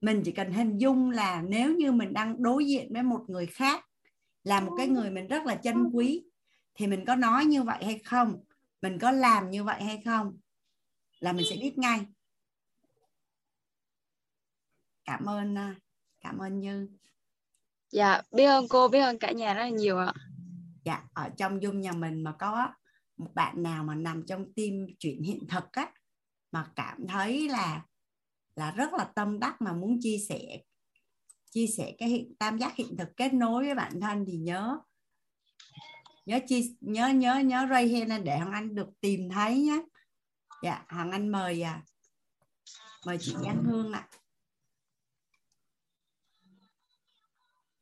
Mình chỉ cần hình dung là nếu như mình đang đối diện với một người khác là một cái người mình rất là chân quý thì mình có nói như vậy hay không? Mình có làm như vậy hay không? Là mình sẽ biết ngay cảm ơn à, cảm ơn như. Dạ biết ơn cô biết ơn cả nhà rất là nhiều ạ. Dạ ở trong dung nhà mình mà có một bạn nào mà nằm trong tim chuyện hiện thực á mà cảm thấy là là rất là tâm đắc mà muốn chia sẻ chia sẻ cái hiện tam giác hiện thực kết nối với bản thân thì nhớ nhớ chi nhớ nhớ nhớ ray lên để hoàng anh được tìm thấy nhé dạ hoàng anh mời à mời chị giang hương ạ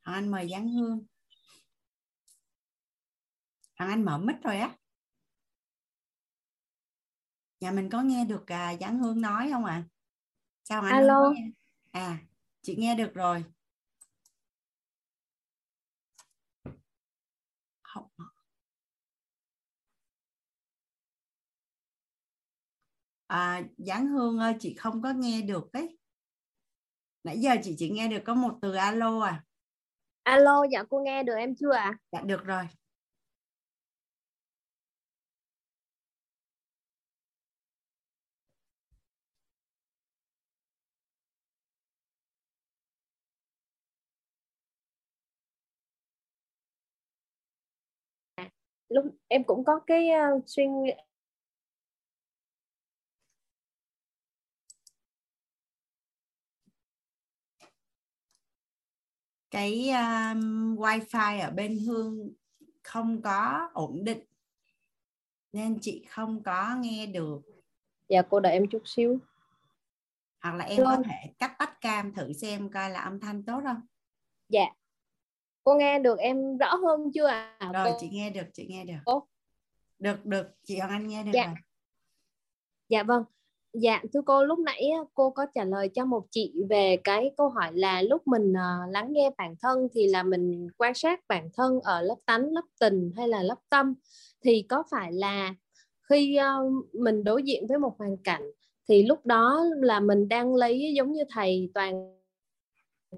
hoàng anh mời giang hương. Hoàng anh mở mic rồi á. Nhà mình có nghe được à, giáng hương nói không ạ? À? sao anh alo. à chị nghe được rồi. Không. À, Giáng Hương ơi chị không có nghe được đấy nãy giờ chị chỉ nghe được có một từ alo à Alo, dạ cô nghe được em chưa ạ? À? Dạ được rồi. lúc em cũng có cái uh, suy cái um, wifi ở bên hương không có ổn định nên chị không có nghe được dạ cô đợi em chút xíu hoặc là em Được. có thể cắt tắt cam thử xem coi là âm thanh tốt không dạ cô nghe được em rõ hơn chưa ạ à? rồi cô... chị nghe được chị nghe được cô? được được chị Hoàng Anh nghe được dạ. rồi dạ vâng Dạ thưa cô lúc nãy cô có trả lời cho một chị về cái câu hỏi là lúc mình uh, lắng nghe bản thân thì là mình quan sát bản thân ở lớp tánh, lớp tình hay là lớp tâm? Thì có phải là khi uh, mình đối diện với một hoàn cảnh thì lúc đó là mình đang lấy giống như thầy toàn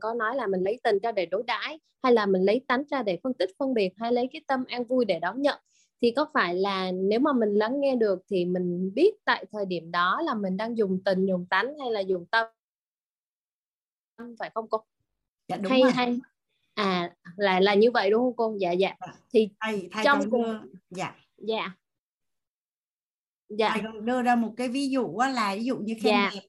có nói là mình lấy tình ra để đối đãi hay là mình lấy tánh ra để phân tích phân biệt hay lấy cái tâm an vui để đón nhận? Thì có phải là nếu mà mình lắng nghe được thì mình biết tại thời điểm đó là mình đang dùng tình dùng tánh hay là dùng tâm? Phải không cô? Dạ, đúng hay rồi. hay. À là là như vậy đúng không cô? Dạ dạ, dạ. thì thầy, thầy trong cùng dạ. Dạ. Dạ. Thầy còn đưa ra một cái ví dụ là ví dụ như khen dạ. đẹp.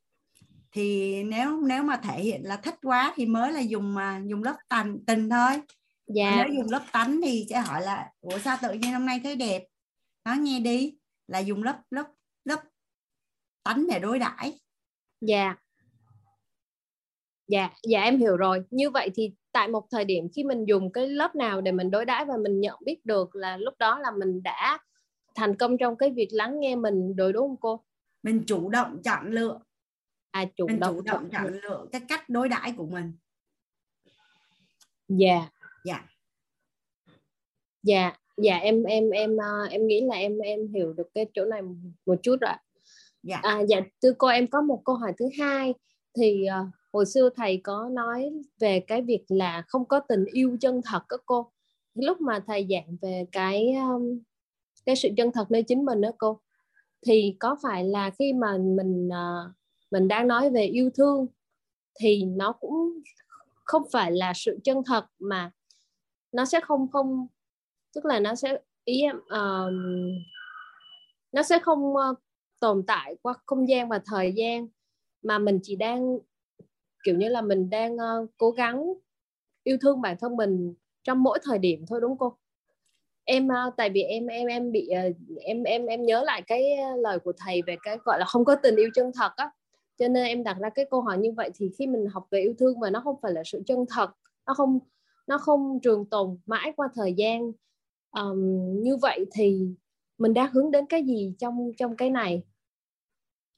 Thì nếu nếu mà thể hiện là thích quá thì mới là dùng mà dùng lớp tình tình thôi dạ. nếu dùng lớp tánh thì sẽ hỏi là ủa sao tự nhiên hôm nay thấy đẹp? Nói nghe đi. Là dùng lớp lớp lớp tánh để đối đãi. Dạ. Dạ dạ em hiểu rồi. Như vậy thì tại một thời điểm khi mình dùng cái lớp nào để mình đối đãi và mình nhận biết được là lúc đó là mình đã thành công trong cái việc lắng nghe mình rồi đúng không cô? Mình chủ động chọn lựa. À chủ mình động chủ động chọn lựa. lựa cái cách đối đãi của mình. Dạ. yeah dạ. Dạ dạ em em em ờ, em nghĩ là em em hiểu được cái chỗ này một chút rồi dạ. À, dạ thưa cô em có một câu hỏi thứ hai. Thì uh, hồi xưa thầy có nói về cái việc là không có tình yêu chân thật các cô. Lúc mà thầy giảng về cái um, cái sự chân thật nơi chính mình đó cô thì có phải là khi mà mình uh, mình đang nói về yêu thương thì nó cũng không phải là sự chân thật mà nó sẽ không không tức là nó sẽ ý em uh, nó sẽ không uh, tồn tại qua không gian và thời gian mà mình chỉ đang kiểu như là mình đang uh, cố gắng yêu thương bản thân mình trong mỗi thời điểm thôi đúng không em uh, tại vì em em em bị uh, em em em nhớ lại cái lời của thầy về cái gọi là không có tình yêu chân thật á. Cho nên em đặt ra cái câu hỏi như vậy thì khi mình học về yêu thương mà nó không phải là sự chân thật nó không nó không trường tồn mãi qua thời gian. Um, như vậy thì mình đang hướng đến cái gì trong trong cái này?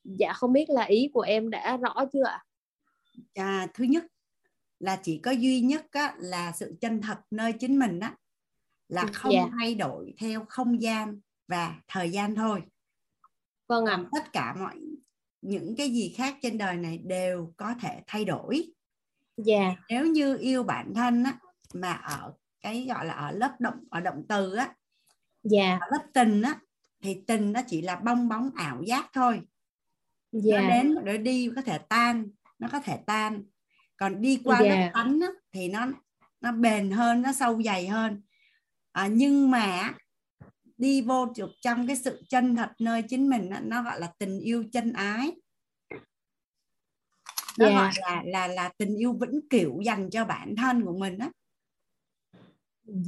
Dạ không biết là ý của em đã rõ chưa ạ? À, thứ nhất là chỉ có duy nhất á, là sự chân thật nơi chính mình á là không dạ. thay đổi theo không gian và thời gian thôi. Vâng ạ. Tất cả mọi những cái gì khác trên đời này đều có thể thay đổi. Dạ. Nếu như yêu bản thân á mà ở cái gọi là ở lớp động ở động từ á dạ ở lớp tình á thì tình nó chỉ là bong bóng ảo giác thôi dạ. nó đến rồi đi có thể tan nó có thể tan còn đi qua dạ. lớp tánh á, thì nó nó bền hơn nó sâu dày hơn à, nhưng mà đi vô được trong cái sự chân thật nơi chính mình nó gọi là tình yêu chân ái nó yeah. gọi là là là tình yêu vĩnh cửu dành cho bản thân của mình á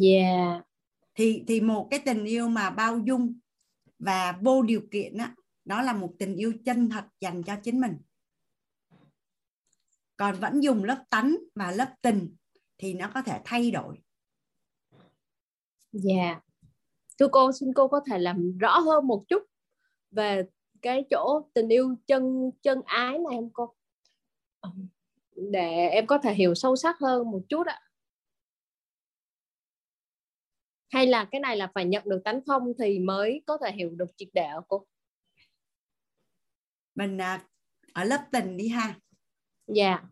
yeah. Thì thì một cái tình yêu mà bao dung và vô điều kiện á đó là một tình yêu chân thật dành cho chính mình. Còn vẫn dùng lớp tánh và lớp tình thì nó có thể thay đổi. Dạ yeah. thưa cô xin cô có thể làm rõ hơn một chút về cái chỗ tình yêu chân chân ái này không cô? Để em có thể hiểu sâu sắc hơn một chút ạ hay là cái này là phải nhận được tánh không thì mới có thể hiểu được triệt để cô mình à, ở lớp tình đi ha dạ yeah.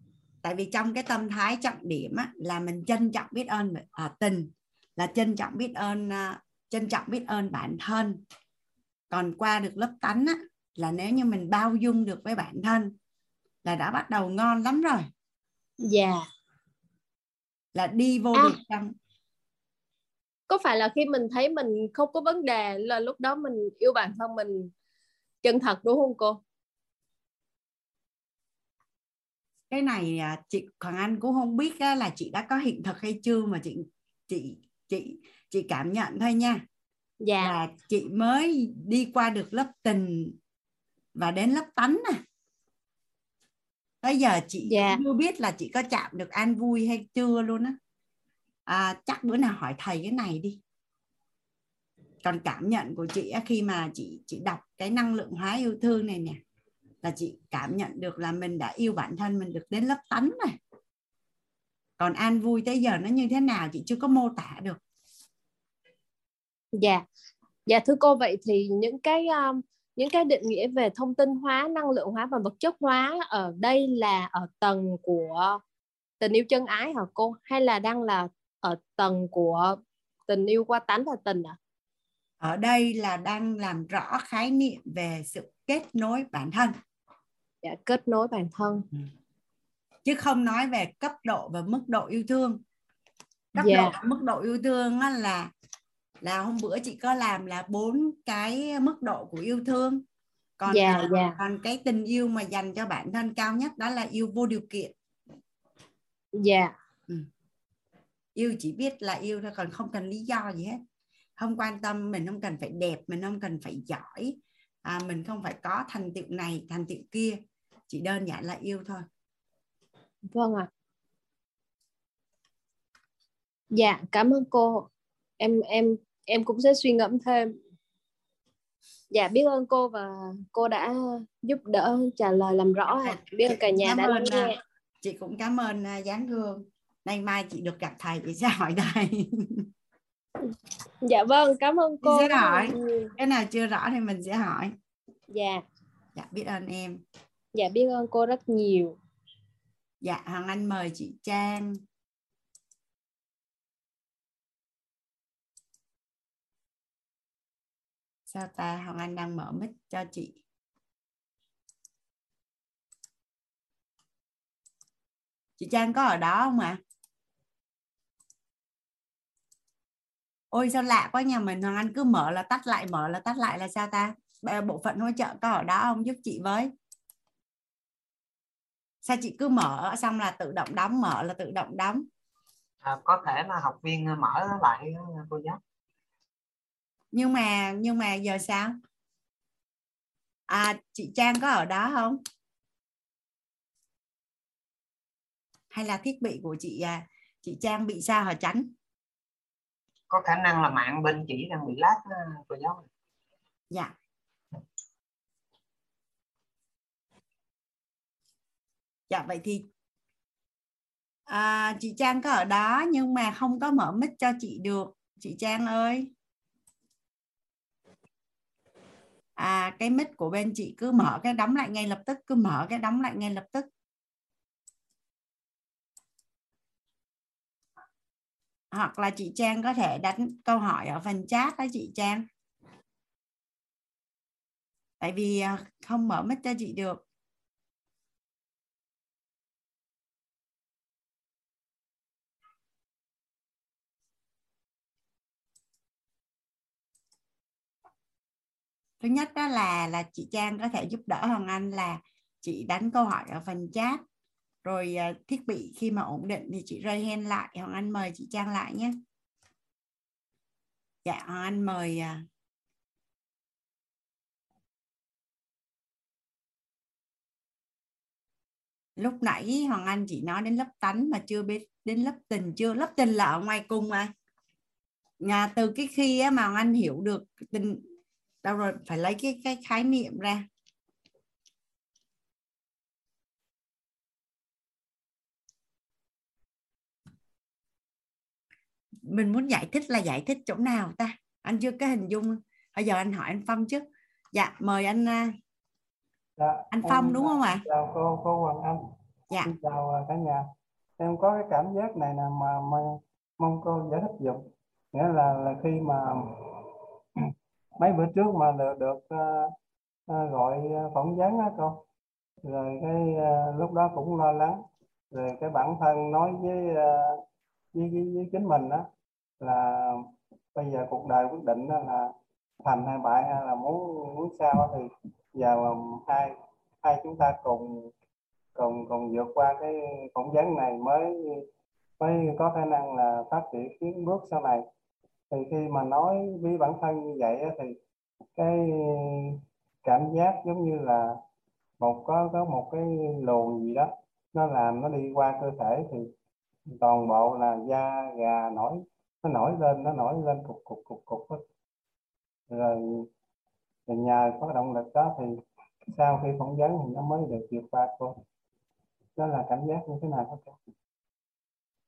tại vì trong cái tâm thái trọng điểm á, là mình trân trọng biết ơn ở à, tình là trân trọng biết ơn uh, trân trọng biết ơn bản thân còn qua được lớp tánh á, là nếu như mình bao dung được với bản thân là đã bắt đầu ngon lắm rồi dạ yeah. là đi vô à. được trong có phải là khi mình thấy mình không có vấn đề là lúc đó mình yêu bản thân mình chân thật đúng không cô? Cái này à, chị Hoàng Anh cũng không biết là chị đã có hiện thực hay chưa mà chị chị chị chị cảm nhận thôi nha. Dạ. Là chị mới đi qua được lớp tình và đến lớp tánh nè bây giờ chị dạ. chưa biết là chị có chạm được an vui hay chưa luôn á à, chắc bữa nào hỏi thầy cái này đi. Còn cảm nhận của chị khi mà chị chị đọc cái năng lượng hóa yêu thương này nè là chị cảm nhận được là mình đã yêu bản thân mình được đến lớp tánh này còn an vui tới giờ nó như thế nào chị chưa có mô tả được. Dạ. Dạ thưa cô vậy thì những cái um, những cái định nghĩa về thông tin hóa năng lượng hóa và vật chất hóa ở đây là ở tầng của tình yêu chân ái hả cô? Hay là đang là ở tầng của tình yêu qua tánh và tình à ở đây là đang làm rõ khái niệm về sự kết nối bản thân dạ, kết nối bản thân ừ. chứ không nói về cấp độ và mức độ yêu thương cấp dạ. độ mức độ yêu thương là là hôm bữa chị có làm là bốn cái mức độ của yêu thương còn dạ, dạ. còn cái tình yêu mà dành cho bản thân cao nhất đó là yêu vô điều kiện dạ ừ. Yêu chỉ biết là yêu thôi còn không cần lý do gì hết. Không quan tâm mình không cần phải đẹp mình không cần phải giỏi. À, mình không phải có thành tựu này thành tựu kia. Chỉ đơn giản là yêu thôi. Vâng ạ. À. dạ cảm ơn cô. Em em em cũng sẽ suy ngẫm thêm. Dạ biết ơn cô và cô đã giúp đỡ trả lời làm rõ. Biết ơn cả nhà đã lắng nghe. à, chị cũng cảm ơn uh, giáng hương nay mai chị được gặp thầy để sẽ hỏi thầy. Dạ vâng cảm ơn cô sẽ hỏi. cái nào chưa rõ thì mình sẽ hỏi. Dạ. Dạ biết ơn em. Dạ biết ơn cô rất nhiều. Dạ hoàng anh mời chị trang. Sao ta? Hoàng anh đang mở mic cho chị. Chị trang có ở đó không ạ? à? Ôi sao lạ quá nhà mình hoàng anh cứ mở là tắt lại mở là tắt lại là sao ta? Bộ phận hỗ trợ có ở đó không? Giúp chị với. Sao chị cứ mở xong là tự động đóng mở là tự động đóng? À, có thể là học viên mở lại cô giáo. Nhưng mà nhưng mà giờ sao? À chị Trang có ở đó không? Hay là thiết bị của chị à, chị Trang bị sao hả tránh có khả năng là mạng bên chị đang bị lát cô giáo dạ. Dạ vậy thì à, chị Trang có ở đó nhưng mà không có mở mic cho chị được. Chị Trang ơi. À cái mic của bên chị cứ mở cái đóng lại ngay lập tức cứ mở cái đóng lại ngay lập tức. Hoặc là chị Trang có thể đánh câu hỏi ở phần chat đó chị Trang. Tại vì à, không mở mic cho chị được. Thứ nhất đó là là chị Trang có thể giúp đỡ Hoàng Anh là chị đánh câu hỏi ở phần chat rồi uh, thiết bị khi mà ổn định thì chị rơi lại Hoàng Anh mời chị Trang lại nhé. Dạ Hoàng Anh mời uh, lúc nãy Hoàng Anh chỉ nói đến lớp tánh mà chưa biết đến lớp tình chưa lớp tình là ở ngoài cung mà. Nhà từ cái khi mà Hoàng Anh hiểu được tình đâu rồi phải lấy cái cái khái niệm ra. Mình muốn giải thích là giải thích chỗ nào ta? Anh chưa có hình dung. Bây giờ anh hỏi anh phong trước dạ mời anh à, dạ, anh phong đúng không ạ? chào cô cô hoàng anh. Dạ. Xin chào à, cả nhà. Em có cái cảm giác này là mà, mà mong cô giải thích dùm nghĩa là là khi mà mấy bữa trước mà được được uh, uh, gọi phỏng vấn á cô rồi cái uh, lúc đó cũng lo lắng. Rồi cái bản thân nói với uh, với, với, với chính mình đó là bây giờ cuộc đời quyết định là thành hay bại hay là muốn muốn sao thì giờ mà hai hai chúng ta cùng cùng cùng vượt qua cái phỏng vấn này mới mới có khả năng là phát triển tiến bước sau này. Thì khi mà nói với bản thân như vậy thì cái cảm giác giống như là một, có có một cái luồng gì đó, nó làm nó đi qua cơ thể thì toàn bộ là da gà nổi nó nổi lên nó nổi lên cục cục cục cục hết. rồi thì nhờ có động lực đó thì sau khi phỏng vấn thì nó mới được vượt qua cô. Đó là cảm giác như thế nào? Đó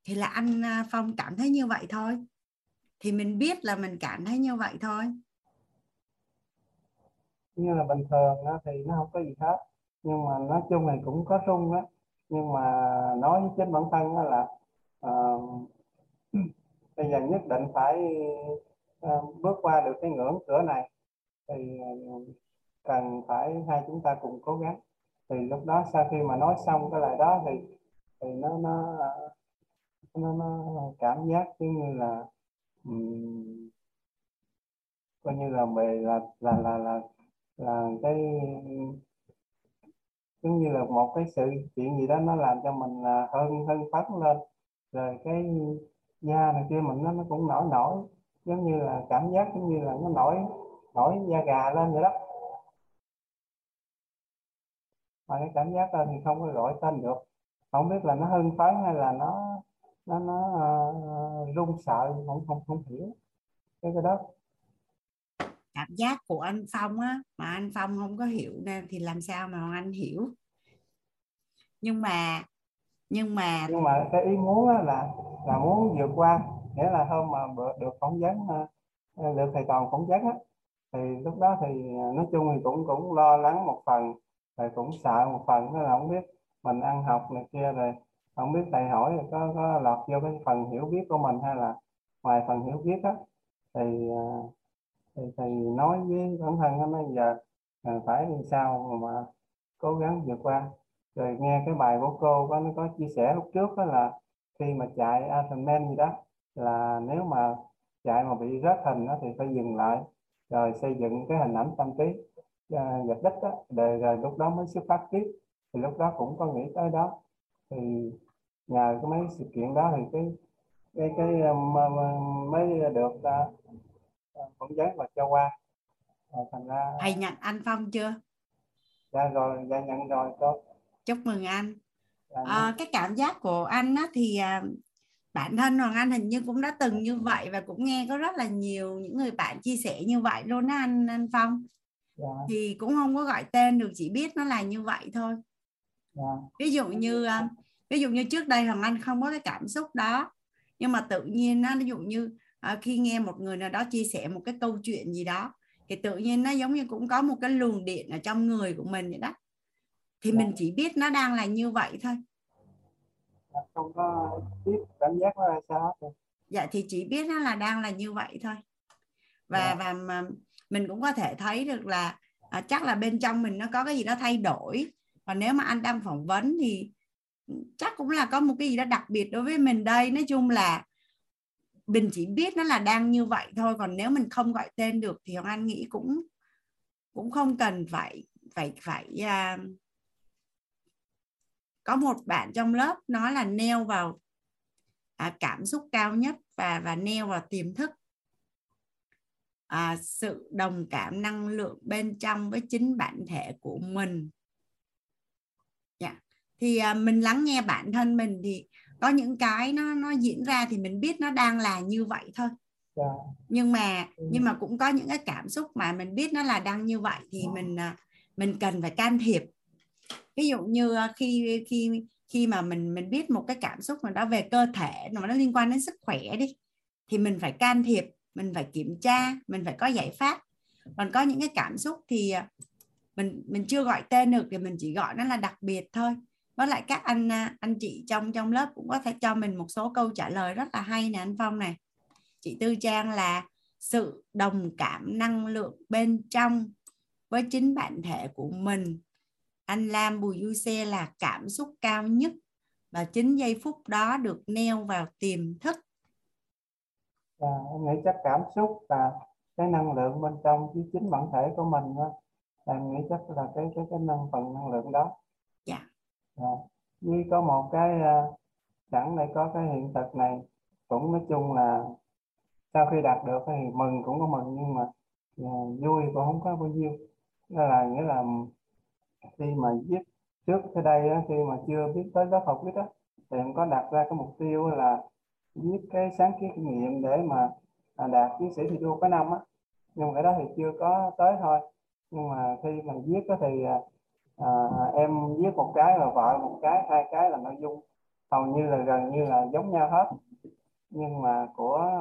thì là anh à, Phong cảm thấy như vậy thôi. Thì mình biết là mình cảm thấy như vậy thôi. Như là bình thường đó, thì nó không có gì hết. Nhưng mà nói chung này cũng có rung đó nhưng mà nói với chính bản thân đó là uh, bây giờ nhất định phải ờ, bước qua được cái ngưỡng cửa này. Thì ờ, cần phải hai chúng ta cùng cố gắng. Thì lúc đó sau khi mà nói xong cái lời đó thì thì nó nó ờ, nó, nó cảm giác giống như là um, coi như là về là là là là là cái giống như là một cái sự chuyện gì đó nó làm cho mình là hơn hơn phấn lên. Rồi cái da này kia mình nó nó cũng nổi nổi giống như là cảm giác giống như là nó nổi nổi da gà lên vậy đó. Mà cái cảm giác lên thì không có gọi tên được. Không biết là nó hưng phấn hay là nó nó nó uh, run sợ không không không hiểu. Cái cái đó. Cảm giác của anh Phong á mà anh Phong không có hiểu nên thì làm sao mà anh hiểu? Nhưng mà nhưng mà nhưng mà cái ý muốn là là muốn vượt qua, nghĩa là hôm mà được phỏng vấn ờ, được thầy toàn phỏng vấn á, thì lúc đó thì ờ, nói chung thì cũng cũng lo lắng một phần, rồi cũng sợ một phần đó là không biết mình ăn học này kia rồi không biết thầy hỏi có có lọt vô cái phần hiểu biết của mình hay là ngoài phần hiểu biết á. Thì ờ, thì thầy nói với bản thân nó giờ phải làm sao mà cố gắng vượt qua rồi nghe cái bài của cô có nó có chia sẻ lúc trước đó là khi mà chạy Ironman gì đó là nếu mà chạy mà bị rớt hình đó thì phải dừng lại rồi xây dựng cái hình ảnh tâm trí uh, dịch đích đó, để rồi lúc đó mới xuất phát tiếp thì lúc đó cũng có nghĩ tới đó. Thì nhờ cái mấy sự kiện đó thì cái cái cái um, mới được uh, phỏng vấn và cho qua. Thành ra thầy nhận anh phong chưa? Dạ rồi dạ nhận rồi cô chúc mừng anh à, cái cảm giác của anh á, thì à, bản thân Hoàng Anh hình như cũng đã từng như vậy và cũng nghe có rất là nhiều những người bạn chia sẻ như vậy luôn đó anh anh Phong yeah. Dạ. thì cũng không có gọi tên được chỉ biết nó là như vậy thôi yeah. Dạ. ví dụ như à, ví dụ như trước đây Hoàng Anh không có cái cảm xúc đó nhưng mà tự nhiên nó ví dụ như à, khi nghe một người nào đó chia sẻ một cái câu chuyện gì đó thì tự nhiên nó giống như cũng có một cái luồng điện ở trong người của mình vậy đó thì mình chỉ biết nó đang là như vậy thôi. Không có biết cảm giác nó là sao dạ thì chỉ biết nó là đang là như vậy thôi. Và yeah. Dạ. và mà mình cũng có thể thấy được là à, chắc là bên trong mình nó có cái gì đó thay đổi. Và nếu mà anh đang phỏng vấn thì chắc cũng là có một cái gì đó đặc biệt đối với mình đây. Nói chung là mình chỉ biết nó là đang như vậy thôi. Còn nếu mình không gọi tên được thì anh nghĩ cũng cũng không cần phải phải phải uh, có một bạn trong lớp nói là neo vào à, cảm xúc cao nhất và và neo vào tiềm thức à, sự đồng cảm năng lượng bên trong với chính bản thể của mình yeah. Dạ. thì à, mình lắng nghe bản thân mình thì có những cái nó nó diễn ra thì mình biết nó đang là như vậy thôi yeah. Dạ. nhưng mà ừ. nhưng mà cũng có những cái cảm xúc mà mình biết nó là đang như vậy thì mình à, mình cần phải can thiệp ví dụ như ờ, khi khi khi mà mình mình biết một cái cảm xúc mà đã về cơ thể nó nó liên quan đến sức khỏe đi, thì mình phải can thiệp, mình phải kiểm tra, mình phải có giải pháp. Còn có những cái cảm xúc thì ờ, mình mình chưa gọi tên được thì mình chỉ gọi nó là đặc biệt thôi. Với lại các anh ờ, anh chị trong trong lớp cũng có thể cho mình một số câu trả lời rất là hay nè anh Phong này. Chị Tư Trang là, sự đồng cảm năng lượng bên trong với chính bản thể của mình anh Lam Bùi Du Xe là cảm xúc cao nhất và chính giây phút đó được neo vào tiềm thức. À, em nghĩ chắc cảm xúc và cái năng lượng bên trong cái chính bản thể của mình đó, là em nghĩ chắc là cái cái cái năng phần năng lượng đó. Dạ. À, với có một cái uh, sẵn đây có cái hiện thực này cũng nói chung là sau khi đạt được thì mừng cũng có mừng nhưng mà uh, vui cũng không có bao nhiêu. Đó là nghĩa là khi mà viết trước cái đây đó, khi mà chưa biết tới lớp học viết đó thì em có đặt ra cái mục tiêu là viết cái sáng kiến kinh nghiệm để mà à, đạt tiến sĩ thi đua cái năm á. Nhưng mà cái đó thì chưa có tới thôi. Nhưng mà khi mà viết đó thì à, à, em viết một cái là vợ một cái hai cái là nội dung. Hầu như là gần như là giống nhau hết. Nhưng mà của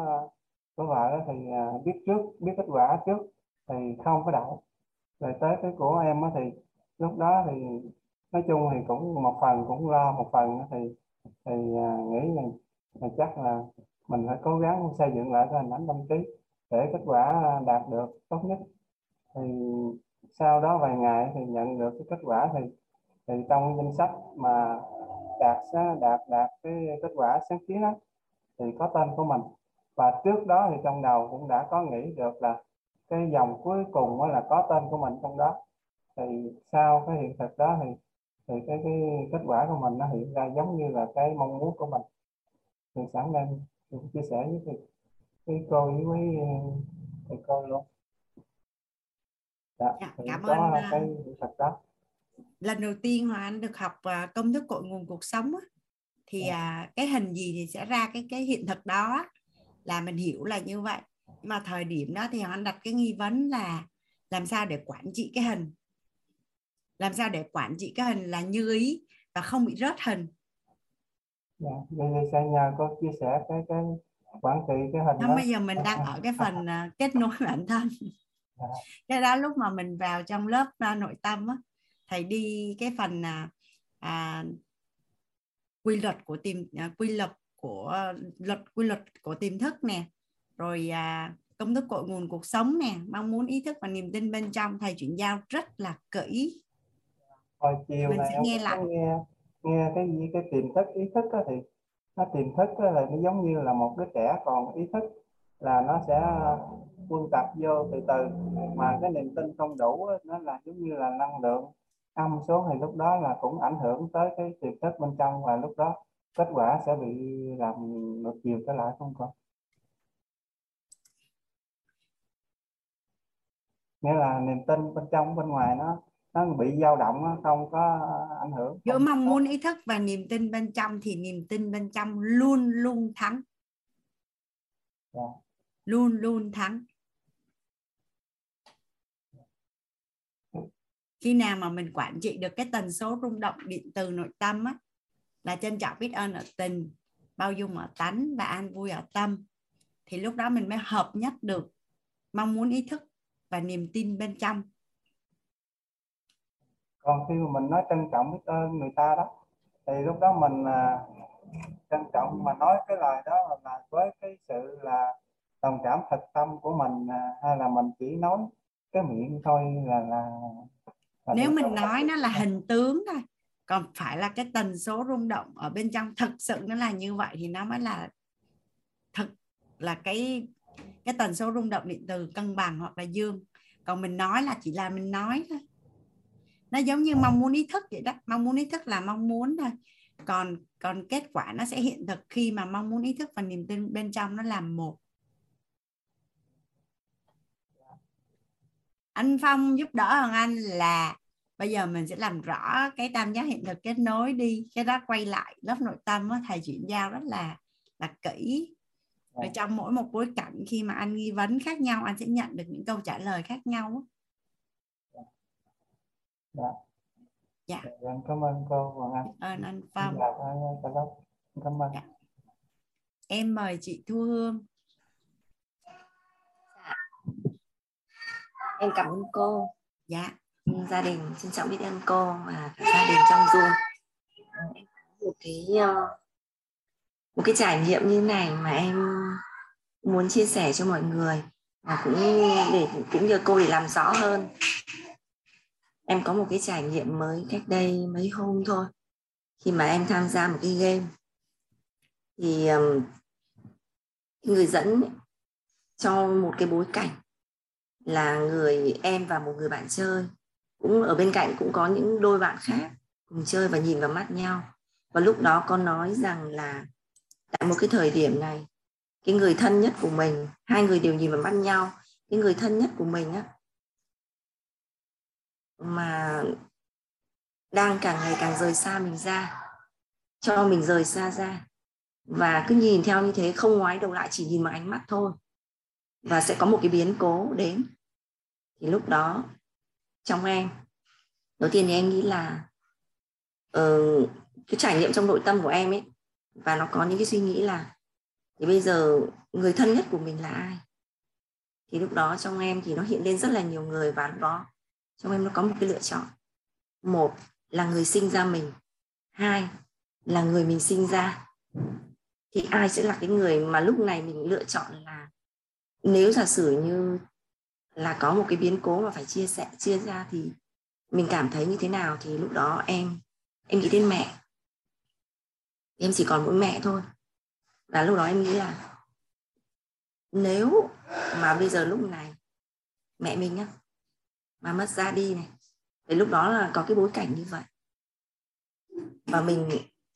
của vợ đó thì à, biết trước biết kết quả trước thì không có đậu. Rồi tới cái của em đó thì lúc đó thì nói chung thì cũng một phần cũng lo một phần thì thì à, nghĩ là, là chắc là mình phải cố gắng xây dựng lại cái hình ảnh tâm trí để kết quả đạt được tốt nhất. Thì sau đó vài ngày thì nhận được cái kết quả thì thì trong danh sách mà đạt đạt đạt cái kết quả sáng kiến đó thì có tên của mình. Và trước đó thì trong đầu cũng đã có nghĩ được là cái dòng cuối cùng đó là có tên của mình trong đó thì sau cái hiện thực đó thì thì cái cái kết quả của mình nó hiện ra giống như là cái mong muốn của mình. Thì sẵn tôi chia sẻ với cái, cái cô với với thầy cô luôn. Dạ, dạ cảm ơn à, cái hiện thực đó. lần đầu tiên mà anh được học uh, công thức cội nguồn cuộc sống á, thì uh, cái hình gì thì sẽ ra cái cái hiện thực đó là mình hiểu là như vậy. Nhưng mà thời điểm đó thì anh đặt cái nghi vấn là làm sao để quản trị cái hình làm sao để quản trị cái hình là như ý và không bị rớt hình? Dạ giờ sẽ nhờ cô chia sẻ cái cái quản trị cái hình không bây giờ mình đang ở cái phần uh, kết nối bản thân. Dạ. cái đó lúc mà mình vào trong lớp uh, nội tâm á thầy đi cái phần uh, uh, quy luật của uh, quy luật của luật quy luật của tiềm thức nè rồi uh, công thức cội nguồn cuộc sống nè mong muốn ý thức và niềm tin bên trong thầy chuyển giao rất là kỹ hồi chiều mình này sẽ nghe lại. nghe nghe cái gì cái tiềm thức ý thức đó thì nó tiềm thức đó là nó giống như là một đứa trẻ còn ý thức là nó sẽ quân tập vô từ từ. Mà cái niềm tin không đủ đó, nó là giống như là năng lượng âm xuống thì lúc đó là cũng ảnh hưởng tới cái tiềm thức bên trong và lúc đó kết quả sẽ bị làm ngược chiều trở lại không con nghĩa là niềm tin bên trong bên ngoài nó nó bị dao động nó không có ảnh hưởng giữa mong muốn ý thức và niềm tin bên trong thì niềm tin bên trong luôn luôn thắng yeah. Dạ. luôn luôn thắng khi nào mà mình quản trị được cái tần số rung động điện từ nội tâm á là trân trọng biết ơn ở tình bao dung ở tánh và an vui ở tâm thì lúc đó mình mới hợp nhất được mong muốn ý thức và niềm tin bên trong còn khi mà mình nói trân trọng biết ơn người ta đó thì lúc đó mình à, trân trọng mà nói cái lời đó là với cái sự là đồng cảm thật tâm của mình à, hay là mình chỉ nói cái miệng thôi là là, là nếu mình nói nó là hình tướng thôi còn phải là cái tần số rung động ở bên trong thực sự nó là như vậy thì nó mới là thực là cái cái tần số rung động điện từ cân bằng hoặc là dương. Còn mình nói là chỉ là mình nói thôi nó giống như mong muốn ý thức vậy đó. Mong muốn ý thức là mong muốn thôi. Còn còn kết quả nó sẽ hiện thực khi mà mong muốn ý thức và niềm tin bên trong nó làm một. Anh Phong giúp đỡ Hoàng Anh là bây giờ mình sẽ làm rõ cái tam giác hiện thực kết nối đi. Cái đó quay lại lớp nội tâm đó, thầy chuyển giao rất là là kỹ. Và trong mỗi một bối cảnh khi mà anh nghi vấn khác nhau anh sẽ nhận được những câu trả lời khác nhau dạ. Dạ. Em cảm ơn cô Hoàng Anh. Ơn anh Phong. dạ, cảm ơn. Dạ. em mời chị Thu Hương. Dạ. em cảm ơn cô. Dạ. Gia đình trân trọng biết ơn cô và cả gia đình trong Zoom em có một cái ờ, một cái trải nghiệm như này mà em muốn chia sẻ cho mọi người và cũng để cũng như cô để làm rõ hơn em có một cái trải nghiệm mới cách đây mấy hôm thôi. Khi mà em tham gia một cái game. Thì um, người dẫn cho một cái bối cảnh là người em và một người bạn chơi. Cũng ở bên cạnh cũng có những đôi bạn khác cùng chơi và nhìn vào mắt nhau. Và lúc đó con nói rằng là tại một cái thời điểm này cái người thân nhất của mình hai người đều nhìn vào mắt nhau. Cái người thân nhất của mình á mà đang càng ngày càng rời xa mình ra cho mình rời xa ra. Và cứ nhìn theo như thế không ngoái đầu lại chỉ nhìn bằng ánh mắt thôi. Và sẽ có một cái biến cố đến. Thì lúc đó trong em đầu tiên thì em nghĩ là uh, cái trải nghiệm trong nội tâm của em ấy và nó có những cái suy nghĩ là thì bây giờ người thân nhất của mình là ai? Thì lúc đó trong em thì nó hiện lên rất là nhiều người và lúc đó trong em nó có một cái lựa chọn. Một là người sinh ra mình. Hai là người mình sinh ra. Thì ai sẽ là cái người mà lúc này mình lựa chọn là nếu giả sử như là có một cái biến cố mà phải chia sẻ, chia ra thì mình cảm thấy như thế nào? Thì lúc đó em em nghĩ đến mẹ. Em chỉ còn mỗi mẹ thôi. Và lúc đó em nghĩ là nếu mà bây giờ lúc này mẹ mình á mà mất ra đi này. Thì lúc đó là có cái bối cảnh như vậy. Và mình,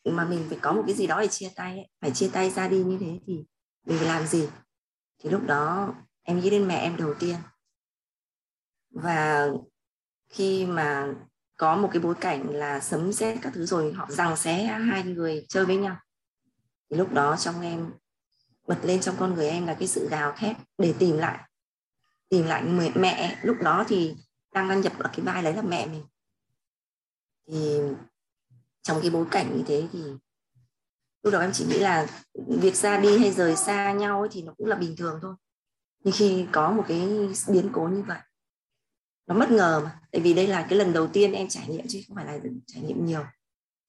mà mình phải có một cái gì đó để chia tay ấy. phải chia tay ra đi như thế thì mình phải làm gì? Thì lúc đó em nghĩ đến mẹ em đầu tiên. Và khi mà có một cái bối cảnh là sấm sét các thứ rồi, họ rằng xé hai người chơi với nhau. Thì lúc đó trong em, bật lên trong con người em là cái sự gào thét để tìm lại. Tìm lại mẹ. Lúc đó thì đang đăng nhập ở cái vai đấy là mẹ mình. Thì trong cái bối cảnh như thế thì lúc đó em chỉ nghĩ là việc ra đi hay rời xa nhau ấy thì nó cũng là bình thường thôi. Nhưng khi có một cái biến cố như vậy, nó bất ngờ mà. Tại vì đây là cái lần đầu tiên em trải nghiệm chứ không phải là trải nghiệm nhiều.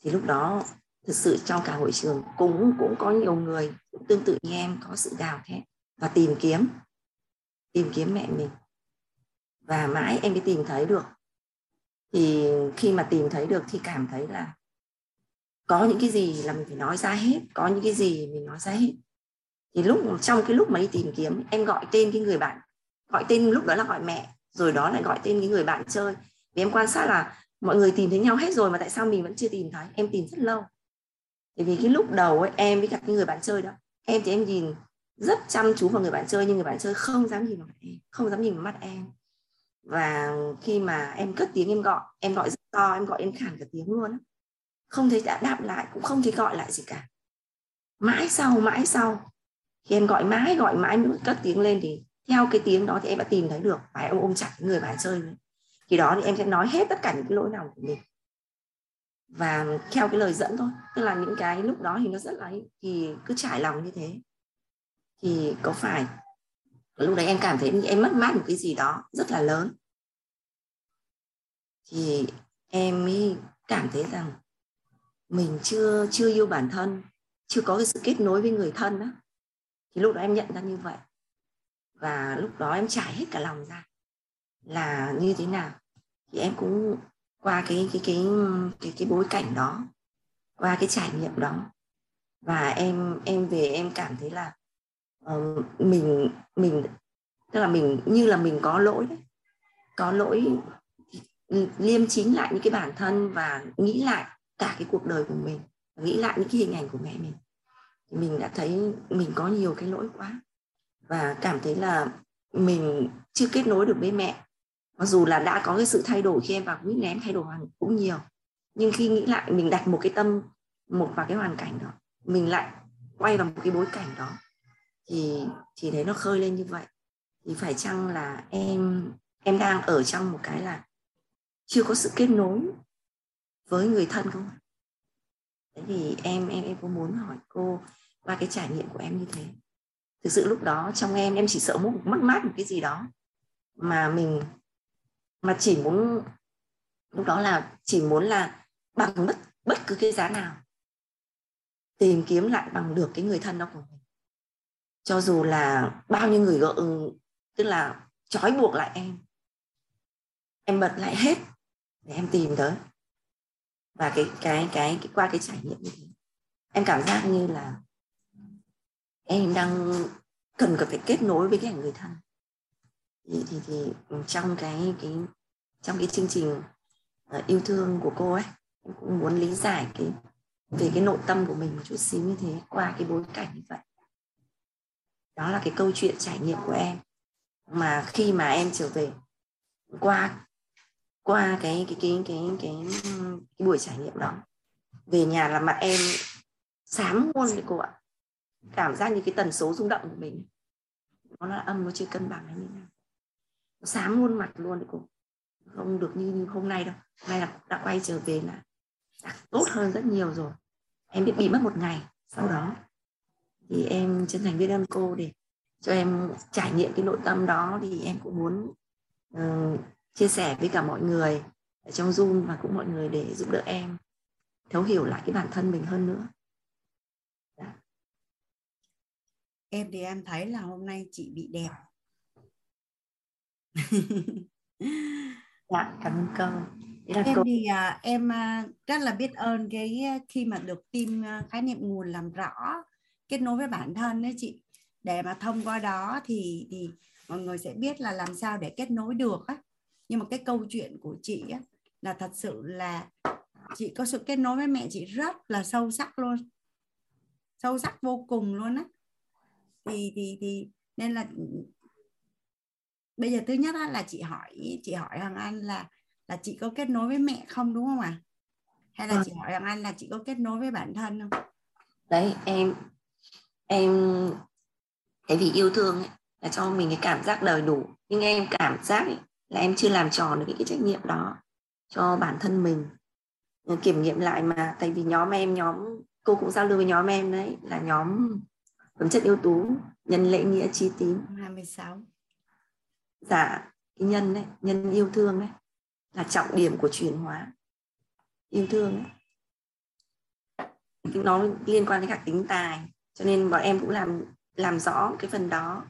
Thì lúc đó thực sự trong cả hội trường cũng cũng có nhiều người cũng tương tự như em, có sự gào thét và tìm kiếm tìm kiếm mẹ mình và mãi em mới tìm thấy được. Thì khi mà tìm thấy được thì cảm thấy là có những cái gì là mình phải nói ra hết có những cái gì mình nói ra hết. Thì lúc trong cái lúc mà đi tìm kiếm em gọi tên cái người bạn gọi tên lúc đó là gọi mẹ rồi đó lại gọi tên cái người bạn chơi. Vì em quan sát là mọi người tìm thấy nhau hết rồi mà tại sao mình vẫn chưa tìm thấy? Em tìm rất lâu. Bởi vì cái lúc đầu ấy, em với cả cái người bạn chơi đó em thì em nhìn rất chăm chú vào người bạn chơi nhưng người bạn chơi không dám nhìn vào mặt em không dám nhìn vào mắt em và khi mà em cất tiếng, em gọi em gọi rất to, em gọi em khàn cả tiếng luôn không thấy đã đáp lại, cũng không thấy gọi lại gì cả. Mãi sau mãi sau, khi em gọi mãi gọi mãi, mới cất tiếng lên thì theo cái tiếng đó thì em đã tìm thấy được và em ôm chặt người bạn chơi thì đó thì em sẽ nói hết tất cả những cái lỗi nào của mình. Và theo cái lời dẫn thôi, tức là những cái lúc đó thì nó rất là thì cứ trải lòng như thế. Thì có phải lúc đấy em cảm thấy em mất mát một cái gì đó rất là lớn. Thì em mới cảm thấy rằng mình chưa chưa yêu bản thân, chưa có cái sự kết nối với người thân đó thì lúc đó em nhận ra như vậy. Và lúc đó em trải hết cả lòng ra là như thế nào. Thì em cũng qua cái cái cái cái cái bối cảnh đó, qua cái trải nghiệm đó. Và em em về em cảm thấy là uh, mình mình tức là mình như là mình có lỗi đấy. Có lỗi ừ, liêm chính lại những cái bản thân và nghĩ lại cả cái cuộc đời của mình nghĩ lại những cái hình ảnh của mẹ mình. Mình đã thấy mình có nhiều cái lỗi quá. Và cảm thấy là mình chưa kết nối được với mẹ. Mặc dù là đã có cái sự thay đổi khi em vào quýt ném thay đổi hoàn cũng nhiều. Nhưng khi nghĩ lại mình đặt một cái tâm một vào cái hoàn cảnh đó. Mình lại quay vào một cái bối cảnh đó thì thì thấy nó khơi lên như vậy. Thì phải chăng là em em đang ở trong một cái là chưa có sự kết nối với người thân không? Thế thì em em em có muốn hỏi cô qua cái trải nghiệm của em như thế? Thực sự lúc đó trong em em chỉ sợ muốn mất mát một cái gì đó mà mình, mà chỉ muốn, lúc đó là chỉ muốn là bằng bất bất cứ cái giá nào, tìm kiếm lại bằng được cái người thân đó của mình cho dù là bao nhiêu người gợ tức là trói buộc lại em. Em bật lại hết để em tìm tới. Và cái cái cái, cái qua cái trải nghiệm như thế em cảm giác như là em đang cần phải kết nối với cái người thân. Thì thì, thì trong cái cái trong cái chương trình uh, yêu thương của cô ấy em cũng muốn lý giải cái về cái nội tâm của mình một chút xíu như thế qua cái bối cảnh như vậy đó là cái câu chuyện trải nghiệm của em. Mà khi mà em trở về qua qua cái cái cái cái cái, cái buổi trải nghiệm đó về nhà là mặt em sám luôn đấy cô ạ. Cảm giác như cái tần số rung động của mình. Nó là âm nó chưa cân bằng hay như nào. Nó sám luôn mặt luôn đấy cô. Không được như, như hôm nay đâu. Hôm nay là đã quay trở về là đã tốt hơn rất nhiều rồi. Em bị bị mất một ngày. Sau đó thì em chân thành biết ơn cô để cho em trải nghiệm cái nội tâm đó thì em cũng muốn uh, chia sẻ với cả mọi người ở trong Zoom và cũng mọi người để giúp đỡ em thấu hiểu lại cái bản thân mình hơn nữa. Dạ. Em thì em thấy là hôm nay chị bị đẹp. dạ, cảm ơn cô. là em cô... thì uh, em uh, rất là biết ơn cái khi mà được tin uh, khái niệm nguồn làm rõ kết nối với bản thân đấy chị. Để mà thông qua đó thì thì mọi người sẽ biết là làm sao để kết nối được á. Nhưng mà cái câu chuyện của chị á là thật sự là chị có sự kết nối với mẹ chị rất là sâu sắc luôn. Sâu sắc vô cùng luôn á. Thì thì thì nên là bây giờ thứ nhất là chị hỏi chị hỏi Hoàng Anh là là chị có kết nối với mẹ không đúng không ạ? À? hay là chị hỏi Hoàng Anh là chị có kết nối với bản thân không? Đấy em em cái vì yêu thương ấy, là cho mình cái cảm giác đầy đủ. Nhưng em cảm giác ấy, là em chưa làm tròn được cái, cái trách nhiệm đó cho bản thân mình. Kiểm nghiệm lại mà tại vì nhóm em nhóm cô cũng giao lưu với nhóm em đấy là nhóm phẩm chất ưu tú nhân lễ nghĩa chi tín. 26 dạ cái nhân đấy nhân yêu thương đấy là trọng điểm của chuyển hóa. Yêu thương đấy. Nó liên quan đến cả tính tài cho nên bọn em cũng làm làm rõ cái phần đó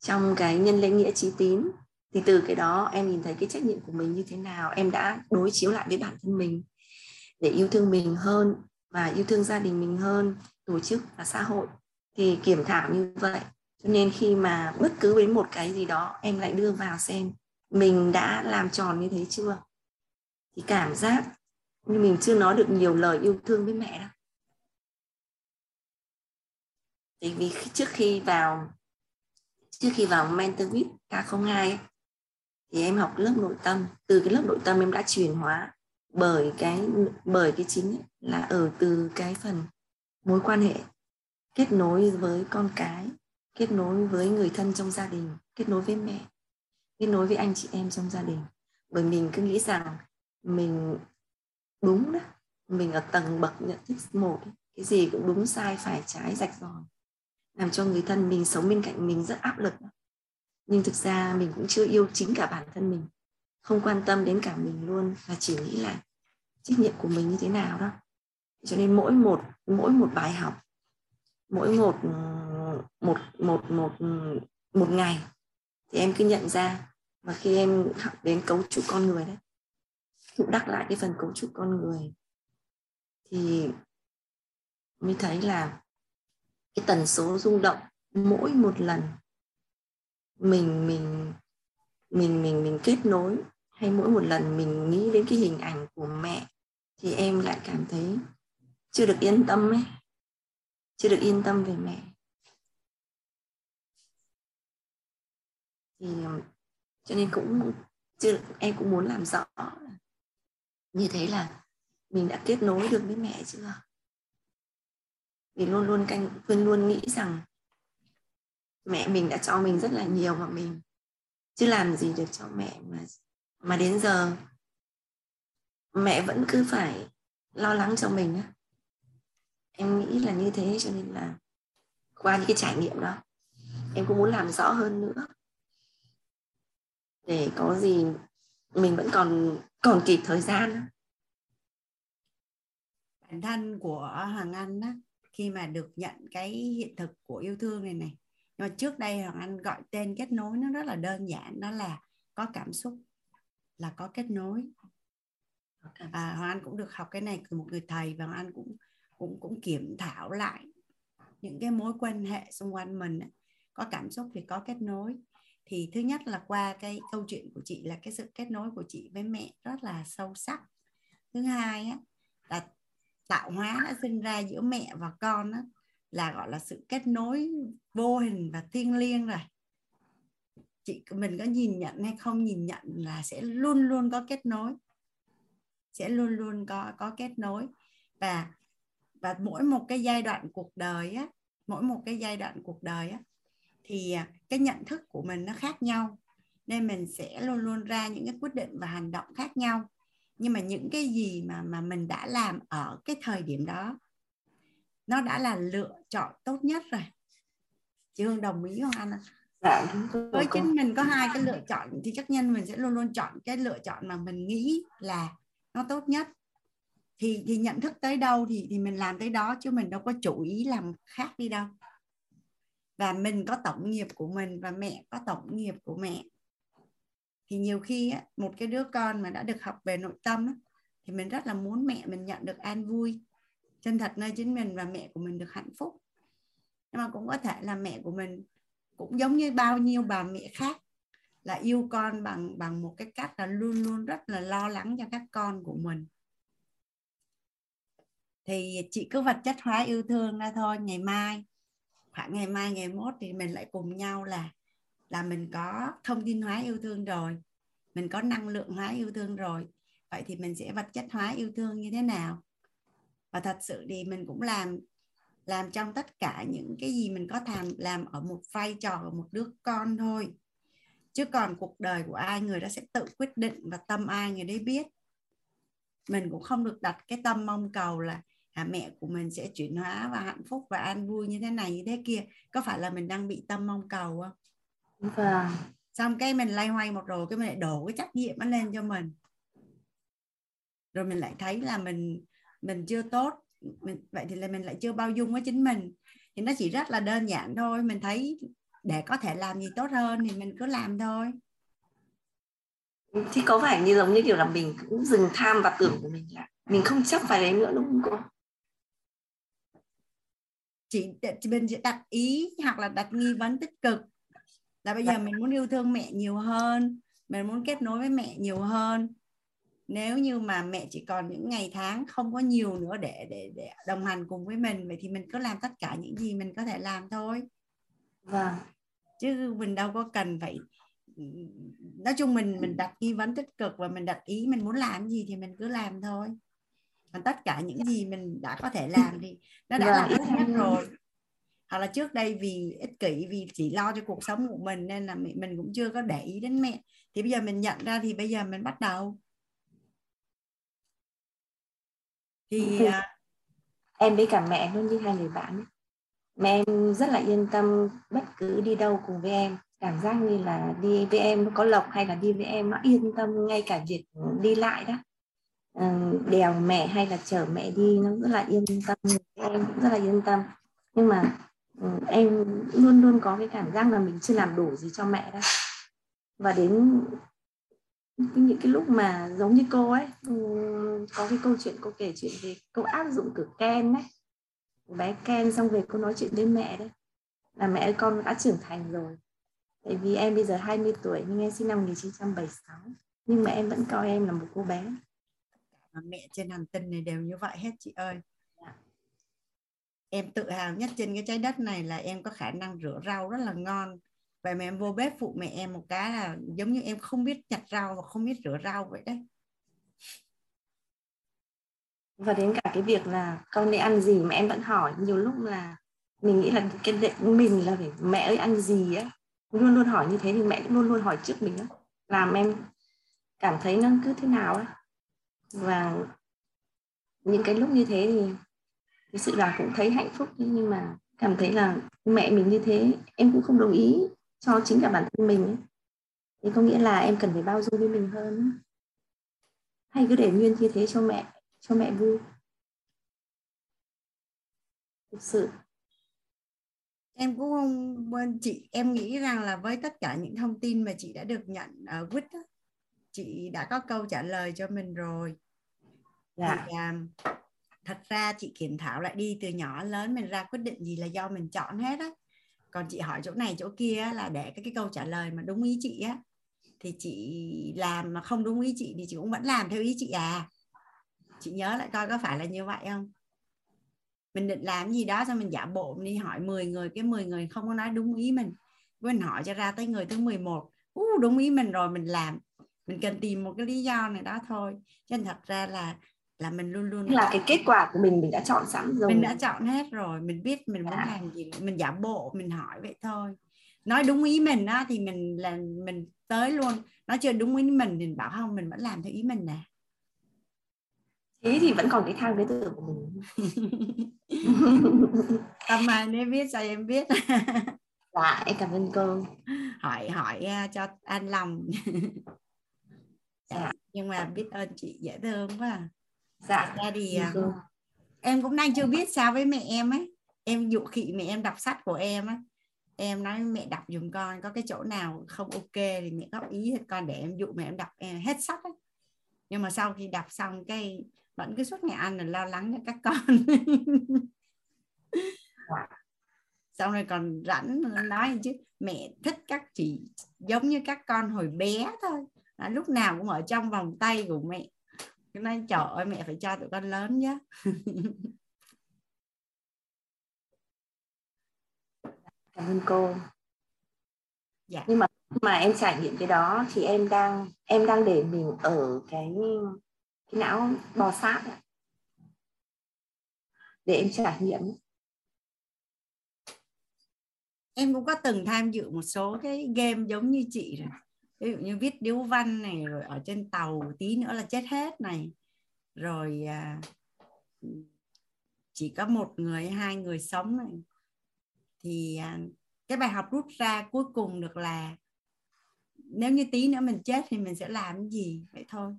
trong cái nhân lễ nghĩa trí tín. Thì từ cái đó em nhìn thấy cái trách nhiệm của mình như thế nào, em đã đối chiếu lại với bản thân mình để yêu thương mình hơn và yêu thương gia đình mình hơn, tổ chức và xã hội. Thì kiểm thảo như vậy. Cho nên khi mà bất cứ với một cái gì đó, em lại đưa vào xem mình đã làm tròn như thế chưa. Thì cảm giác như mình chưa nói được nhiều lời yêu thương với mẹ đâu thì vì trước khi vào trước khi vào mentor vip K02 thì em học lớp nội tâm. Từ cái lớp nội tâm em đã chuyển hóa bởi cái bởi cái chính ấy, là ở từ cái phần mối quan hệ kết nối với con cái kết nối với người thân trong gia đình kết nối với mẹ kết nối với anh chị em trong gia đình. Bởi mình cứ nghĩ rằng mình đúng đó mình ở tầng bậc nhận thức một cái gì cũng đúng sai phải trái rạch ròi làm cho người thân mình sống bên cạnh mình rất áp lực. Nhưng thực ra mình cũng chưa yêu chính cả bản thân mình, không quan tâm đến cả mình luôn và chỉ nghĩ là trách nhiệm của mình như thế nào đó. Cho nên mỗi một mỗi một bài học, mỗi một một một một một ngày thì em cứ nhận ra và khi em học đến cấu trúc con người đấy cũng đắc lại cái phần cấu trúc con người thì mới thấy là cái tần số rung động mỗi một lần mình mình mình mình mình kết nối hay mỗi một lần mình nghĩ đến cái hình ảnh của mẹ thì em lại cảm thấy chưa được yên tâm ấy, chưa được yên tâm về mẹ. Thì um, cho nên cũng chưa, em cũng muốn làm rõ như thế là mình đã kết nối được với mẹ chưa? Vì luôn luôn canh, luôn luôn nghĩ rằng mẹ mình đã cho mình rất là nhiều và mình chưa làm gì được cho mẹ mà mà đến giờ mẹ vẫn cứ phải lo lắng cho mình á. Em nghĩ là như thế cho nên là qua những cái trải nghiệm đó, em cũng muốn làm rõ hơn nữa. Để có gì mình vẫn còn còn kịp thời gian bản thân của hàng Anh á khi mà được nhận cái hiện thực của yêu thương này này. Nhưng mà trước đây Hoàng Anh gọi tên kết nối nó rất là đơn giản đó là có cảm xúc là có kết nối. Và Hoàng Anh cũng được học cái này từ một người thầy và Hoàng Anh cũng cũng cũng kiểm thảo lại những cái mối quan hệ xung quanh mình có cảm xúc thì có kết nối. Thì thứ nhất là qua cái câu chuyện của chị là cái sự kết nối của chị với mẹ rất là sâu sắc. Thứ hai á, là tạo hóa đã sinh ra giữa mẹ và con đó là, gọi là, sự kết nối vô hình và thiêng liêng rồi. Chị, mình có nhìn nhận hay không nhìn nhận là sẽ luôn luôn có kết nối. Sẽ luôn luôn có có kết nối. Và và mỗi một cái giai đoạn cuộc đời á, mỗi một cái giai đoạn cuộc đời á, thì à, cái nhận thức của mình nó khác nhau. Nên mình sẽ luôn luôn ra những cái quyết định và hành động khác nhau nhưng mà những cái gì mà mà mình đã làm ở cái thời điểm đó nó đã là lựa chọn tốt nhất rồi. Chị Hương đồng ý không anh dạ, với chính mình có hai cái lựa chọn thì chắc nhân mình sẽ luôn luôn chọn cái lựa chọn mà mình nghĩ là nó tốt nhất. Thì thì nhận thức tới đâu thì thì mình làm tới đó chứ mình đâu có chủ ý làm khác đi đâu. Và mình có tổng nghiệp của mình và mẹ có tổng nghiệp của mẹ thì nhiều khi á, một cái đứa con mà đã được học về nội tâm á, thì mình rất là muốn mẹ mình nhận được an vui. Chân thật nơi chính mình và mẹ của mình được hạnh phúc. Nhưng mà cũng có thể là mẹ của mình cũng giống như bao nhiêu bà mẹ khác là yêu con bằng bằng một cái cách là luôn luôn rất là lo lắng cho các con của mình. Thì chị cứ vật chất hóa yêu thương ra thôi. Ngày mai khoảng ngày mai ngày mốt thì mình lại cùng nhau là là mình có thông tin hóa yêu thương rồi mình có năng lượng hóa yêu thương rồi. Vậy thì mình sẽ vật chất hóa yêu thương như thế nào? Và thật sự thì mình cũng làm làm trong tất cả những cái gì mình có làm làm ở một vai trò của một đứa con thôi. Chứ còn cuộc đời của ai người đó sẽ tự quyết định và tâm ai người đấy biết. Mình cũng không được đặt cái tâm mong cầu là à, mẹ của mình sẽ chuyển hóa và hạnh phúc và an vui như thế này như thế kia. Có phải là mình đang bị tâm mong cầu không? Vâng. Xong cái mình lay hoay một rồi cái mình lại đổ cái trách nhiệm nó lên cho mình. Rồi mình lại thấy là mình mình chưa tốt mình, vậy thì là mình lại chưa bao dung với chính mình. Thì nó chỉ rất là đơn giản thôi mình thấy để có thể làm gì tốt hơn thì mình cứ làm thôi. Thì có phải như giống như kiểu là mình cũng dừng tham và tưởng của mình là mình không chấp phải đấy nữa đúng không cô? Chị mình sẽ đặt ý hoặc là đặt nghi vấn tích cực là bây giờ mình muốn yêu thương mẹ nhiều hơn mình muốn kết nối với mẹ nhiều hơn. Nếu như mà mẹ chỉ còn những ngày tháng không có nhiều nữa để để để đồng hành cùng với mình vậy thì mình cứ làm tất cả những gì mình có thể làm thôi. Vâng. Chứ mình đâu có cần phải nói chung mình mình đặt nghi vấn tích cực và mình đặt ý mình muốn làm gì thì mình cứ làm thôi. Còn tất cả những gì mình đã có thể làm thì nó đã là ít nhất rồi hoặc là trước đây vì ích kỷ vì chỉ lo cho cuộc sống của mình nên là mình cũng chưa có để ý đến mẹ. Thì bây giờ mình nhận ra thì bây giờ mình bắt đầu. Thì à, em với cả mẹ luôn như hai người bạn ấy. mẹ em rất là yên tâm bất cứ đi đâu cùng với em. Cảm giác như là đi với em có lộc hay là đi với em nó yên tâm ngay cả việc đi lại đó. Ờ, đèo mẹ hay là chở mẹ đi nó rất là yên tâm em cũng rất là yên tâm. Nhưng mà ừ, Ừ, em luôn luôn có cái cảm giác là mình chưa làm đủ gì cho mẹ đâu. Và đến những cái lúc mà giống như cô ấy ừ, có cái câu chuyện cô kể chuyện về cô áp dụng cửa Ken đấy bé Ken xong về cô nói chuyện với mẹ đấy, là mẹ con đã trưởng thành rồi. Tại vì em bây giờ 20 tuổi, nhưng em sinh năm 1976 nhưng mà em vẫn coi em là một cô bé. Mẹ trên hành tinh này đều như vậy hết chị ơi em tự hào nhất trên cái trái đất này là em có khả năng rửa rau rất là ngon. Và mà em vô bếp phụ mẹ em một cái là giống như em không biết nhặt rau và không biết rửa rau vậy đấy. Và đến cả cái việc là con đi ăn gì mà em vẫn hỏi, nhiều lúc là mình nghĩ là cái đệ mình là phải mẹ ơi ăn gì á. Luôn luôn hỏi như thế thì mẹ luôn luôn hỏi trước mình á. Làm em cảm thấy nó cứ thế nào ấy và những cái lúc như thế thì thực sự là cũng thấy hạnh phúc nhưng mà cảm thấy là mẹ mình như thế em cũng không đồng ý cho chính cả bản thân mình ấy. thì có nghĩa là em cần phải bao dung với mình hơn hay cứ để nguyên như thế cho mẹ cho mẹ vui thực sự em cũng không chị em nghĩ rằng là với tất cả những thông tin mà chị đã được nhận ở quýt chị đã có câu trả lời cho mình rồi dạ. thì, um, thật ra chị kiểm thảo lại đi từ nhỏ lớn mình ra quyết định gì là do mình chọn hết á. Còn chị hỏi chỗ này chỗ kia là để cái, cái câu trả lời mà đúng ý chị á thì chị làm mà không đúng ý chị thì chị cũng vẫn làm theo ý chị à. Chị nhớ lại coi có phải là như vậy không? Mình định làm gì đó xong mình giả bộ mình đi hỏi 10 người cái 10 người không có nói đúng ý mình. Mình hỏi cho ra tới người thứ 11 uh, đúng ý mình rồi mình làm. Mình cần tìm một cái lý do này đó thôi. Cho nên thật ra là là mình luôn luôn là cái kết quả của mình mình đã chọn sẵn rồi. Mình đã chọn hết rồi mình biết mình muốn à. làm gì mình giả bộ mình hỏi vậy thôi. Nói đúng ý mình á thì mình là mình tới luôn. Nói chưa đúng ý mình thì bảo không mình vẫn làm theo ý mình nè. Thế thì vẫn còn cái thang cái tưởng của mình. Tâm mai nếu biết sao em biết. Dạ em cảm ơn cô. Hỏi hỏi uh, cho an lòng. Dạ. nhưng mà biết ơn chị dễ thương quá à. Dạ. Ra thì uh, em cũng đang chưa biết sao với mẹ em ấy. Em dụ khị mẹ em đọc sách của em á em nói mẹ đọc dùm con có cái chỗ nào không ok thì mẹ góp ý hết con để em dụ mẹ em đọc em hết sách ấy. nhưng mà sau khi đọc xong cái vẫn cứ suốt ngày ăn là lo lắng cho các con. Xong rồi còn rảnh nói chứ mẹ thích các chị giống như các con hồi bé thôi. À, lúc nào cũng ở trong vòng tay của mẹ cái nói trời ơi mẹ phải cho tụi con lớn nhé cảm ơn cô. Dạ. nhưng mà mà em trải nghiệm cái đó thì em đang em đang để mình ở cái cái não bò sát để em trải nghiệm. Em cũng có từng tham dự một số cái game giống như chị rồi ví dụ như viết điếu văn này rồi ở trên tàu tí nữa là chết hết này. Rồi à, chỉ có một người hai người sống này. Thì à, cái bài học rút ra cuối cùng được là nếu như tí nữa mình chết thì mình sẽ làm cái gì? Vậy thôi.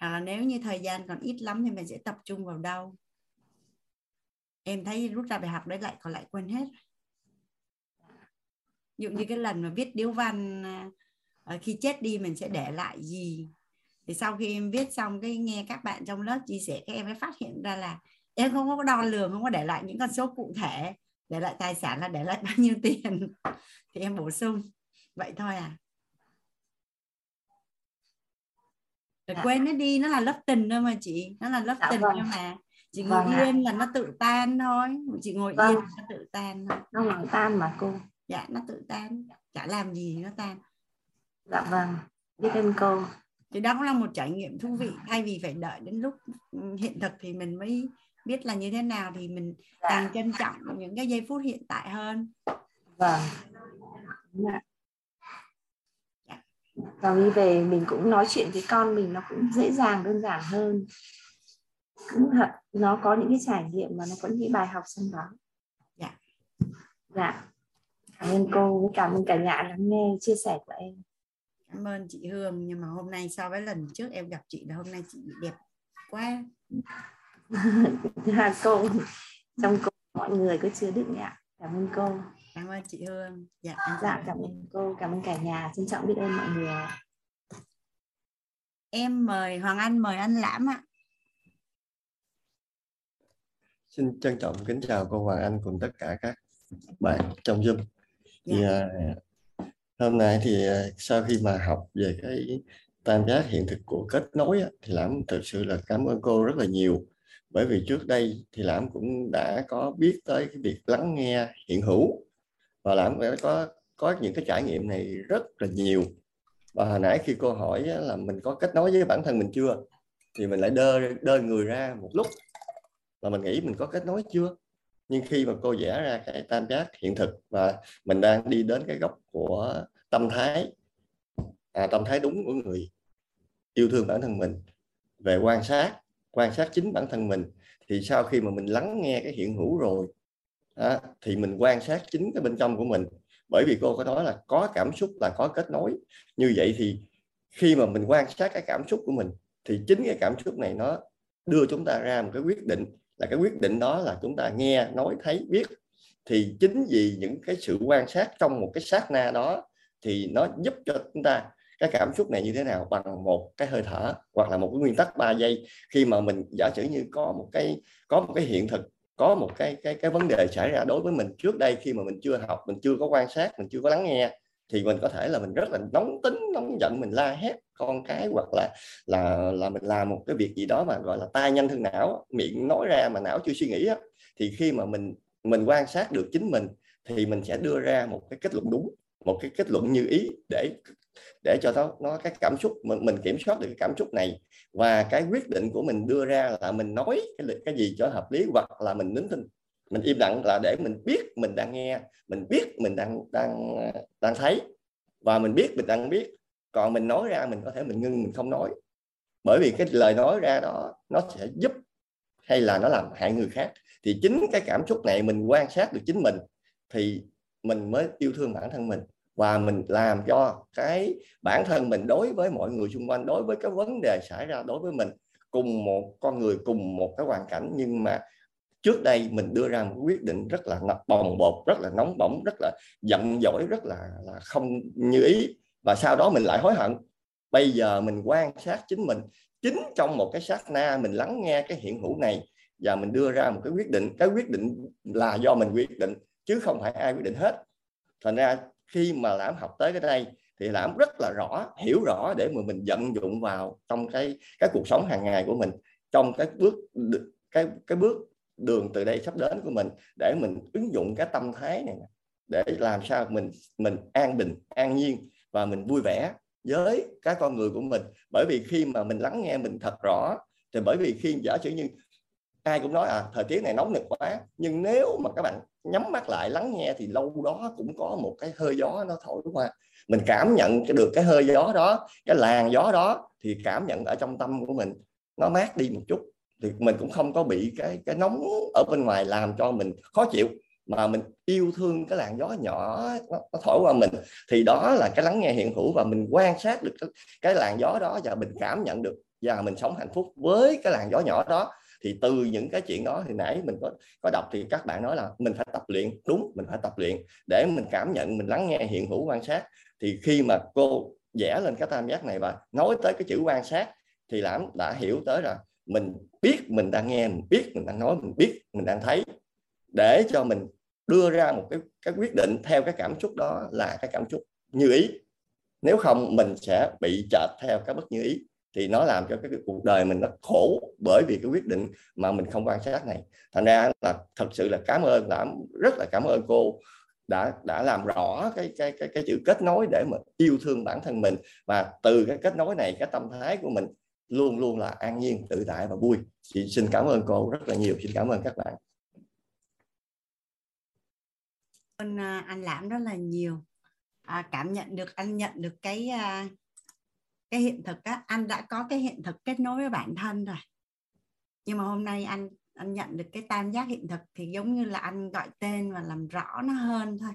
Hoặc là nếu như thời gian còn ít lắm thì mình sẽ tập trung vào đâu. Em thấy rút ra bài học đấy lại còn lại quên hết ví dụ như cái lần mà viết điếu văn à, khi chết đi mình sẽ để lại gì? Thì sau khi em viết xong cái nghe các bạn trong lớp chia sẻ các em mới phát hiện ra là em không có đo lường không có để lại những con số cụ thể. Để lại tài sản là để lại bao nhiêu tiền? Thì em bổ sung. Vậy thôi à. Để dạ. quên nó đi nó là lớp tình thôi mà chị. Nó là lớp dạ, tình vâng. thôi mà. Chị ngồi vâng yên à. là nó tự tan thôi. Chị ngồi vâng. yên nó tự tan thôi. Nó ngồi tan mà cô dạ nó tự tan. Chả làm gì nó tan. Dạ vâng. Biết ơn cô. Thì đó cũng là một trải nghiệm thú vị. Thay vì phải đợi đến lúc hiện thực thì mình mới biết là như thế nào thì mình dạ. càng trân trọng những cái giây phút hiện tại hơn. Vâng. Dạ. và đi về mình cũng nói chuyện với con mình nó cũng dễ dàng đơn giản hơn. Cũng thật nó có những cái trải nghiệm mà nó có những bài học trong đó dạ. Dạ cảm ơn cô với cảm ơn cả nhà lắng nghe chia sẻ của em. Cảm ơn chị Hương nhưng mà hôm nay so với lần trước em gặp chị là hôm nay chị bị đẹp quá. Dạ cô trong cô mọi người có chứa đựng ạ cảm ơn cô. Cảm ơn chị Hương. Dạ dạ cảm ơn cô cảm ơn cả nhà. Trân trọng biết ơn mọi người em mời Hoàng Anh mời anh Lãm ạ. Xin trân trọng kính chào cô Hoàng Anh cùng tất cả các bạn trong Zoom thì hôm nay thì ờ, sau khi mà học về cái tam giác hiện thực của kết nối á, thì lãm thực sự là cảm ơn cô rất là nhiều. Bởi vì trước đây thì lãm cũng đã có biết tới cái việc lắng nghe hiện hữu và lãm đã có có những cái trải nghiệm này rất là nhiều. Và hồi nãy khi cô hỏi là mình có kết nối với bản thân mình chưa thì mình lại đơ đơ người ra một lúc là mình nghĩ mình có kết nối chưa? Nhưng khi mà cô vẽ ra cái tam giác hiện thực và mình đang đi đến cái góc của tâm thái à, tâm thái đúng của người yêu thương bản thân mình về quan sát quan sát chính bản thân mình thì sau khi mà mình lắng nghe cái hiện hữu rồi à, thì mình quan sát chính cái bên trong của mình. Bởi vì cô có nói là có cảm xúc là có kết nối. Như vậy thì khi mà mình quan sát cái cảm xúc của mình thì chính cái cảm xúc này nó đưa chúng ta ra một cái quyết định là cái quyết định đó là chúng ta nghe, nói, thấy, biết. Thì chính vì những cái sự quan sát trong một cái sát na đó thì nó giúp cho chúng ta cái cảm xúc này như thế nào bằng một cái hơi thở hoặc là một cái nguyên tắc 3 giây. Khi mà mình, giả sử như có một cái, có một cái hiện thực, có một cái cái cái vấn đề xảy ra đối với mình trước đây khi mà mình chưa học, mình chưa có quan sát, mình chưa có lắng nghe thì mình có thể là mình rất là nóng tính nóng giận mình la hét con cái hoặc là là là mình làm một cái việc gì đó mà gọi là tai nhanh thương não miệng nói ra mà não chưa suy nghĩ á, thì khi mà mình mình quan sát được chính mình thì mình sẽ đưa ra một cái kết luận đúng một cái kết luận như ý để để cho nó nó cái cảm xúc mình, mình kiểm soát được cái cảm xúc này và cái quyết định của mình đưa ra là mình nói cái cái gì cho hợp lý hoặc là mình nín thinh mình im lặng là để mình biết mình đang nghe, mình biết mình đang đang đang thấy và mình biết mình đang biết. Còn mình nói ra mình có thể mình ngưng, mình không nói. Bởi vì cái lời nói ra đó, nó sẽ giúp hay là nó làm hại người khác. Thì chính cái cảm xúc này mình quan sát được chính mình thì mình mới yêu thương bản thân mình và mình làm cho cái bản thân mình đối với mọi người xung quanh, đối với cái vấn đề xảy ra đối với mình, cùng một con người, cùng một cái hoàn cảnh nhưng mà trước đây mình đưa ra một quyết định rất là bồng bột rất là nóng bỏng rất là giận dỗi rất là, là không như ý. Và sau đó mình lại hối hận. Bây giờ mình quan sát chính mình. Chính trong một cái sát na mình lắng nghe cái hiện hữu này và mình đưa ra một cái quyết định. Cái quyết định là do mình quyết định chứ không phải ai quyết định hết. Thành ra khi mà lãm học tới cái đây thì lãm rất là rõ hiểu rõ để mà mình vận dụng vào trong cái cái cuộc sống hàng ngày của mình. Trong cái bước cái cái bước đường từ đây sắp đến của mình để mình ứng dụng cái tâm thái này để làm sao mình mình an bình, an nhiên và mình vui vẻ với các con người của mình. Bởi vì khi mà mình lắng nghe mình thật rõ, thì bởi vì khi giả sử như ai cũng nói à thời tiết này nóng nực quá, nhưng nếu mà các bạn nhắm mắt lại lắng nghe thì lâu đó cũng có một cái hơi gió nó thổi qua. Mình cảm nhận được cái hơi gió đó, cái làn gió đó, thì cảm nhận ở trong tâm của mình nó mát đi một chút thì mình cũng không có bị cái cái nóng ở bên ngoài làm cho mình khó chịu mà mình yêu thương cái làn gió nhỏ nó, nó thổi qua mình. Thì đó là cái lắng nghe hiện hữu và mình quan sát được cái, cái làn gió đó và mình cảm nhận được và mình sống hạnh phúc với cái làn gió nhỏ đó. Thì từ những cái chuyện đó thì nãy mình có có đọc thì các bạn nói là mình phải tập luyện. Đúng mình phải tập luyện để mình cảm nhận mình lắng nghe hiện hữu quan sát. Thì khi mà cô vẽ lên cái tam giác này và nói tới cái chữ quan sát thì lãm đã hiểu tới là mình biết mình đang nghe, mình biết mình đang nói, mình biết mình đang thấy. Để cho mình đưa ra một cái cái quyết định theo cái cảm xúc đó là cái cảm xúc như ý. Nếu không, mình sẽ bị chợt theo cái bất như ý. Thì nó làm cho cái cuộc đời mình nó khổ bởi vì cái quyết định mà mình không quan sát này. Thành ra là thật sự là cảm ơn đã rất là cảm ơn cô đã đã làm rõ cái cái cái cái chữ kết nối để mà yêu thương bản thân mình. Và từ cái kết nối này, cái tâm thái của mình luôn luôn là an nhiên tự tại và vui. Chị xin cảm ơn cô rất là nhiều. Xin cảm ơn các bạn. Ơn à, anh lãm rất là nhiều. À, cảm nhận được anh nhận được cái à, cái hiện thực á. Anh đã có cái hiện thực kết nối với bản thân rồi. Nhưng mà hôm nay anh anh nhận được cái tam giác hiện thực thì giống như là anh gọi tên và làm rõ nó hơn thôi.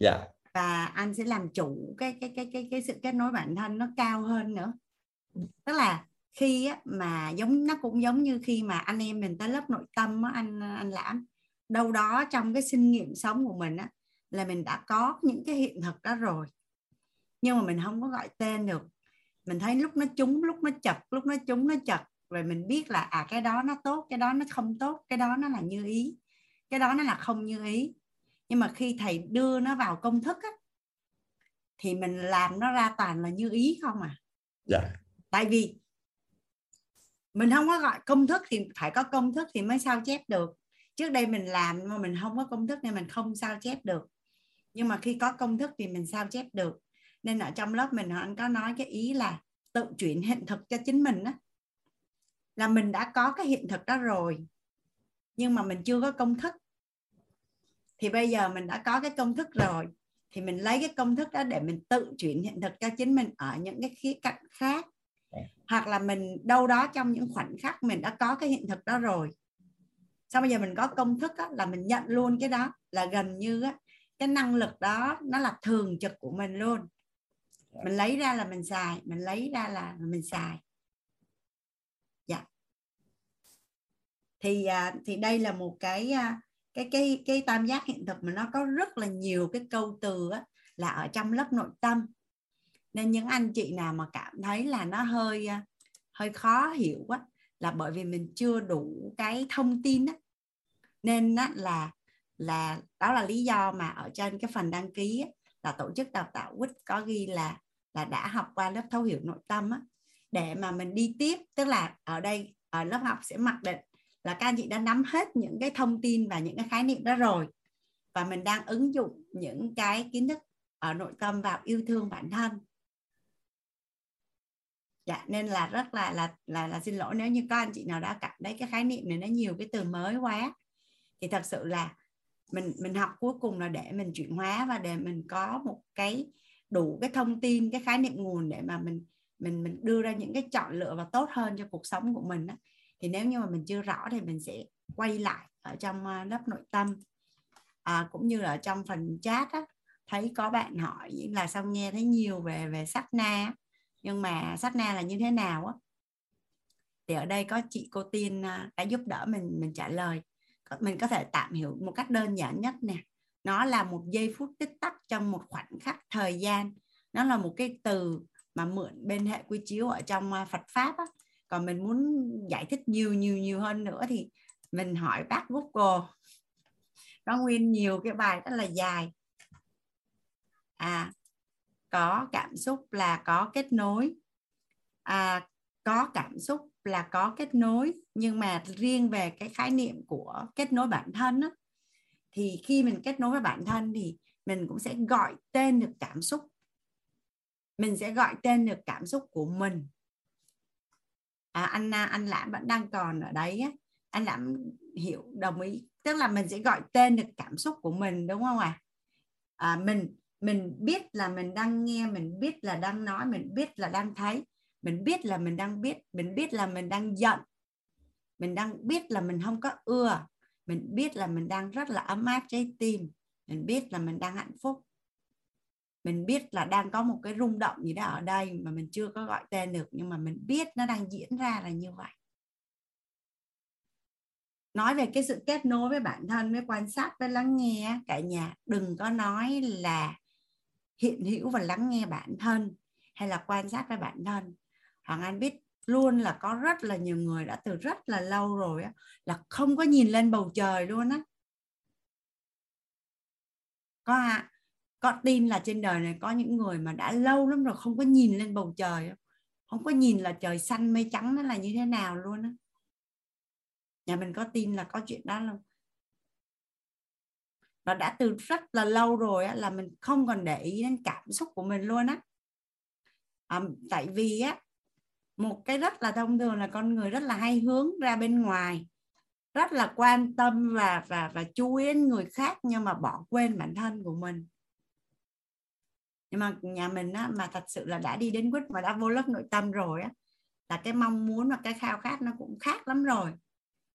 Dạ. Yeah. và anh sẽ làm chủ cái cái cái cái cái sự kết nối bản thân nó cao hơn nữa. Tức là khi á, mà giống nó cũng giống như khi mà anh em mình tới lớp nội tâm á, anh anh lãm. Đâu đó trong cái sinh nghiệm sống của mình á, là mình đã có những cái hiện thực đó rồi. Nhưng mà mình không có gọi tên được. Mình thấy lúc nó trúng lúc nó chật lúc nó trúng nó chật. Rồi mình biết là à cái đó nó tốt cái đó nó không tốt cái đó nó là như ý. Cái đó nó là không như ý. Nhưng mà khi thầy đưa nó vào công thức á, thì mình làm nó ra toàn là như ý không à? Dạ. tại vì mình không có gọi công thức thì phải có công thức thì mới sao chép được. Trước đây mình làm mà mình không có công thức nên mình không sao chép được. Nhưng mà khi có công thức thì mình sao chép được. Nên ở trong lớp mình anh có nói cái ý là tự chuyển hiện thực cho chính mình đó là mình đã có cái hiện thực đó rồi, nhưng mà mình chưa có công thức. Thì bây giờ mình đã có cái công thức rồi, thì mình lấy cái công thức đó để mình tự chuyển hiện thực cho chính mình ở những cái khía cạnh khác hoặc là mình đâu đó trong những khoảnh khắc mình đã có cái hiện thực đó rồi. Sau bây giờ mình có công thức á, là mình nhận luôn cái đó là gần như á, cái năng lực đó nó là thường trực của mình luôn. Mình lấy ra là mình xài mình lấy ra là mình xài. Dạ. Thì à, thì đây là một cái à, cái cái cái tam giác hiện thực mà nó có rất là nhiều cái câu từ á, là ở trong lớp nội tâm nên những anh chị nào mà cảm thấy là nó hơi à, hơi khó hiểu quá là bởi vì mình chưa đủ cái thông tin á. Nên á, là là đó là lý do mà ở trên cái phần đăng ký á, là tổ chức đào tạo quýt có ghi là là đã học qua lớp thấu hiểu nội tâm á, để mà mình đi tiếp tức là ở đây ở lớp học sẽ mặc định là các anh chị đã nắm hết những cái thông tin và những cái khái niệm đó rồi. Và mình đang ứng dụng những cái kiến thức ở nội tâm vào yêu thương bản thân dạ nên là rất là là là là xin lỗi nếu như có anh chị nào đã cảm thấy cái khái niệm này nó nhiều cái từ mới quá. Thì thật sự là mình mình học cuối cùng là để mình chuyển hóa và để mình có một cái đủ cái thông tin cái khái niệm nguồn để mà mình mình mình đưa ra những cái chọn lựa và tốt hơn cho cuộc sống của mình đó. thì nếu như mà mình chưa rõ thì mình sẽ quay lại ở trong ờ, lớp nội tâm. À, cũng như là ở trong phần chat á, thấy có bạn hỏi là sao nghe thấy nhiều về về sắc na nhưng mà sách na là như thế nào á? Thì ở đây có chị cô tiên à, đã giúp đỡ mình mình trả lời. Mình có thể tạm hiểu một cách đơn giản nhất nè. Nó là một giây phút tích tắc trong một khoảnh khắc thời gian. Nó là một cái từ mà mượn bên hệ quy chiếu ở trong à, Phật pháp á. còn mình muốn giải thích nhiều nhiều nhiều hơn nữa thì mình hỏi bác Google nó nguyên nhiều cái bài rất là dài. À có cảm xúc là có kết nối à, có cảm xúc là có kết nối nhưng mà riêng về cái khái niệm của kết nối bản thân đó, thì khi mình kết nối với bản thân thì mình cũng sẽ gọi tên được cảm xúc mình sẽ gọi tên được cảm xúc của mình à, anh anh lãm vẫn đang còn ở đấy á. anh lãm hiểu đồng ý tức là mình sẽ gọi tên được cảm xúc của mình đúng không ạ à? à, mình mình biết là mình đang nghe, mình biết là đang nói, mình biết là đang thấy, mình biết là mình đang biết, mình biết là mình đang giận, mình đang biết là mình không có ưa, mình biết là mình đang rất là ấm áp trái tim, mình biết là mình đang hạnh phúc. Mình biết là đang có một cái rung động gì đó ở đây mà mình chưa có gọi tên được, nhưng mà mình biết nó đang diễn ra là như vậy. Nói về cái sự kết nối với bản thân, với quan sát, với lắng nghe, cả nhà, đừng có nói là hiện hữu và lắng nghe bản thân hay là quan sát với bản thân. Hoàng anh biết luôn là có rất là nhiều người đã từ rất là lâu rồi á, là không có nhìn lên bầu trời luôn á. Có à, có tin là trên đời này có những người mà đã lâu lắm rồi không có nhìn lên bầu trời không có nhìn là trời xanh mây trắng nó là như thế nào luôn á. Nhà mình có tin là có chuyện đó không và đã từ rất là lâu rồi á, là mình không còn để ý đến cảm xúc của mình luôn á. À, tại vì á một cái rất là thông thường là con người rất là hay hướng ra bên ngoài rất là quan tâm và và và chú ý đến người khác nhưng mà bỏ quên bản thân của mình. Nhưng mà nhà mình á, mà thật sự là đã đi đến quýt mà đã vô lớp nội tâm rồi á là cái mong muốn và cái khao khát nó cũng khác lắm rồi.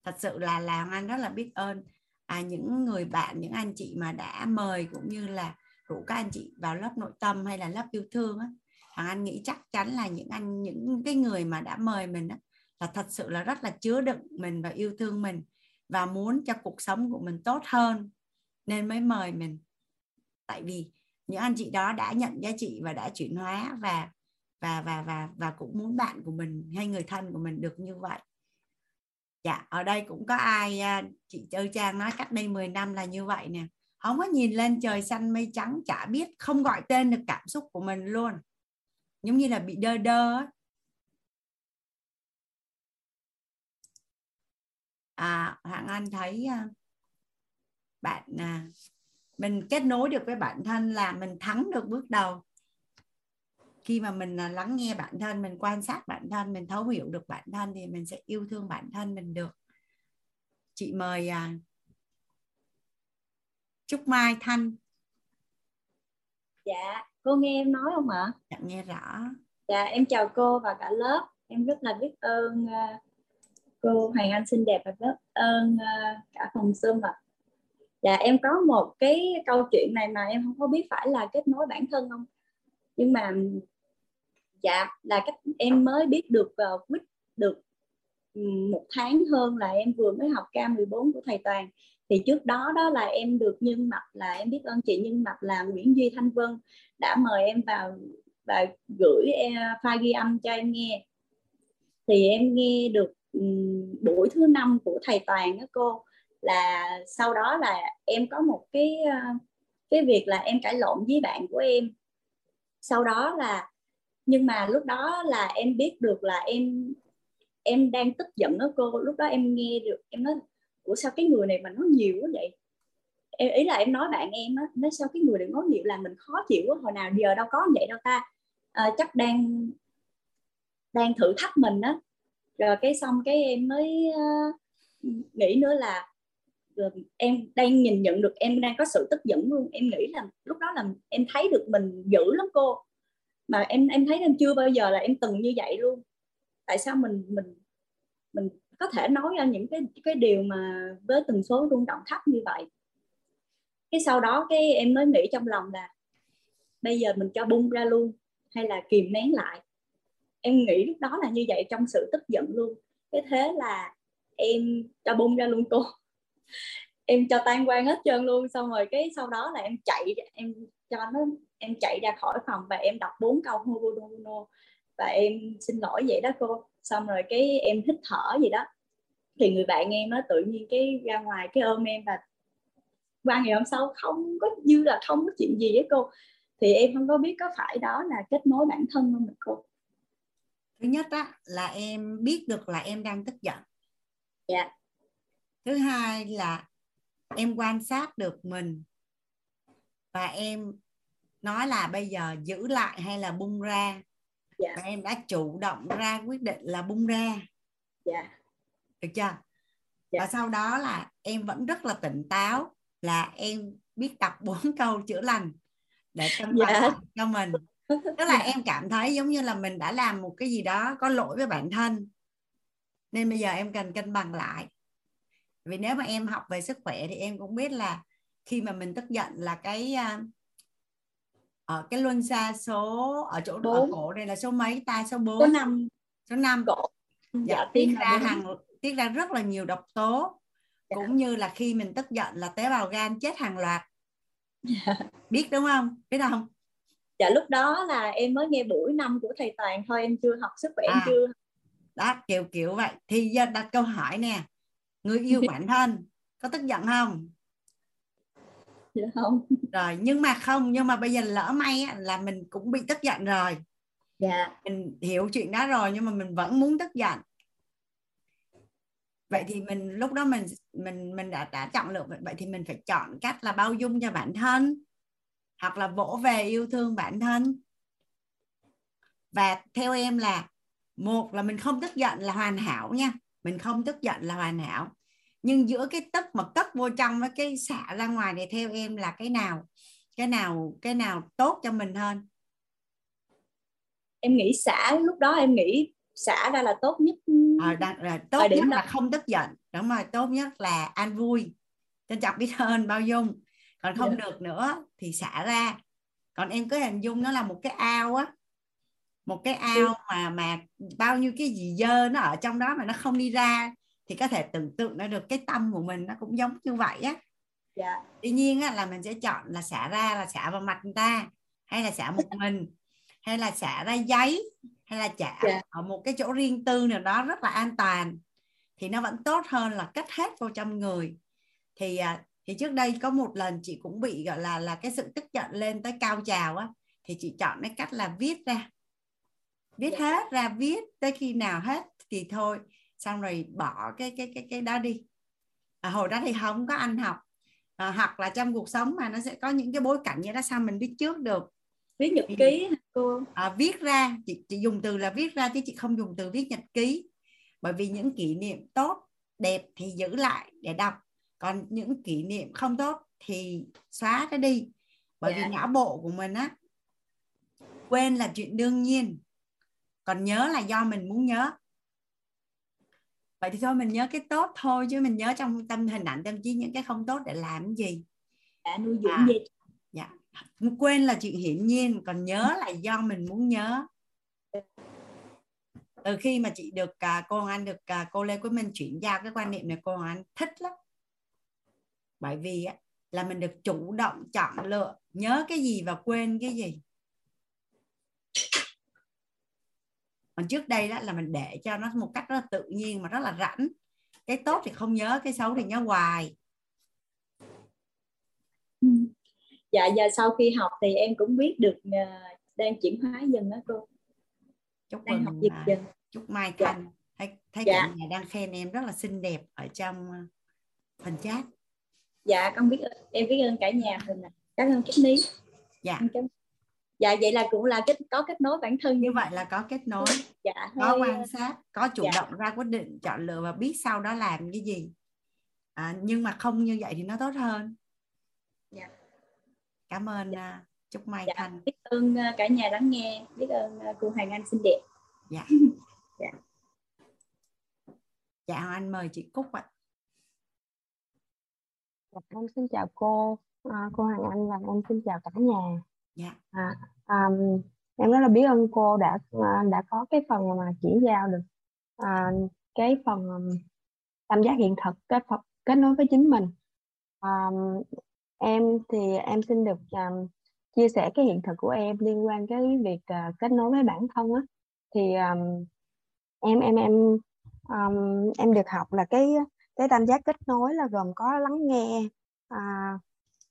Thật sự là làm anh rất là biết ơn à, những người bạn những anh chị mà đã mời cũng như là rủ các anh chị vào lớp nội tâm hay là lớp yêu thương á Hoàng Anh nghĩ chắc chắn là những anh những cái người mà đã mời mình á, là thật sự là rất là chứa đựng mình và yêu thương mình và muốn cho cuộc sống của mình tốt hơn nên mới mời mình. Tại vì những anh chị đó đã nhận giá trị và đã chuyển hóa và và và và và cũng muốn bạn của mình hay người thân của mình được như vậy dạ ở đây cũng có ai à, chị chơi trang nói cách đây 10 năm là như vậy nè. Không có nhìn lên trời xanh mây trắng chả biết không gọi tên được cảm xúc của mình luôn. Giống như là bị đơ đơ à hoàng anh thấy à, bạn à, mình kết nối được với bản thân là mình thắng được bước đầu khi mà mình à, lắng nghe bản thân mình quan sát bản thân mình thấu hiểu được bản thân thì mình sẽ yêu thương bản thân mình được. Chị mời à, Trúc Mai Thanh. Dạ cô nghe em nói không ạ? Dạ nghe rõ. Dạ em chào cô và cả lớp. Em rất là biết ơn uh, cô Hoàng Anh xinh đẹp và rất ơn cả phòng Zoom ạ. Dạ em có một cái câu chuyện này mà em không có biết phải là kết nối bản thân không? Nhưng mà dạ là cách em mới biết được uh, quýt được một tháng hơn là em vừa mới học K14 của thầy Toàn. Thì trước đó đó là em được nhân mặt là em biết ơn chị nhân mặt là Nguyễn Duy Thanh Vân đã mời em vào và gửi e, file ghi âm cho em nghe. Thì em nghe được buổi thứ năm của thầy Toàn đó cô là sau đó là em có một cái ờ, cái việc là em cãi lộn với bạn của em. Sau đó là nhưng mà lúc đó là em biết được là em em đang tức giận đó cô. Lúc đó em nghe được em nói của sao cái người này mà nói nhiều quá vậy? Em ý là em nói bạn em á nói sao cái người này nói nhiều là mình khó chịu quá hồi nào giờ đâu có vậy đâu ta. À, chắc đang đang thử thách mình á. Rồi cái xong cái em mới uh, nghĩ nữa là rồi em đang nhìn nhận được em đang có sự tức giận luôn. Em nghĩ là lúc đó là em thấy được mình dữ lắm cô mà em em thấy em chưa bao giờ là em từng như vậy luôn. Tại sao mình mình mình có thể nói ra những cái cái điều mà với tần số rung động thấp như vậy? Cái sau đó cái em mới nghĩ trong lòng là bây giờ mình cho bung ra luôn hay là kìm nén lại? Em nghĩ lúc đó là như vậy trong sự tức giận luôn. Cái thế là em cho bung ra luôn cô. Em cho tan quan hết trơn luôn, xong rồi cái sau đó là em chạy, em cho nó em chạy ra khỏi phòng và em đọc bốn câu Hobodono và em xin lỗi vậy đó cô. Xong rồi cái em hít thở gì đó. Thì người bạn em nó tự nhiên cái ra ngoài cái ôm em và qua ngày hôm sau không có như là không có chuyện gì với cô. Thì em không có biết có phải đó là kết nối bản thân không cô. Thứ nhất á là em biết được là em đang tức giận. Dạ. Thứ hai là em quan sát được mình và em nói là bây giờ giữ lại hay là bung ra dạ. và em đã chủ động ra quyết định là bung ra dạ. được chưa dạ. và sau đó là em vẫn rất là tỉnh táo là em biết đọc bốn câu chữa lành để cân bằng dạ. cho mình tức là em cảm thấy giống như là mình đã làm một cái gì đó có lỗi với bản thân nên bây giờ em cần cân bằng lại vì nếu mà em học về sức khỏe thì em cũng biết là khi mà mình tức giận là cái à, ở cái luân xa số ở chỗ ở cổ đây là số mấy ta? Số 4 số 5 số 5 cổ. Dạ, dạ tiết ra hàng tiết ra rất là nhiều độc tố dạ. cũng như là khi mình tức giận là tế bào gan chết hàng loạt. Dạ. biết đúng không? Biết không? Dạ lúc đó là em mới nghe buổi năm của thầy toàn thôi em chưa học sức khỏe à, em chưa. Đó kiểu kiểu vậy. Thì giờ đặt câu hỏi nè người yêu bản thân có tức giận không dạ không. Rồi nhưng mà không nhưng mà bây giờ lỡ may là mình cũng bị tức giận rồi. Dạ. Mình hiểu chuyện đó rồi nhưng mà mình vẫn muốn tức giận. Vậy thì mình lúc đó mình mình mình đã đã chọn lựa vậy thì mình phải chọn cách là bao dung cho bản thân hoặc là vỗ về yêu thương bản thân. Và theo em là một là mình không tức giận là hoàn hảo nha. Mình không tức giận là hoàn hảo nhưng giữa cái tức mà cất vô trong với cái xả ra ngoài thì theo em là cái nào? Cái nào cái nào tốt cho mình hơn? Em nghĩ xả lúc đó em nghĩ xả ra là tốt nhất à, đặt, là tốt nhất đó. là không tức giận. Đúng rồi tốt nhất là an vui. Trân trọng biết ơn bao dung. Còn không yeah. Dạ. được nữa thì xả ra. Còn em cứ hình dung nó là một cái ao á. Một cái ao mà mà bao nhiêu cái gì dơ nó ở trong đó mà nó không đi ra thì có thể tưởng tượng ra được cái tâm của mình nó cũng giống như vậy á dạ. tuy nhiên á, là mình sẽ chọn là xả ra là xả vào mặt người ta hay là xả một mình hay là xả ra giấy hay là xả dạ. ở một cái chỗ riêng tư nào đó rất là an toàn thì nó vẫn tốt hơn là cất hết vô trong người thì à, thì trước đây có một lần chị cũng bị gọi là là cái sự tức giận lên tới cao trào á thì chị chọn cái cách là viết ra viết dạ. hết ra viết tới khi nào hết thì thôi xong rồi bỏ cái cái cái cái đó đi. À, hồi đó thì không có ăn học. À, hoặc là trong cuộc sống mà nó sẽ có những cái bối cảnh như đó sao mình biết trước được? Viết nhật ký cô? À, viết ra. Chị, chị dùng từ là viết ra chứ chị không dùng từ viết nhật ký. Bởi vì những kỷ niệm tốt đẹp thì giữ lại để đọc. Còn những kỷ niệm không tốt thì xóa cái đi. Bởi yeah. vì dạ. não bộ của mình á quên là chuyện đương nhiên. Còn nhớ là do mình muốn nhớ vậy thì thôi mình nhớ cái tốt thôi chứ mình nhớ trong tâm hình ảnh tâm trí những cái không tốt để làm gì. Đã nuôi dưỡng à, gì? Dạ. Quên là chuyện hiển nhiên còn nhớ là do mình muốn nhớ. Từ khi mà chị được uh, cô Anh được uh, cô Lê Quế Minh chuyển giao cái quan niệm này cô Anh thích lắm. Bởi vì uh, là mình được chủ động chọn lựa nhớ cái gì và quên cái gì còn trước đây đó là mình để cho nó một cách rất là tự nhiên mà rất là rảnh. Cái tốt thì không nhớ cái xấu thì nhớ hoài. Dạ giờ sau khi học thì em cũng biết được uh, đang chuyển hóa dần đó cô. Chúc đang mừng học dần à, dần. chúc mai Dạ. thấy thấy Dạ. cả nhà đang khen em rất là xinh đẹp ở trong ờ, phần chat. Dạ con biết ơn em biết ơn cả nhà mình cảm ơn lý dạ. Cảm- dạ vậy là cũng là kết có kết nối bản thân. Như vậy là có kết nối. Dạ có quan sát có chủ dạ. động ra quyết định chọn lựa và biết sau đó làm cái gì. À, nhưng mà không như vậy thì nó tốt hơn. Dạ. cảm ơn à, chúc mai Dạ, thanh. biết ơn uh, cả nhà lắng nghe. Biết ơn uh, cô Hoàng Anh xinh đẹp. Dạ. Dạ. Dạ anh mời chị Cúc ạ. Dạ, em xin chào cô, à, cô Hoàng Anh và em xin chào cả nhà dạ À, um, em rất là biết ơn cô đã à, đã có cái phần mà chỉ giao được à, cái phần um, tam giác hiện thực, cái phần kết nối với chính mình. à, em thì em xin được um, chia sẻ cái hiện thực của em liên quan cái việc uh, kết nối với bản thân á. Thì um, em em em um, em được học là cái cái tam giác kết nối là gồm có lắng nghe uh,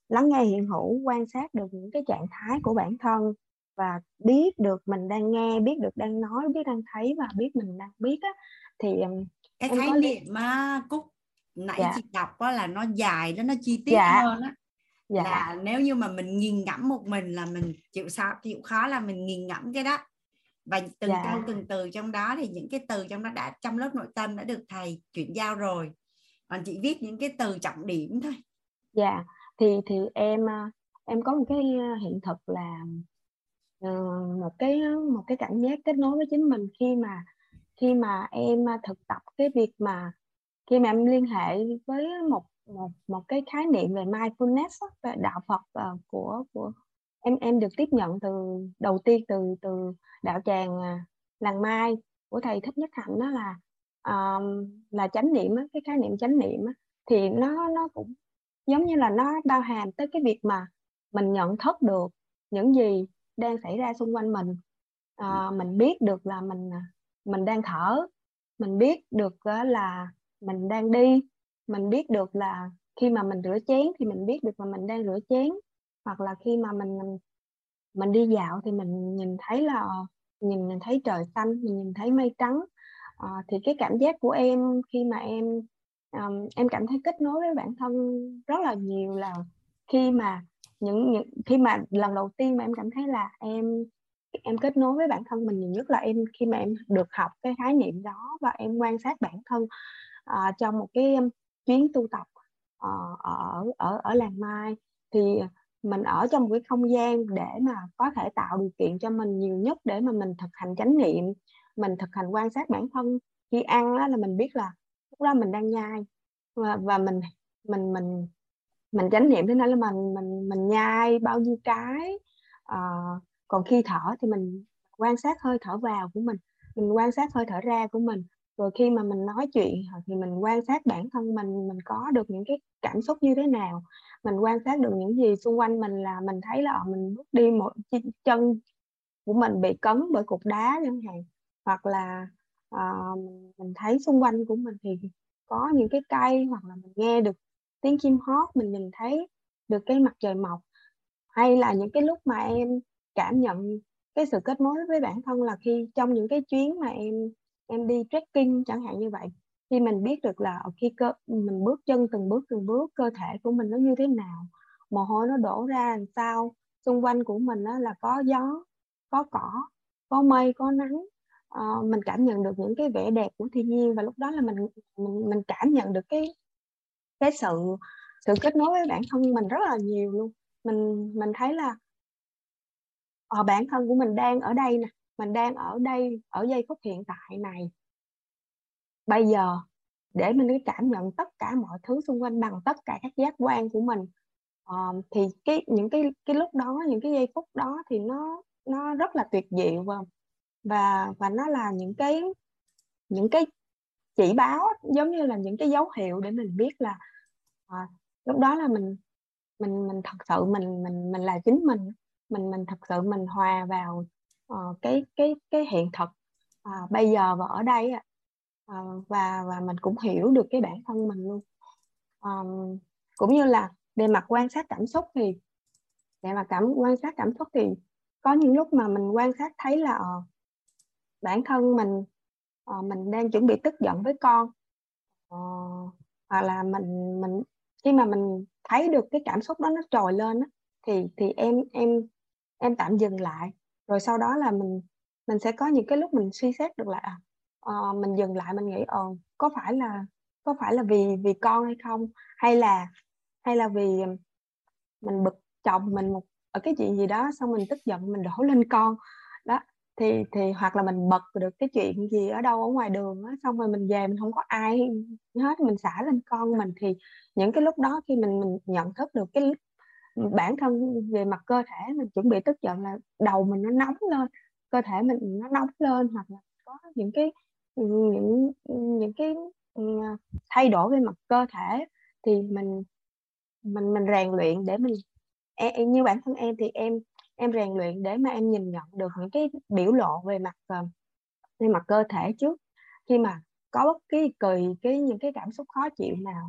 lắng nghe hiện hữu quan sát được những cái trạng thái của bản thân và biết được mình đang nghe biết được đang nói biết đang thấy và biết mình đang biết á thì cái khái niệm mà Cúc nãy Dạ. chị đọc á là nó dài đó nó chi tiết Dạ. hơn á Dạ. là nếu như mà mình nghiền ngẫm một mình là mình chịu sao chịu khó là mình nghiền ngẫm cái đó và từng Dạ. câu từng từ trong đó thì những cái từ trong đó đã trong lớp nội tâm đã được thầy chuyển giao rồi còn chị viết những cái từ trọng điểm thôi Dạ, thì thì em à, em có một cái à, hiện thực là uh, một cái một cái cảm giác kết nối với chính mình khi mà khi mà em à, thực tập cái việc mà khi mà em liên hệ với một một một cái khái niệm về mindfulness về đạo Phật uh, của của em em được tiếp nhận từ đầu tiên từ từ đạo tràng làng Mai của thầy Thích Nhất Hạnh đó là um, là chánh niệm á, cái khái niệm chánh niệm á, thì nó nó cũng giống như là nó bao hàm tới cái việc mà mình nhận thức được những gì đang xảy ra xung quanh mình. À, mình biết được là mình mình đang thở mình biết được là mình đang đi mình biết được là khi mà mình rửa chén thì mình biết được là mình đang rửa chén hoặc là khi mà mình mình đi dạo thì mình nhìn thấy là nhìn mình thấy trời xanh mình nhìn thấy mây trắng. Ờ, thì cái cảm giác của em khi mà em um, em cảm thấy kết nối với bản thân rất là nhiều là khi mà những những khi mà lần đầu tiên mà em cảm thấy là em em kết nối với bản thân mình nhiều nhất là em khi mà em được học cái khái niệm đó và em quan sát bản thân uh, trong một cái chuyến tu tập uh, ở ở ở làng Mai. Thì mình ở trong một cái không gian để mà có thể tạo điều kiện cho mình nhiều nhất để mà mình thực hành chánh niệm mình thực hành quan sát bản thân. Khi ăn đó là mình biết là lúc đó mình đang nhai. Và, và mình mình mình mình chánh niệm thế nên là mình mình mình nhai bao nhiêu cái à, còn khi thở thì mình quan sát hơi thở vào của mình mình quan sát hơi thở ra của mình. Rồi khi mà mình nói chuyện thì mình quan sát bản thân mình mình có được những cái cảm xúc như thế nào mình quan sát được những gì xung quanh mình là mình thấy là ờ, mình bước đi một chân của mình bị cấn bởi cục đá chẳng hạn hoặc là ờ, mình thấy xung quanh của mình thì có những cái cây hoặc là mình nghe được tiếng chim hót mình nhìn thấy được cái mặt trời mọc. Hay là những cái lúc mà em cảm nhận cái sự kết nối với bản thân là khi trong những cái chuyến mà em em đi trekking chẳng hạn như vậy khi mình biết được là ờ, khi cơ mình bước chân từng bước từng bước cơ thể của mình nó như thế nào mồ hôi nó đổ ra làm sao xung quanh của mình đó là có gió có cỏ có mây có nắng uh, mình cảm nhận được những cái vẻ đẹp của thiên nhiên và lúc đó là mình mình mình cảm nhận được cái cái sự sự kết nối với bản thân mình rất là nhiều luôn. Mình mình thấy là ở bản thân của mình đang ở đây nè mình đang ở đây ở giây phút hiện tại này. Bây giờ để mình cái cảm nhận tất cả mọi thứ xung quanh bằng tất cả các giác quan của mình Ờ, thì cái những cái cái lúc đó những cái giây phút đó thì nó nó rất là tuyệt diệu và và và nó là những cái những cái chỉ báo giống như là những cái dấu hiệu để mình biết là à, lúc đó là mình mình mình thật sự mình mình mình là chính mình mình mình thật sự mình hòa vào uh, cái cái cái hiện thực uh, bây giờ và ở đây uh, và và mình cũng hiểu được cái bản thân mình luôn. Um, cũng như là về mặt quan sát cảm xúc thì để mà cảm quan sát cảm xúc thì có những lúc mà mình quan sát thấy là uh, bản thân mình uh, mình đang chuẩn bị tức giận với con. Uh, hoặc là mình mình khi mà mình thấy được cái cảm xúc đó nó trồi lên đó, thì thì em em em tạm dừng lại. Rồi sau đó là mình mình sẽ có những cái lúc mình suy xét được là uh, mình dừng lại mình nghĩ ờ uh, có phải là có phải là vì vì con hay không? Hay là hay là vì mình bực chồng mình một ở cái chuyện gì đó xong mình tức giận mình đổ lên con. Đó thì thì hoặc là mình bật được cái chuyện gì ở đâu ở ngoài đường á xong rồi mình về mình không có ai hết mình xả lên con mình thì những cái lúc đó khi mình mình nhận thức được cái bản thân về mặt cơ thể mình chuẩn bị tức giận là đầu mình nó nóng lên cơ thể mình nó nóng lên hoặc là có những cái những những cái ừ, thay đổi về mặt cơ thể thì mình mình mình rèn luyện để mình em, như bản thân em thì em em rèn luyện để mà em nhìn nhận được những cái biểu lộ về mặt ờ, về mặt cơ thể trước. Khi mà có bất kỳ kỳ cái những cái cảm xúc khó chịu nào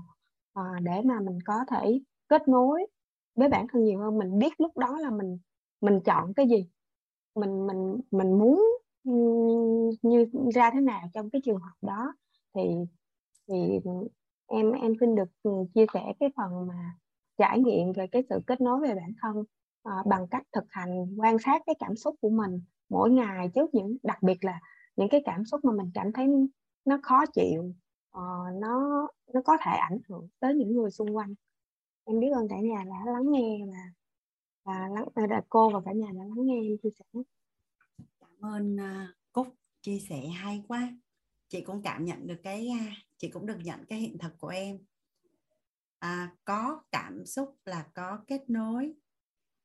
à, để mà mình có thể kết nối với bản thân nhiều hơn mình biết lúc đó là mình mình chọn cái gì mình mình mình muốn như ra thế nào trong cái trường hợp đó. Thì thì em em xin được ừ, chia sẻ cái phần mà trải nghiệm về cái sự kết nối về bản thân à, bằng cách thực hành quan sát cái cảm xúc của mình mỗi ngày trước những đặc biệt là những cái cảm xúc mà mình cảm thấy nó khó chịu uh, nó nó có thể ảnh hưởng tới những người xung quanh. Em biết ơn cả nhà đã lắng nghe và và lắng là cô và cả nhà đã lắng nghe em chia sẻ. Cảm ơn uh, cúc chia sẻ hay quá. Chị cũng cảm nhận được cái uh, chị cũng được nhận cái hiện thực của em. À, có cảm xúc là có kết nối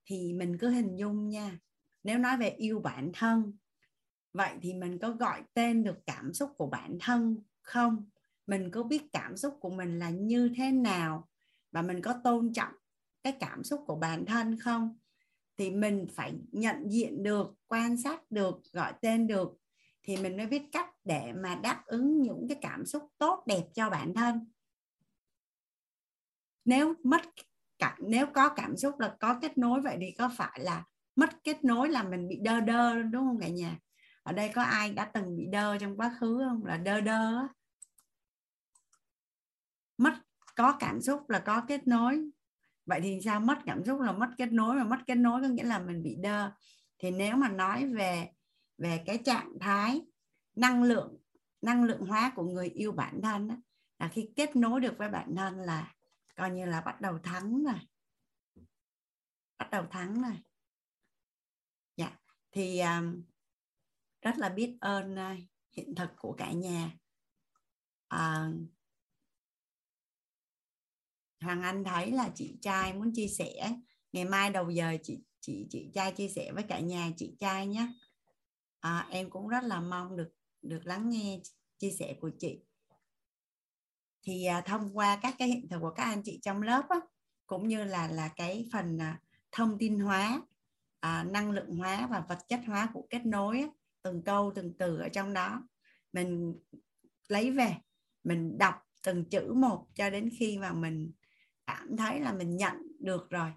thì mình cứ hình dung nha. Nếu nói về yêu bản thân, vậy thì mình có gọi tên được cảm xúc của bản thân không? Mình có biết cảm xúc của mình là như thế nào và mình có tôn trọng cái cảm xúc của bản thân không? Thì mình phải nhận diện được, quan sát được, gọi tên được thì mình mới biết cách để mà đáp ứng những cái cảm xúc tốt đẹp cho bản thân. Nếu mất cả nếu có cảm xúc là có kết nối vậy thì có phải là mất kết nối là mình bị đơ đơ đúng không cả nhà? Ở đây có ai đã từng bị đơ trong quá khứ không? Là đơ đơ mất có cảm xúc là có kết nối. Vậy thì sao? Mất cảm xúc là mất kết nối mà mất kết nối có nghĩa là mình bị đơ. Thì nếu mà nói về về cái trạng thái năng lượng năng lượng hóa của người yêu bản thân đó, là khi kết nối được với bản thân là coi như là bắt đầu thắng rồi. Bắt đầu thắng rồi. Dạ. Thì um, rất là biết ơn uh, hiện thực của cả nhà. Uh, Hoàng Anh thấy là chị trai muốn chia sẻ. Ngày mai đầu giờ chị chị chị trai chia sẻ với cả nhà chị trai nhé. À, em cũng rất là mong được được lắng nghe chia sẻ của chị thì à, thông qua các cái hiện thực của các anh chị trong lớp á, cũng như là là cái phần à, thông tin hóa à, năng lượng hóa và vật chất hóa của kết nối á, từng câu từng từ ở trong đó mình lấy về mình đọc từng chữ một cho đến khi mà mình cảm thấy là mình nhận được rồi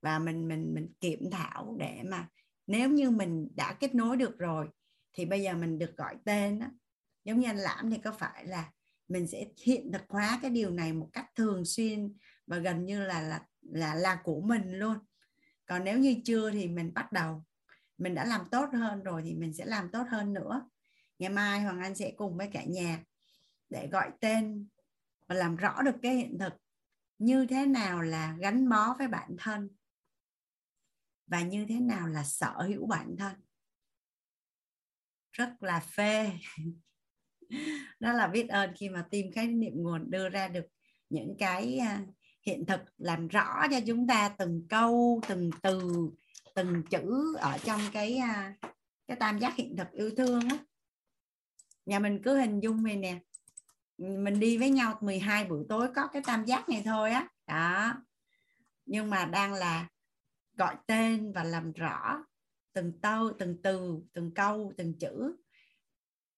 và mình mình mình kiểm thảo để mà nếu như mình đã kết nối được rồi thì bây giờ mình được gọi tên đó. giống như anh lãm thì có phải là mình sẽ hiện thực hóa cái điều này một cách thường xuyên và gần như là là là là của mình luôn. Còn nếu như chưa thì mình bắt đầu. Mình đã làm tốt hơn rồi thì mình sẽ làm tốt hơn nữa. Ngày mai hoàng anh sẽ cùng với cả nhà để gọi tên và làm rõ được cái hiện thực như thế nào là gắn bó với bản thân và như thế nào là sở hữu bản thân. Rất là phê. đó là biết ơn khi mà tìm khái niệm nguồn đưa ra được những cái à, hiện thực làm rõ cho chúng ta từng câu, từng từ, từng chữ ở trong cái à, cái tam giác hiện thực yêu thương á. Nhà mình cứ hình dung này nè, mình đi với nhau 12 buổi tối có cái tam giác này thôi á. Đó. Nhưng mà đang là gọi tên và làm rõ từng tâu, từng từ, từng câu, từng chữ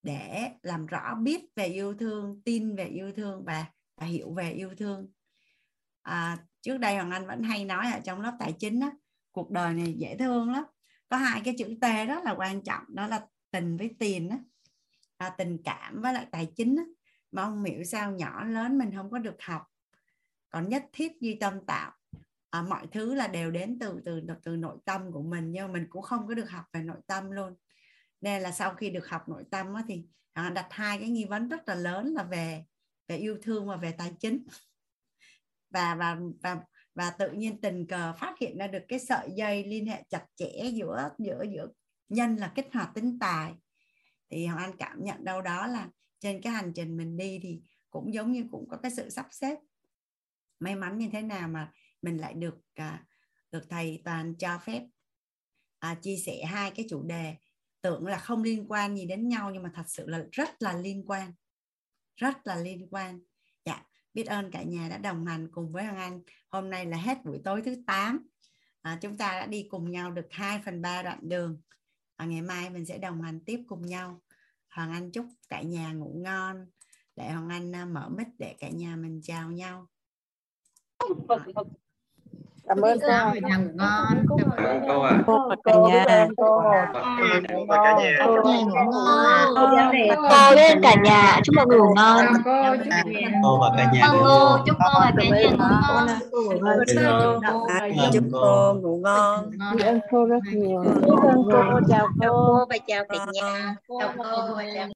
để làm rõ biết về yêu thương tin về yêu thương và, và hiểu về yêu thương. À, trước đây hoàng anh vẫn hay nói ở trong lớp tài chính đó, cuộc đời này dễ thương lắm. Có hai cái chữ t rất là quan trọng đó là tình với tiền đó, à, tình cảm với lại tài chính đó. mà ông hiểu sao nhỏ lớn mình không có được học còn nhất thiết duy tâm tạo. À, mọi thứ là đều đến từ từ từ nội tâm của mình nhưng mà mình cũng không có được học về nội tâm luôn nên là sau khi được học nội tâm á, thì đặt hai cái nghi vấn rất là lớn là về về yêu thương và về tài chính. Và và và và tự nhiên tình cờ phát hiện ra được cái sợi dây liên hệ chặt chẽ giữa giữa giữa nhân là kích hoạt tính tài. Thì hoàng anh cảm nhận đâu đó là trên cái hành trình mình đi thì cũng giống như cũng có cái sự sắp xếp. May mắn như thế nào mà mình lại được à, được thầy toàn cho phép à, chia sẻ hai cái chủ đề tưởng là không liên quan gì đến nhau nhưng mà thật sự là rất là liên quan. Rất là liên quan. Dạ biết ơn cả nhà đã đồng hành cùng với Hoàng Anh. Hôm nay là hết buổi tối thứ 8 à, chúng ta đã đi cùng nhau được 2 phần 3 đoạn đường. Và ngày mai mình sẽ đồng hành tiếp cùng nhau. Hoàng Anh chúc cả nhà ngủ ngon. Để Hoàng Anh à, mở mic để cả nhà mình chào nhau cảm ơn cô Cảm ơn ngon Cảm ơn cô ạ. cô và cả nhà. Cô và cả nhà. Chúc nhà. Ngủ ngon. Cô với cả nhà. Chúc mọi người ngủ ngon. cô, và cả nhà. Vâng, cô. Chúc cô và cả nhà ngủ ngon. chúc cô ngủ ngon. Biết ơn cô rất nhiều. biết ơn cô. Chào cô và chào cả nhà. Chào cô và chào